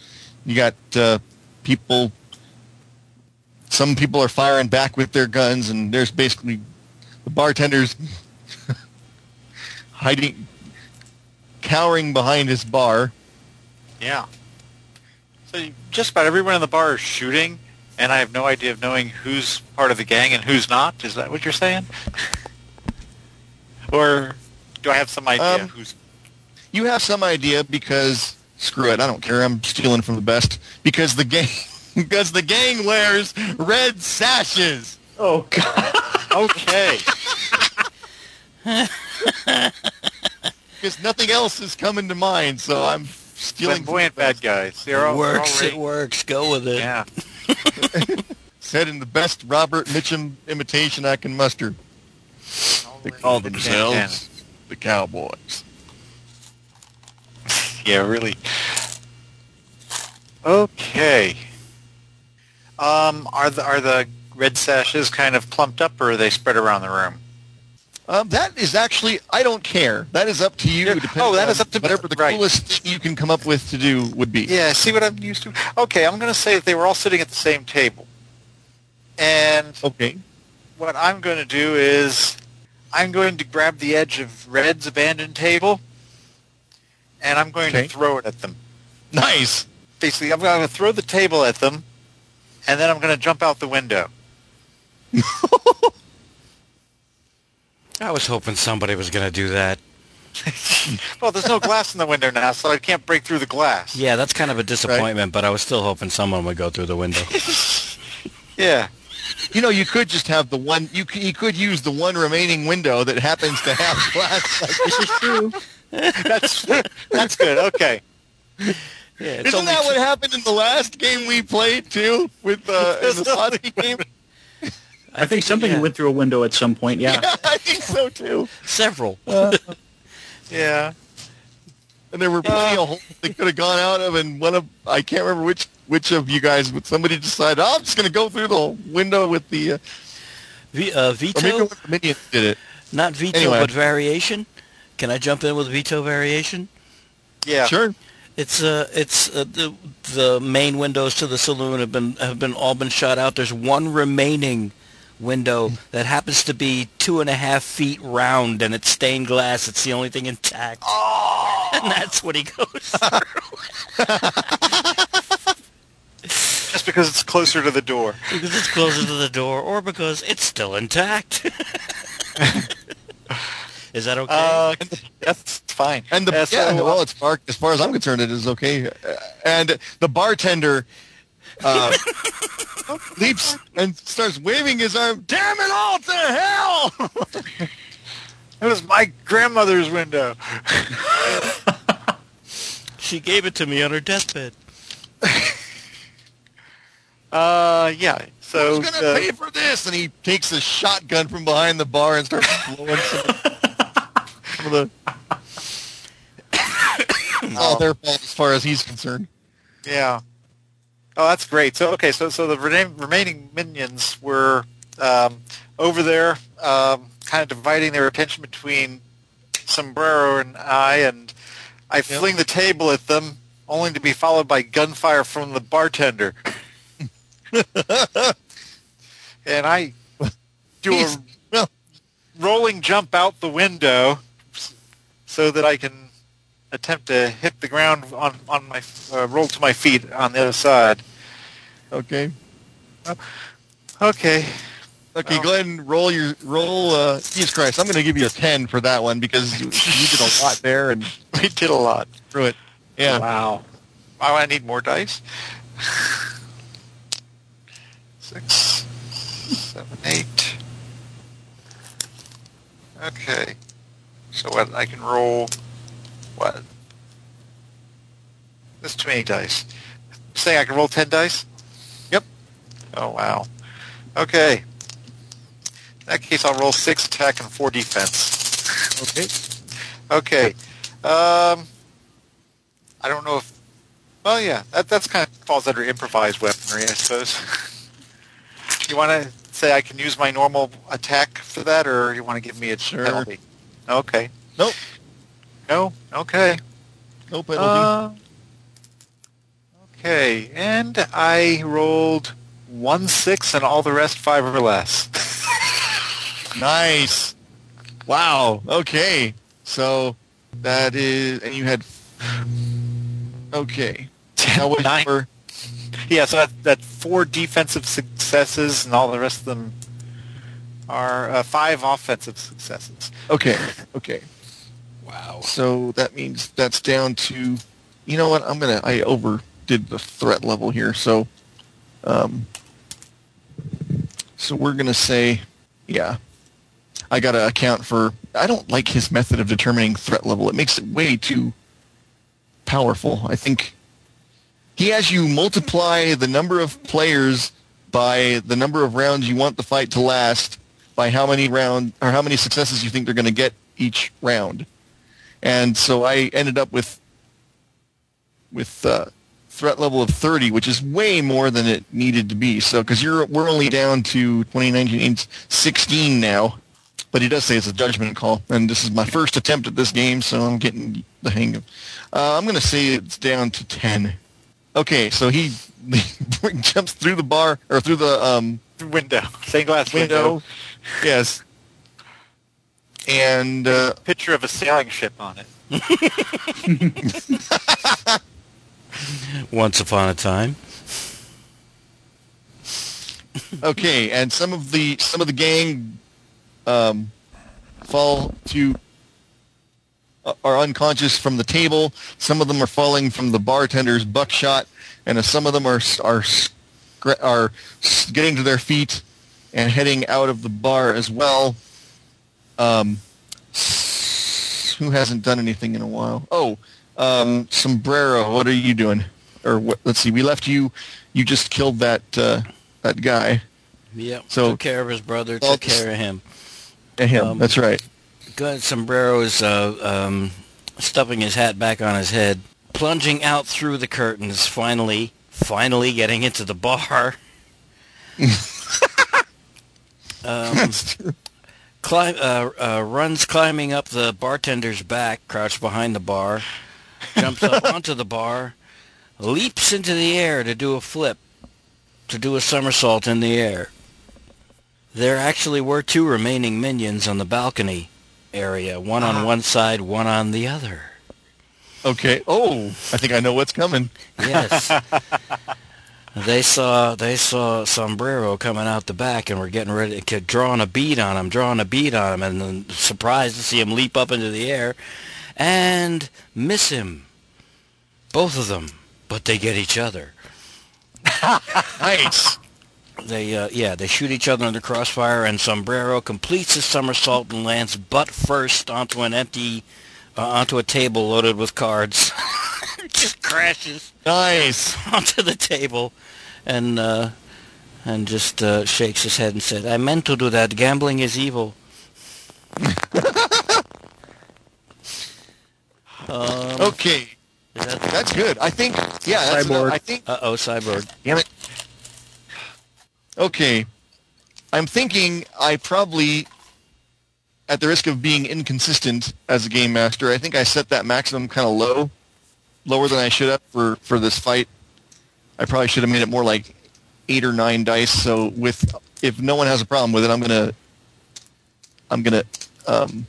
You got uh, people. Some people are firing back with their guns, and there's basically the bartenders hiding, cowering behind his bar. Yeah. So just about everyone in the bar is shooting, and I have no idea of knowing who's part of the gang and who's not. Is that what you're saying? or do I have some idea Um, who's? You have some idea because screw it, I don't care. I'm stealing from the best because the gang because the gang wears red sashes. Oh god. Okay. Because nothing else is coming to mind, so I'm stealing. from Flamboyant bad guys. They're all they're works, already- it works. Go with it. Yeah. Said in the best Robert Mitchum imitation I can muster. They call themselves the Cowboys. Yeah, really. Okay. Um, are the are the red sashes kind of clumped up, or are they spread around the room? Um, that is actually, I don't care. That is up to you. Oh, that is up to- whatever the right. coolest thing you can come up with to do would be. Yeah. See what I'm used to. Okay, I'm going to say that they were all sitting at the same table, and Okay. what I'm going to do is I'm going to grab the edge of Red's abandoned table, and I'm going Okay. to throw it at them. Nice. basically, I'm going to throw the table at them, and then I'm going to jump out the window. I was hoping somebody was going to do that. Well, there's no glass in the window now, so I can't break through the glass. Yeah, that's kind of a disappointment, but I was still hoping someone would go through the window. Yeah. You know, you could just have the one. You could, you could use the one remaining window that happens to have glass. Like, This is true. That's that's good. Okay. Yeah, it's isn't that two- what happened in the last game we played too with uh, in the SotC game? I think something yeah. went through a window at some point. Yeah. Yeah, I think so too. several? Yeah. And there were plenty of holes they could have gone out of, and one of I can't remember which which of you guys, but somebody decided, oh, I'm just going to go through the window with the, uh, V- uh, or maybe veto, one the minions did it. not veto, Anyway. but variation. Can I jump in with veto variation? Yeah. Sure. It's uh, it's uh, the the main windows to the saloon have been have been all been shot out. There's one remaining window that happens to be two and a half feet round, and it's stained glass. It's the only thing intact, Oh. and that's what he goes through Just because it's closer to the door. because it's closer to the door, or because it's still intact. Is that okay? Uh, that's fine. And the Uh, so, well, it's far, as far as I'm concerned, it is okay. Uh, And the bartender uh, leaps and starts waving his arm. Damn it all to hell! it was my grandmother's window. she gave it to me on her deathbed. Uh, yeah. So Who's gonna uh, pay for this? And he takes a shotgun from behind the bar and starts blowing some, some of the. It's all their fault as far as he's concerned. Yeah. Oh, that's great. So okay, so so the remaining minions were um, over there, um, kind of dividing their attention between Sombrero and I, and I fling the table at them, only to be followed by gunfire from the bartender. and I do a well, rolling jump out the window so that I can attempt to hit the ground on on my uh, roll to my feet on the other side. okay. Okay. Okay, Oh. go ahead and roll your roll. Uh, Jesus Christ, I'm going to give you a ten for that one because you, you did a lot there and We did a lot. Through it. Yeah. Wow. Why I need more dice? Six, seven, eight. Okay. So what? I can roll. What? That's too many dice. Saying I can roll ten dice? Yep. Oh wow. Okay. In that case, I'll roll six attack and four defense. Okay. Okay. Um, I don't know if. Well, yeah, that that's kind of falls under improvised weaponry, I suppose. you want to say I can use my normal attack for that, or you want to give me a Sure. penalty? Okay. Nope. No. Okay. No penalty. Uh, okay, and I rolled one six, and all the rest five or less. nice. Wow. Okay. So that is, and you had. Okay. Now what Nine. Yeah, so that, that four defensive successes and all the rest of them are uh, five offensive successes. Okay. Okay. Wow. So that means that's down to. You know what? I'm gonna. I overdid the threat level here. So. Um. So we're gonna say, yeah. I gotta account for. I don't like his method of determining threat level. It makes it way too powerful. I think he has you multiply the number of players by the number of rounds you want the fight to last by how many round or how many successes you think they're going to get each round. And so I ended up with with uh, threat level of 30, which is way more than it needed to be. So because you're we're only down to 2019 16 now, but he does say it's a judgment call, and this is my first attempt at this game, so I'm getting the hang of. Uh, I'm going to say it's down to 10. Okay, so he, jumps through the bar or through the um, Window, stained glass window. window. Yes. And uh, Picture of a sailing ship on it. Once upon a time. Okay, and some of the some of the gang um, fall to uh, are unconscious from the table. Some of them are falling from the bartender's buckshot, and uh, some of them are are are getting to their feet and heading out of the bar as well. Um, who hasn't done anything in a while? Oh, um, Sombrero, what are you doing? Or what, let's see, we left you. You just killed that uh, that guy. Yep. So- took care of his brother, took care of him. Him. Um, That's right. Good. Sombrero is uh, um, stuffing his hat back on his head, plunging out through the curtains, finally, finally getting into the bar. um, That's true. Climb, uh, uh, runs climbing up the bartender's back, crouched behind the bar, jumps up onto the bar, leaps into the air to do a flip, to do a somersault in the air. There actually were two remaining minions on the balcony area, one on one side, one on the other. Okay. Oh, I think I know what's coming. Yes. they saw they saw Sombrero coming out the back and were getting ready, to drawing a bead on him, drawing a bead on him, and then surprised to see him leap up into the air and miss him. Both of them, but they get each other. Nice. They uh, yeah, they shoot each other under crossfire, and Sombrero completes his somersault and lands butt first onto an empty uh, onto a table loaded with cards. Just crashes. Nice. onto the table and uh, and just uh, shakes his head and said, "I meant to do that. Gambling is evil." um, Okay. is that- That's good. I think. Yeah. That's Cyborg. enough. I think. uh-oh, cyborg. Damn it. Okay. I'm thinking I probably, at the risk of being inconsistent as a game master, I think I set that maximum kind of low, lower than I should have for, for this fight. I probably should have made it more like eight or nine dice. So with if no one has a problem with it, I'm gonna I'm gonna um,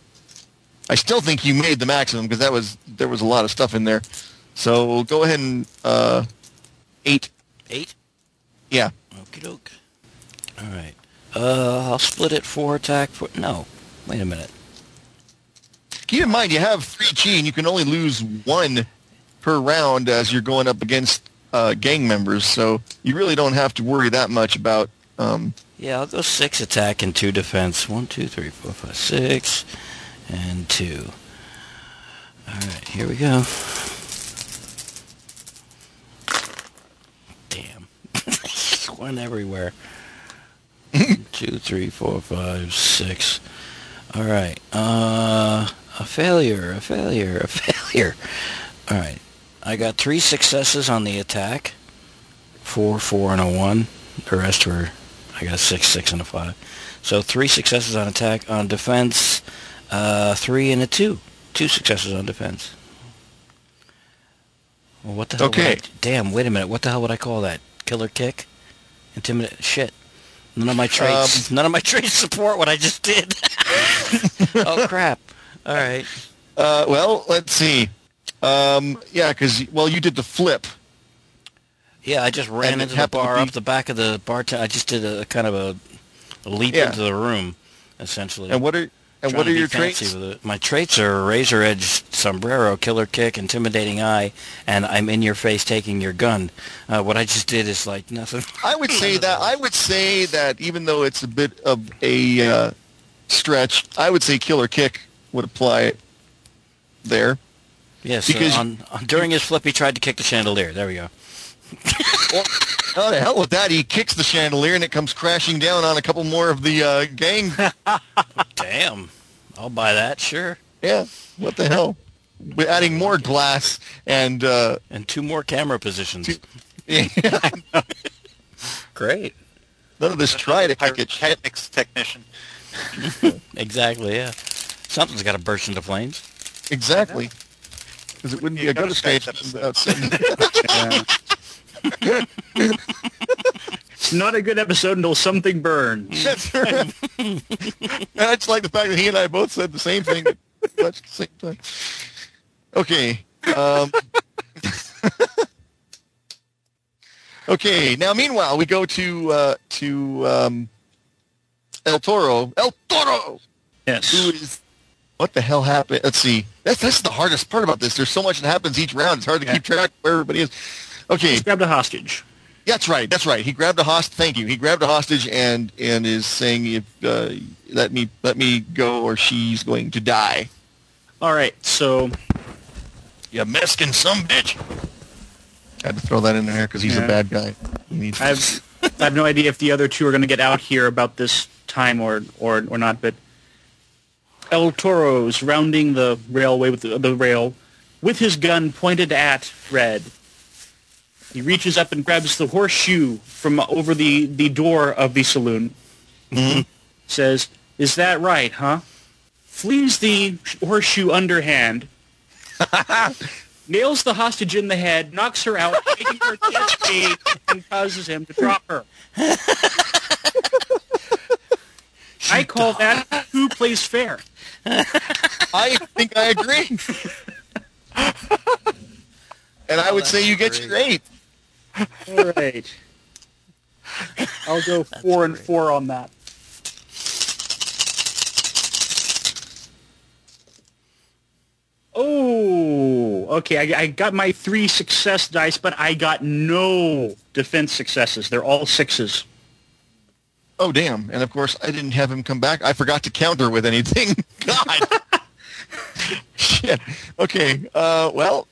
I still think you made the maximum because that was there was a lot of stuff in there. So go ahead and uh, eight. Eight. Yeah. Okie doke. All right. Uh, I'll split it four attack. For no, wait a minute. Keep in mind you have three chi and you can only lose one per round as you're going up against uh, gang members. So you really don't have to worry that much about. Um, Yeah, I'll go six attack and two defense. One, two, three, four, five, six, and two. All right, here we go. Damn, one everywhere. Two, three, four, five, six. All right, uh, a failure, a failure, a failure. All right, I got three successes on the attack. Four, four, and a one. The rest were I got a six, six, and a five. So three successes on attack. On defense, uh, three and a two. Two successes on defense. Well, what the hell? would Okay. I- damn. Wait a minute. What the hell would I call that? Killer kick? Intimidate? Shit. None of my traits. none of my traits support what I just did. oh crap. All right. uh, well, let's see. Um, yeah, because well, you did the flip. Yeah, I just ran And into the bar be- up the back of the bar. I just did a, kind of a, a leap Yeah. into the room, essentially. And what are and what are your traits? My traits are razor edge sombrero, killer kick, intimidating eye, and I'm in your face taking your gun. Uh, what I just did is like nothing. I would say that I would say that even though it's a bit of a uh, stretch, I would say killer kick would apply there. Yes, Because- on, on, during his flip, he tried to kick the chandelier. There we go. Well, oh, the hell with that. He kicks the chandelier and it comes crashing down on a couple more of the uh, gang. Damn, I'll buy that. Sure. yeah, what the hell? We're adding more glass and uh, And two more camera positions. yeah, Great. none of this try to kick it shit. Technician. Exactly. Yeah. Something's got to burst into flames. Exactly. Because it wouldn't be a Go to Gutter Skypes episode. without. It's not a good episode until something burns. That's right. and I just like the fact that he and I both said the same thing at the same time. Okay. Um, Okay, now meanwhile we go to uh, to um, El Toro. El Toro, Yes. who is what the hell happened? Let's see. That's that's the hardest part about this. There's so much that happens each round. It's hard to Yeah. keep track of where everybody is. Okay, He's grabbed a hostage. that's right. That's right. He grabbed a hostage. Thank you. He grabbed a hostage and and is saying, "If uh, let me let me go, or she's going to die." All right. So You Mexican some bitch. I had to throw that in there because he's Yeah. a bad guy. He needs I have no idea if the other two are going to get out here about this time or or or not. But El Toro's rounding the railway with the, the rail with his gun pointed at Red. He reaches up and grabs the horseshoe from over the, the door of the saloon. Mm-hmm. Says, "Is that right, huh?" Flees the horseshoe underhand. nails the hostage in the head, knocks her out, making her chest bleed, and causes him to drop her. I call that who plays fair. I think I agree. and I would say you get straight. All right. I'll go four and four on that. Oh, okay. I, I got my three success dice, but I got no defense successes. They're all sixes. Oh, damn. And of course, I didn't have him come back. I forgot to counter with anything. God. Shit. Okay. Uh, well,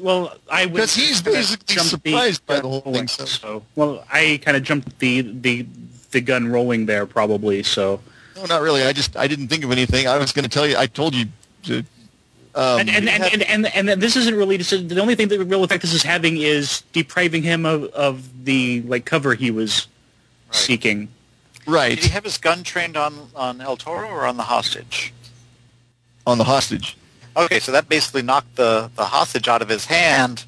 Well, I because he's basically surprised by the whole thing, so- well, I kind of jumped the the the gun rolling there probably. So no, not really. I just, I didn't think of anything. I was going to tell you, I told you to... Um, and and, you and, and, and and this isn't really just, the only thing that the real effect this is having is depriving him of, of the like cover he was Right. seeking. right, Did he have his gun trained on, on El Toro or on the hostage? on the hostage. Okay, so that basically knocked the, the hostage out of his hand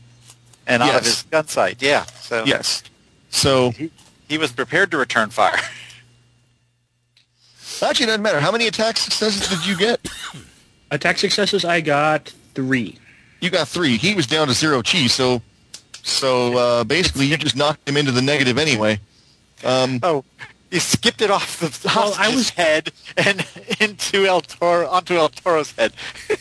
and out of his gun sight. Yeah. So Yes. So, he, he was prepared to return fire. actually, it doesn't matter. How many attack successes did you get? Attack successes, I got three. You got three. He was down to zero chi, so so uh, basically you just knocked him into the negative anyway. Um, Oh, he skipped it off the Well, hostage's I was- head and into El Toro onto El Toro's head.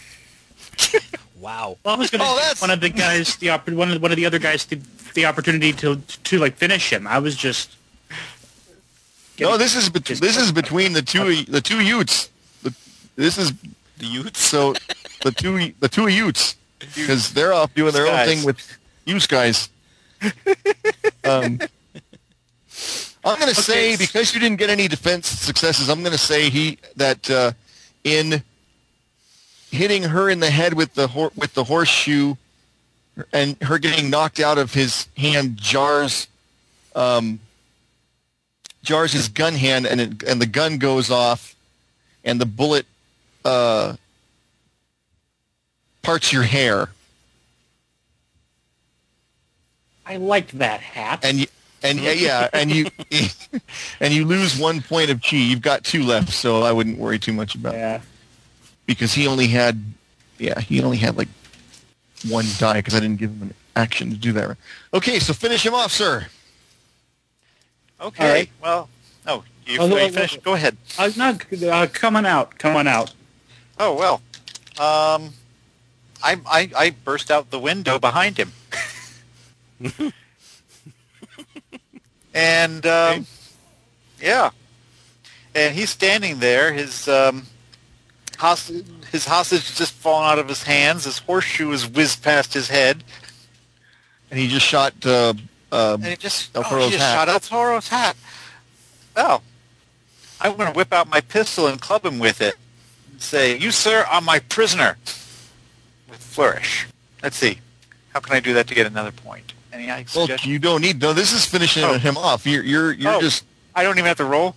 Wow. Well, I was going to Oh, give that's- one of the guys the opp- one of one of the other guys the, the opportunity to to like finish him. I was just no, this is bet- this is between the two the two Utes. The, this is The Utes? so the two the two Utes because they're off doing their own thing with Utes guys. Um, I'm going to say because you didn't get any defense successes, I'm going to say he that uh, in hitting her in the head with the hor- with the horseshoe and her getting knocked out of his hand jars um, jars his gun hand and it, and the gun goes off and the bullet uh, parts your hair I liked that hat. and you, and yeah, yeah, and you and you lose one point of chi. You've got two left, so I wouldn't worry too much about it yeah. because he only had yeah he only had like one die because I didn't give him an action to do that. Okay, so finish him off, sir. Okay. All right. Well, no, you, Oh, no, you no, finished. no. Go ahead. Uh, no, uh, come on out. Come on out. Oh well. Um, I, I I burst out the window behind him. and um, yeah, and he's standing there. His um, hostage, his hostage just fallen out of his hands. His horseshoe has whizzed past his head, And he just shot. Uh, uh, and he just El oh, Toro's he just hat. shot El Toro's hat. Oh, I'm going to whip out my pistol and club him with it. Say, "You, sir, are my prisoner." With flourish. Let's see. How can I do that to get another point? Any well, you don't need. No, this is finishing Oh. him off. You're you're you're Oh. just I don't even have to roll.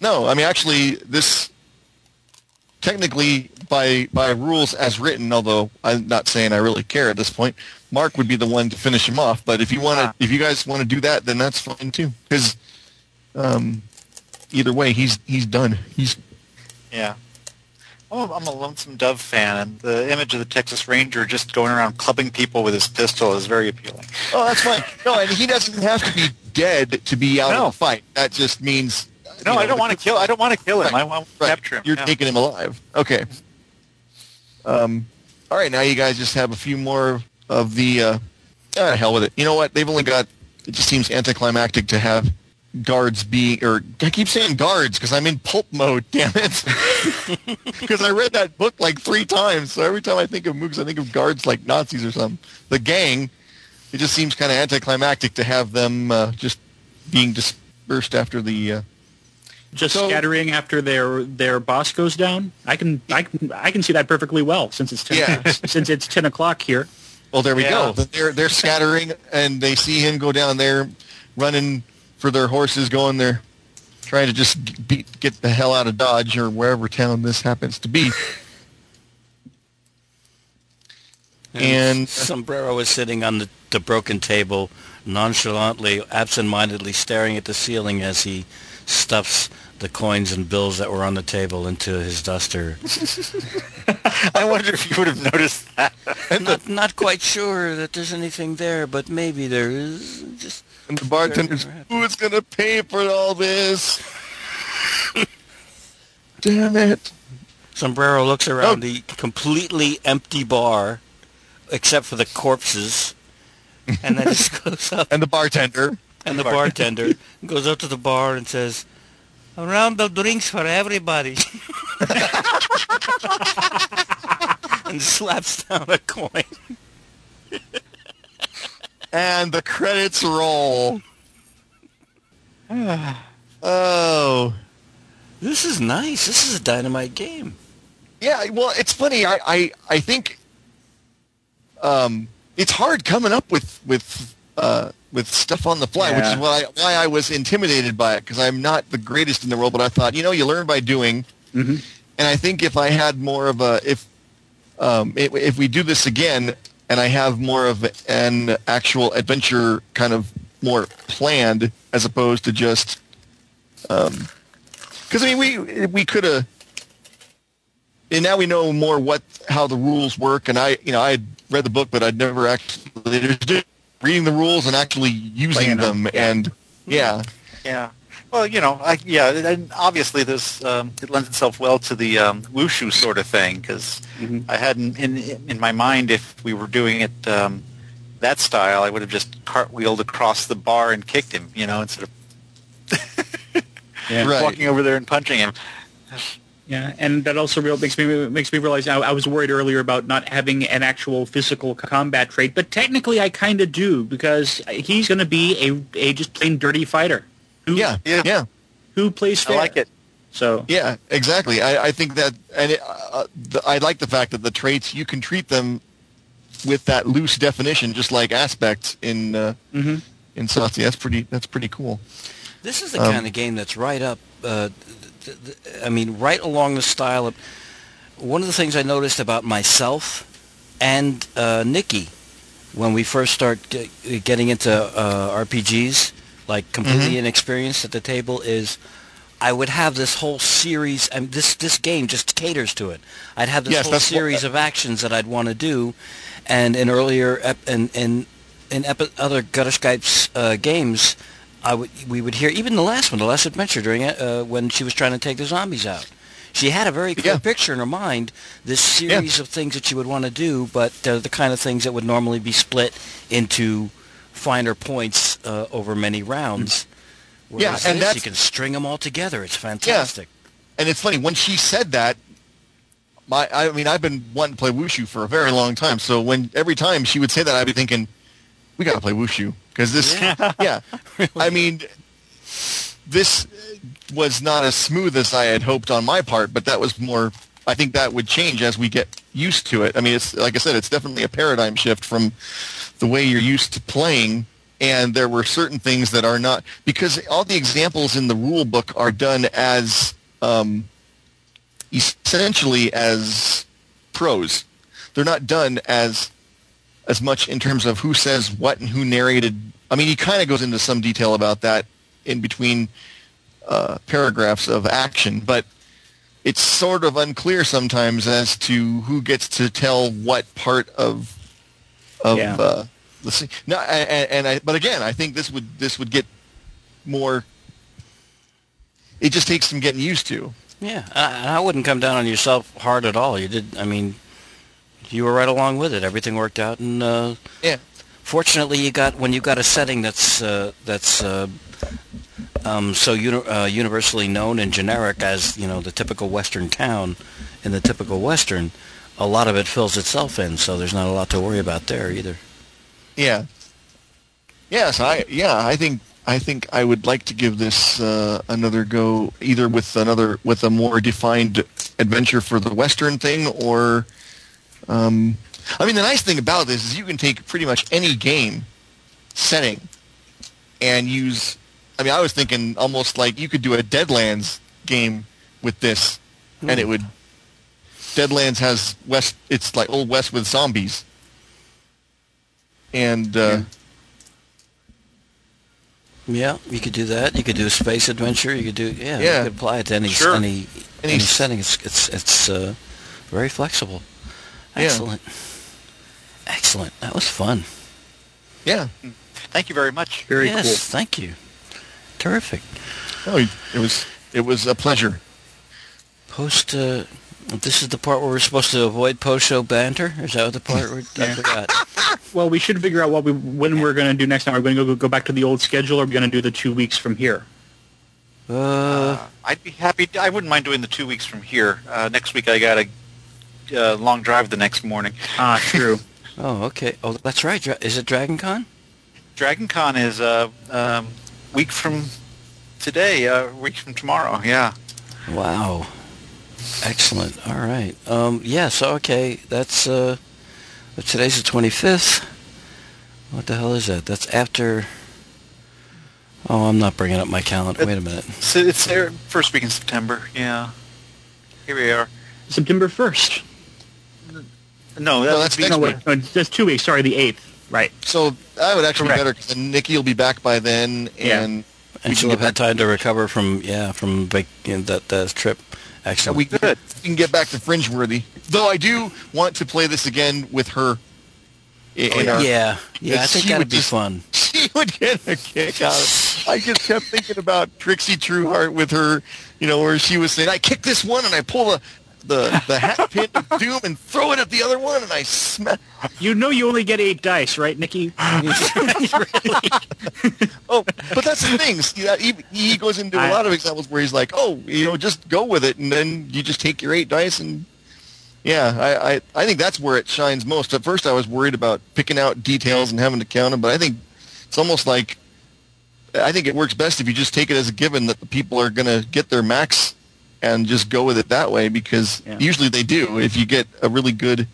No, I mean actually this technically by by rules as written, although I'm not saying I really care at this point, Mark would be the one to finish him off. But if you want to, Ah. if you guys want to do that, then that's fine too. Because um, either way, he's he's done. He's Yeah. Oh, I'm a Lonesome Dove fan, and the image of the Texas Ranger just going around clubbing people with his pistol is very appealing. Oh, that's fine. No, and he doesn't have to be dead to be out No. of the fight. That just means. No, know, I don't want to kill. I don't want to kill him. Right. I want to Right. capture him. You're Yeah. taking him alive. Okay. Um, all right, now you guys just have a few more of the. Uh, ah, hell with it. You know what? They've only got. It just seems anticlimactic to have guards be or I keep saying guards because I'm in pulp mode. Damn it! Because I read that book like three times, so every time I think of mooks, I think of guards like Nazis or something. The gang. It just seems kind of anticlimactic to have them uh, just being dispersed after the. Uh, Just So- scattering after their their boss goes down. I can I can I can see that perfectly well since it's ten, Yeah. since it's ten o'clock here. Well, there we Yeah. go. They're they're scattering, and they see him go down there, running for their horses, going there, trying to just beat, get the hell out of Dodge or wherever town this happens to be. And- Sombrero is sitting on the, the broken table, nonchalantly, absent-mindedly staring at the ceiling as he stuffs the coins and bills that were on the table into his duster. I wonder if you would have noticed that. not, not quite sure that there's anything there, but maybe there is. Just And the bartender's, who is going to pay for all this? Damn it. Sombrero looks around Oh. the completely empty bar, except for the corpses, and then just goes up And the bartender. and the bartender goes up to the bar and says, "A round of drinks for everybody," and slaps down a coin. And the credits roll. oh. This is nice. This is a dynamite game. Yeah, well, it's funny. I, I, I think um, it's hard coming up with with uh, with stuff on the fly, which is why why I was intimidated by it because I'm not the greatest in the world. But I thought, you know, you learn by doing, Mhm. and I think if I had more of a if um, if, if we do this again and I have more of an actual adventure kind of more planned as opposed to just um, because I mean we we could have and now we know more what how the rules work. And I, you know, I had read the book, but I'd never actually reading the rules and actually using Playing them, them. And yeah, Yeah. Well, you know, I, yeah, and obviously this um, it lends itself well to the um, wushu sort of thing because Mhm. I hadn't in in my mind if we were doing it um, that style, I would have just cartwheeled across the bar and kicked him, you know, instead of Yeah. Right. walking over there and punching him. Yeah, and that also real, makes me makes me realize I, I was worried earlier about not having an actual physical combat trait, but technically I kind of do because he's going to be a, a just plain dirty fighter. Who, yeah, Yeah. yeah, who plays I like it. So yeah, exactly. I, I think that, and it, uh, the, I like the fact that the traits you can treat them with that loose definition, just like aspects in uh, Mhm. in SotC. That's pretty. That's pretty cool. This is the Um, kind of game that's right up. Uh, th- th- I mean, right along the style of. One of the things I noticed about myself and uh, Nikki when we first start g- getting into uh, RPGs, like completely Mm-hmm. inexperienced at the table, is I would have this whole series. I mean, this this game just caters to it. I'd have this Yes, whole that's what- series of actions that I'd want to do, and in earlier ep- and in in epi- other Gutter Skypes uh, games, I would we would hear even the last one, the last adventure during it, uh, when she was trying to take the zombies out. She had a very clear Yeah. picture in her mind, this series of things that she would want to do, but they're the kind of things that would normally be split into finer points uh, over many rounds. Yeah, and this, you can string them all together. It's fantastic. And it's funny when she said that. My, I mean, I've been wanting to play wushu for a very long time. So when every time she would say that, I'd be thinking, we got to play wushu because this, yeah. I mean, this was not as smooth as I had hoped on my part, but that was more. I think that would change as we get used to it. I mean, it's like I said, it's definitely a paradigm shift from the way you're used to playing. And there were certain things that are not because all the examples in the rule book are done as um, essentially as prose. They're not done as as much in terms of who says what and who narrated. I mean, he kind of goes into some detail about that in between uh, paragraphs of action, but it's sort of unclear sometimes as to who gets to tell what part of of Yeah. uh, the scene. No, and, and I, but again, I think this would this would get more. It just takes some getting used to. Yeah, I, I wouldn't come down on yourself hard at all. You did. I mean, you were right along with it. Everything worked out, and uh, Yeah. fortunately, you got when you got a setting that's uh, that's uh, um, so uni- uh, universally known and generic as you know the typical Western town in the typical Western. A lot of it fills itself in, so there's not a lot to worry about there either. Yeah. Yes, I yeah, I think I think I would like to give this uh, another go, either with another with a more defined adventure for the Western thing, or um, I mean, the nice thing about this is you can take pretty much any game setting and use. I mean, I was thinking almost like you could do a Deadlands game with this, and it would. Deadlands has West. It's like old West with zombies, and uh, Yeah, you could do that. You could do a space adventure. You could do yeah. Yeah. You could apply it to any Sure. any Any any, s- setting. It's it's it's uh, very flexible. Yeah. Excellent. Excellent. That was fun. yeah, Thank you very much. Very yes, cool. thank you. Terrific. Oh, it was it was a pleasure. Post. Uh, this is the part where we're supposed to avoid post-show banter. Is that the part? Where, I forgot. Well, we should figure out what we when we're going to do next time. Are we going to go, go back to the old schedule, or are we going to do the two weeks from here? Uh, Uh, I'd be happy. I wouldn't mind doing the two weeks from here. Uh, next week I got a uh, long drive the next morning. Ah, true. oh, okay. Oh, that's right. Is it Dragon Con? Dragon Con is a um, week from today. A week from tomorrow. Yeah. Wow. Excellent. All right. Um, yeah, so, okay, that's, uh, today's the 25th. What the hell is that? That's after, oh, I'm not bringing up my calendar. Wait a minute. So it's there first week in September. Yeah. Here we are. September first. No, that No, would that's next No, week. wait, no, that's two weeks. Sorry, the eighth. Right. So I would actually Correct. be better because Nikki will be back by then, Yeah. and And she'll have had time to recover from, yeah, from vac- you know, that, that trip. Excellent. we Good. we can get back to Fringeworthy. Though I do want to play this again with her. i- Oh, in our- yeah, yeah, I think she that'd would be just- fun. she would get a kick out. of it. I just kept thinking about Trixie Trueheart with her, you know, where she was saying, "I kick this one and I pull the the, the hat pin of doom and throw it at the other one and I smack." You know you only get eight dice, right, Nikki? Oh, but that's the thing. See, that he, he goes into a lot of examples where he's like, "Oh, you know, just go with it," and then you just take your eight dice and. Yeah, I, I, I think that's where it shines most. At first, I was worried about picking out details and having to count them, but I think it's almost like I think it works best if you just take it as a given that the people are going to get their max and just go with it that way because Yeah. usually they do. If you get a really good,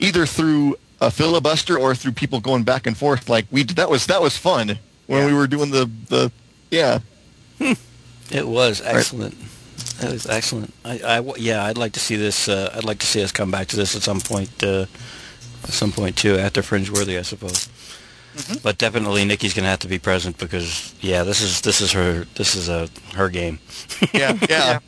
either through a filibuster or through people going back and forth, like we did, that was that was fun when Yeah. we were doing the the yeah It was excellent. That was excellent. I, I w- yeah, I'd like to see this. Uh, I'd like to see us come back to this at some point. Uh, at some point too, after Fringeworthy, I suppose. But definitely, Nikki's going to have to be present because yeah, this is this is her this is a her game. yeah yeah. Yeah.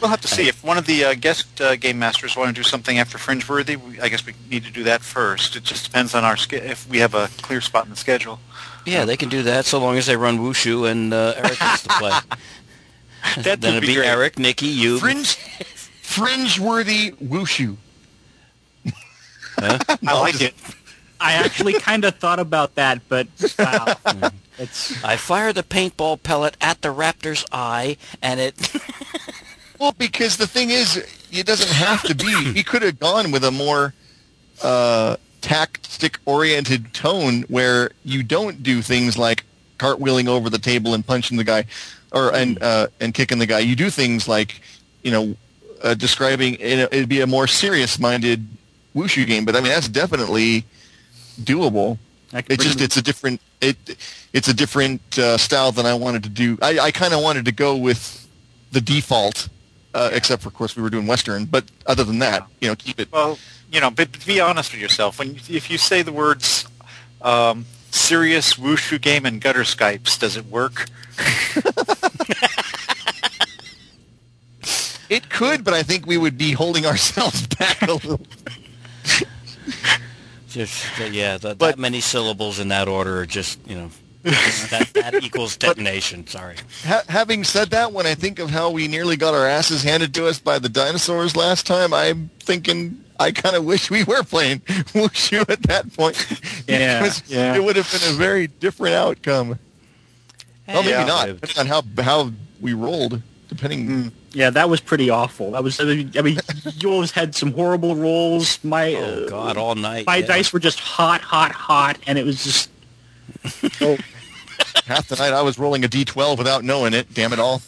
We'll have to see if one of the uh, guest uh, game masters want to do something after Fringeworthy. We, I guess we need to do that first. It just depends on our sch- if we have a clear spot in the schedule. Yeah, they can do that so long as they run Wushu and uh, Eric gets to play. That then would it'd be be great. Eric, Nikki, you. Fringe fringe-worthy wushu. Huh? I like it. I actually kind of thought about that, but wow, it's I fired the paintball pellet at the raptor's eye, and it. Well, because the thing is, it doesn't have to be. He could have gone with a more uh, tactic-oriented tone where you don't do things like cartwheeling over the table and punching the guy, or and uh, and kicking the guy. You do things like, you know, uh, describing. You know, it'd be a more serious-minded wushu game. But I mean, that's definitely doable. It's just it's a different it it's a different uh, style than I wanted to do. I, I kind of wanted to go with the default, uh, except for of course we were doing Western. But other than that, you know, keep it. Well, you know, but be honest with yourself. When you, if you say the words um, "serious wushu game" and gutter Skypes, does it work? It could, but I think we would be holding ourselves back a little. Just uh, yeah, the, But- that many syllables in that order are just you know that, that equals detonation. Sorry. Ha- having said that, when I think of how we nearly got our asses handed to us by the dinosaurs last time, I'm thinking I kind of wish we were playing wushu at that point. Yeah, yeah. It would have been a very different outcome. Well, maybe Yeah. not, depending on how how we rolled. Depending, Yeah, that was pretty awful. That was. I mean, I mean, you always had some horrible rolls. My Oh uh, God, all night. my yeah. dice were just hot, hot, hot, and it was just. Oh, half the night I was rolling a d12 without knowing it. Damn it all!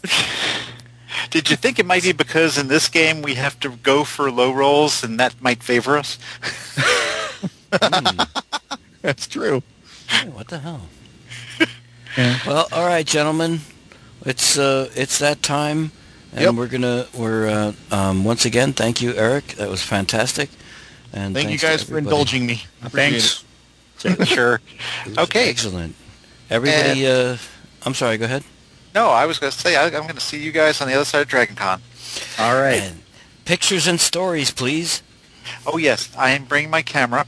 Did you think it might be because in this game we have to go for low rolls and that might favor us? That's true. Hey, what the hell? Well, all right, gentlemen, it's uh, it's that time, and Yep. we're gonna we're uh, um, once again. Thank you, Eric. That was fantastic. And Thank you guys for indulging me. Appreciate thanks. sure. It was Okay. excellent. Everybody, uh, I'm sorry. Go ahead. No, I was going to say I, I'm going to see you guys on the other side of Dragon Con. All right. And pictures and stories, please. Oh yes, I am bringing my camera,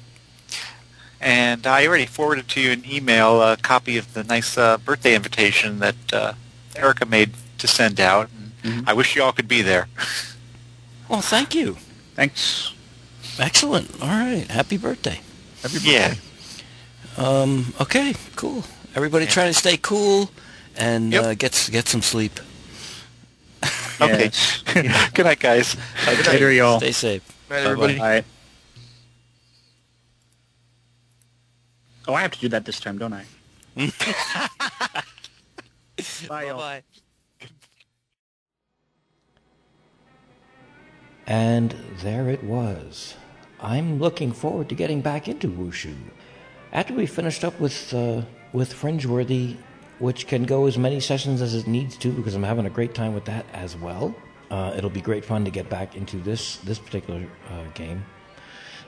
and I already forwarded to you an email a copy of the nice uh, birthday invitation that uh, Erica made to send out. Mhm. I wish you all could be there. Well, thank you. Thanks. Excellent. All right. Happy birthday. it. Happy Yeah. Um, okay. Cool. Everybody, try to stay cool and Yep. uh, get get some sleep. Okay. Good night, guys. Later, y'all. Stay safe. Night, Bye-bye. everybody. Bye. Oh, I have to do that this time, don't I? Bye, y'all. Bye. And there it was. I'm looking forward to getting back into wushu. After we finished up with uh, with Fringeworthy, which can go as many sessions as it needs to, because I'm having a great time with that as well. Uh, it'll be great fun to get back into this this particular uh, game,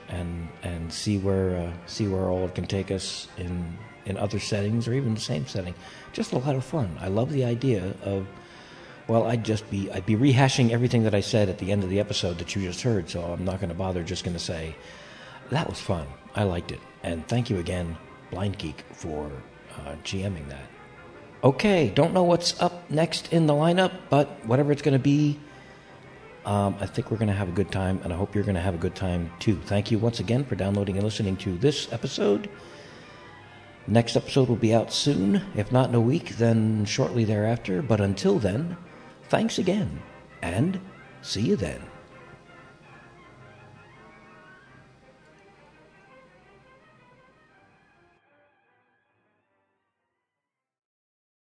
and and see where uh, see where all it can take us in in other settings or even the same setting. Just a lot of fun. I love the idea of well, I'd just be I'd be rehashing everything that I said at the end of the episode that you just heard, so I'm not going to bother. Just going to say that was fun. I liked it, and thank you again, Blindgeek, for uh, GMing that. Okay, don't know what's up next in the lineup, but whatever it's going to be, um, I think we're going to have a good time, and I hope you're going to have a good time too. Thank you once again for downloading and listening to this episode. Next episode will be out soon, if not in a week, then shortly thereafter. But until then, thanks again, and see you then.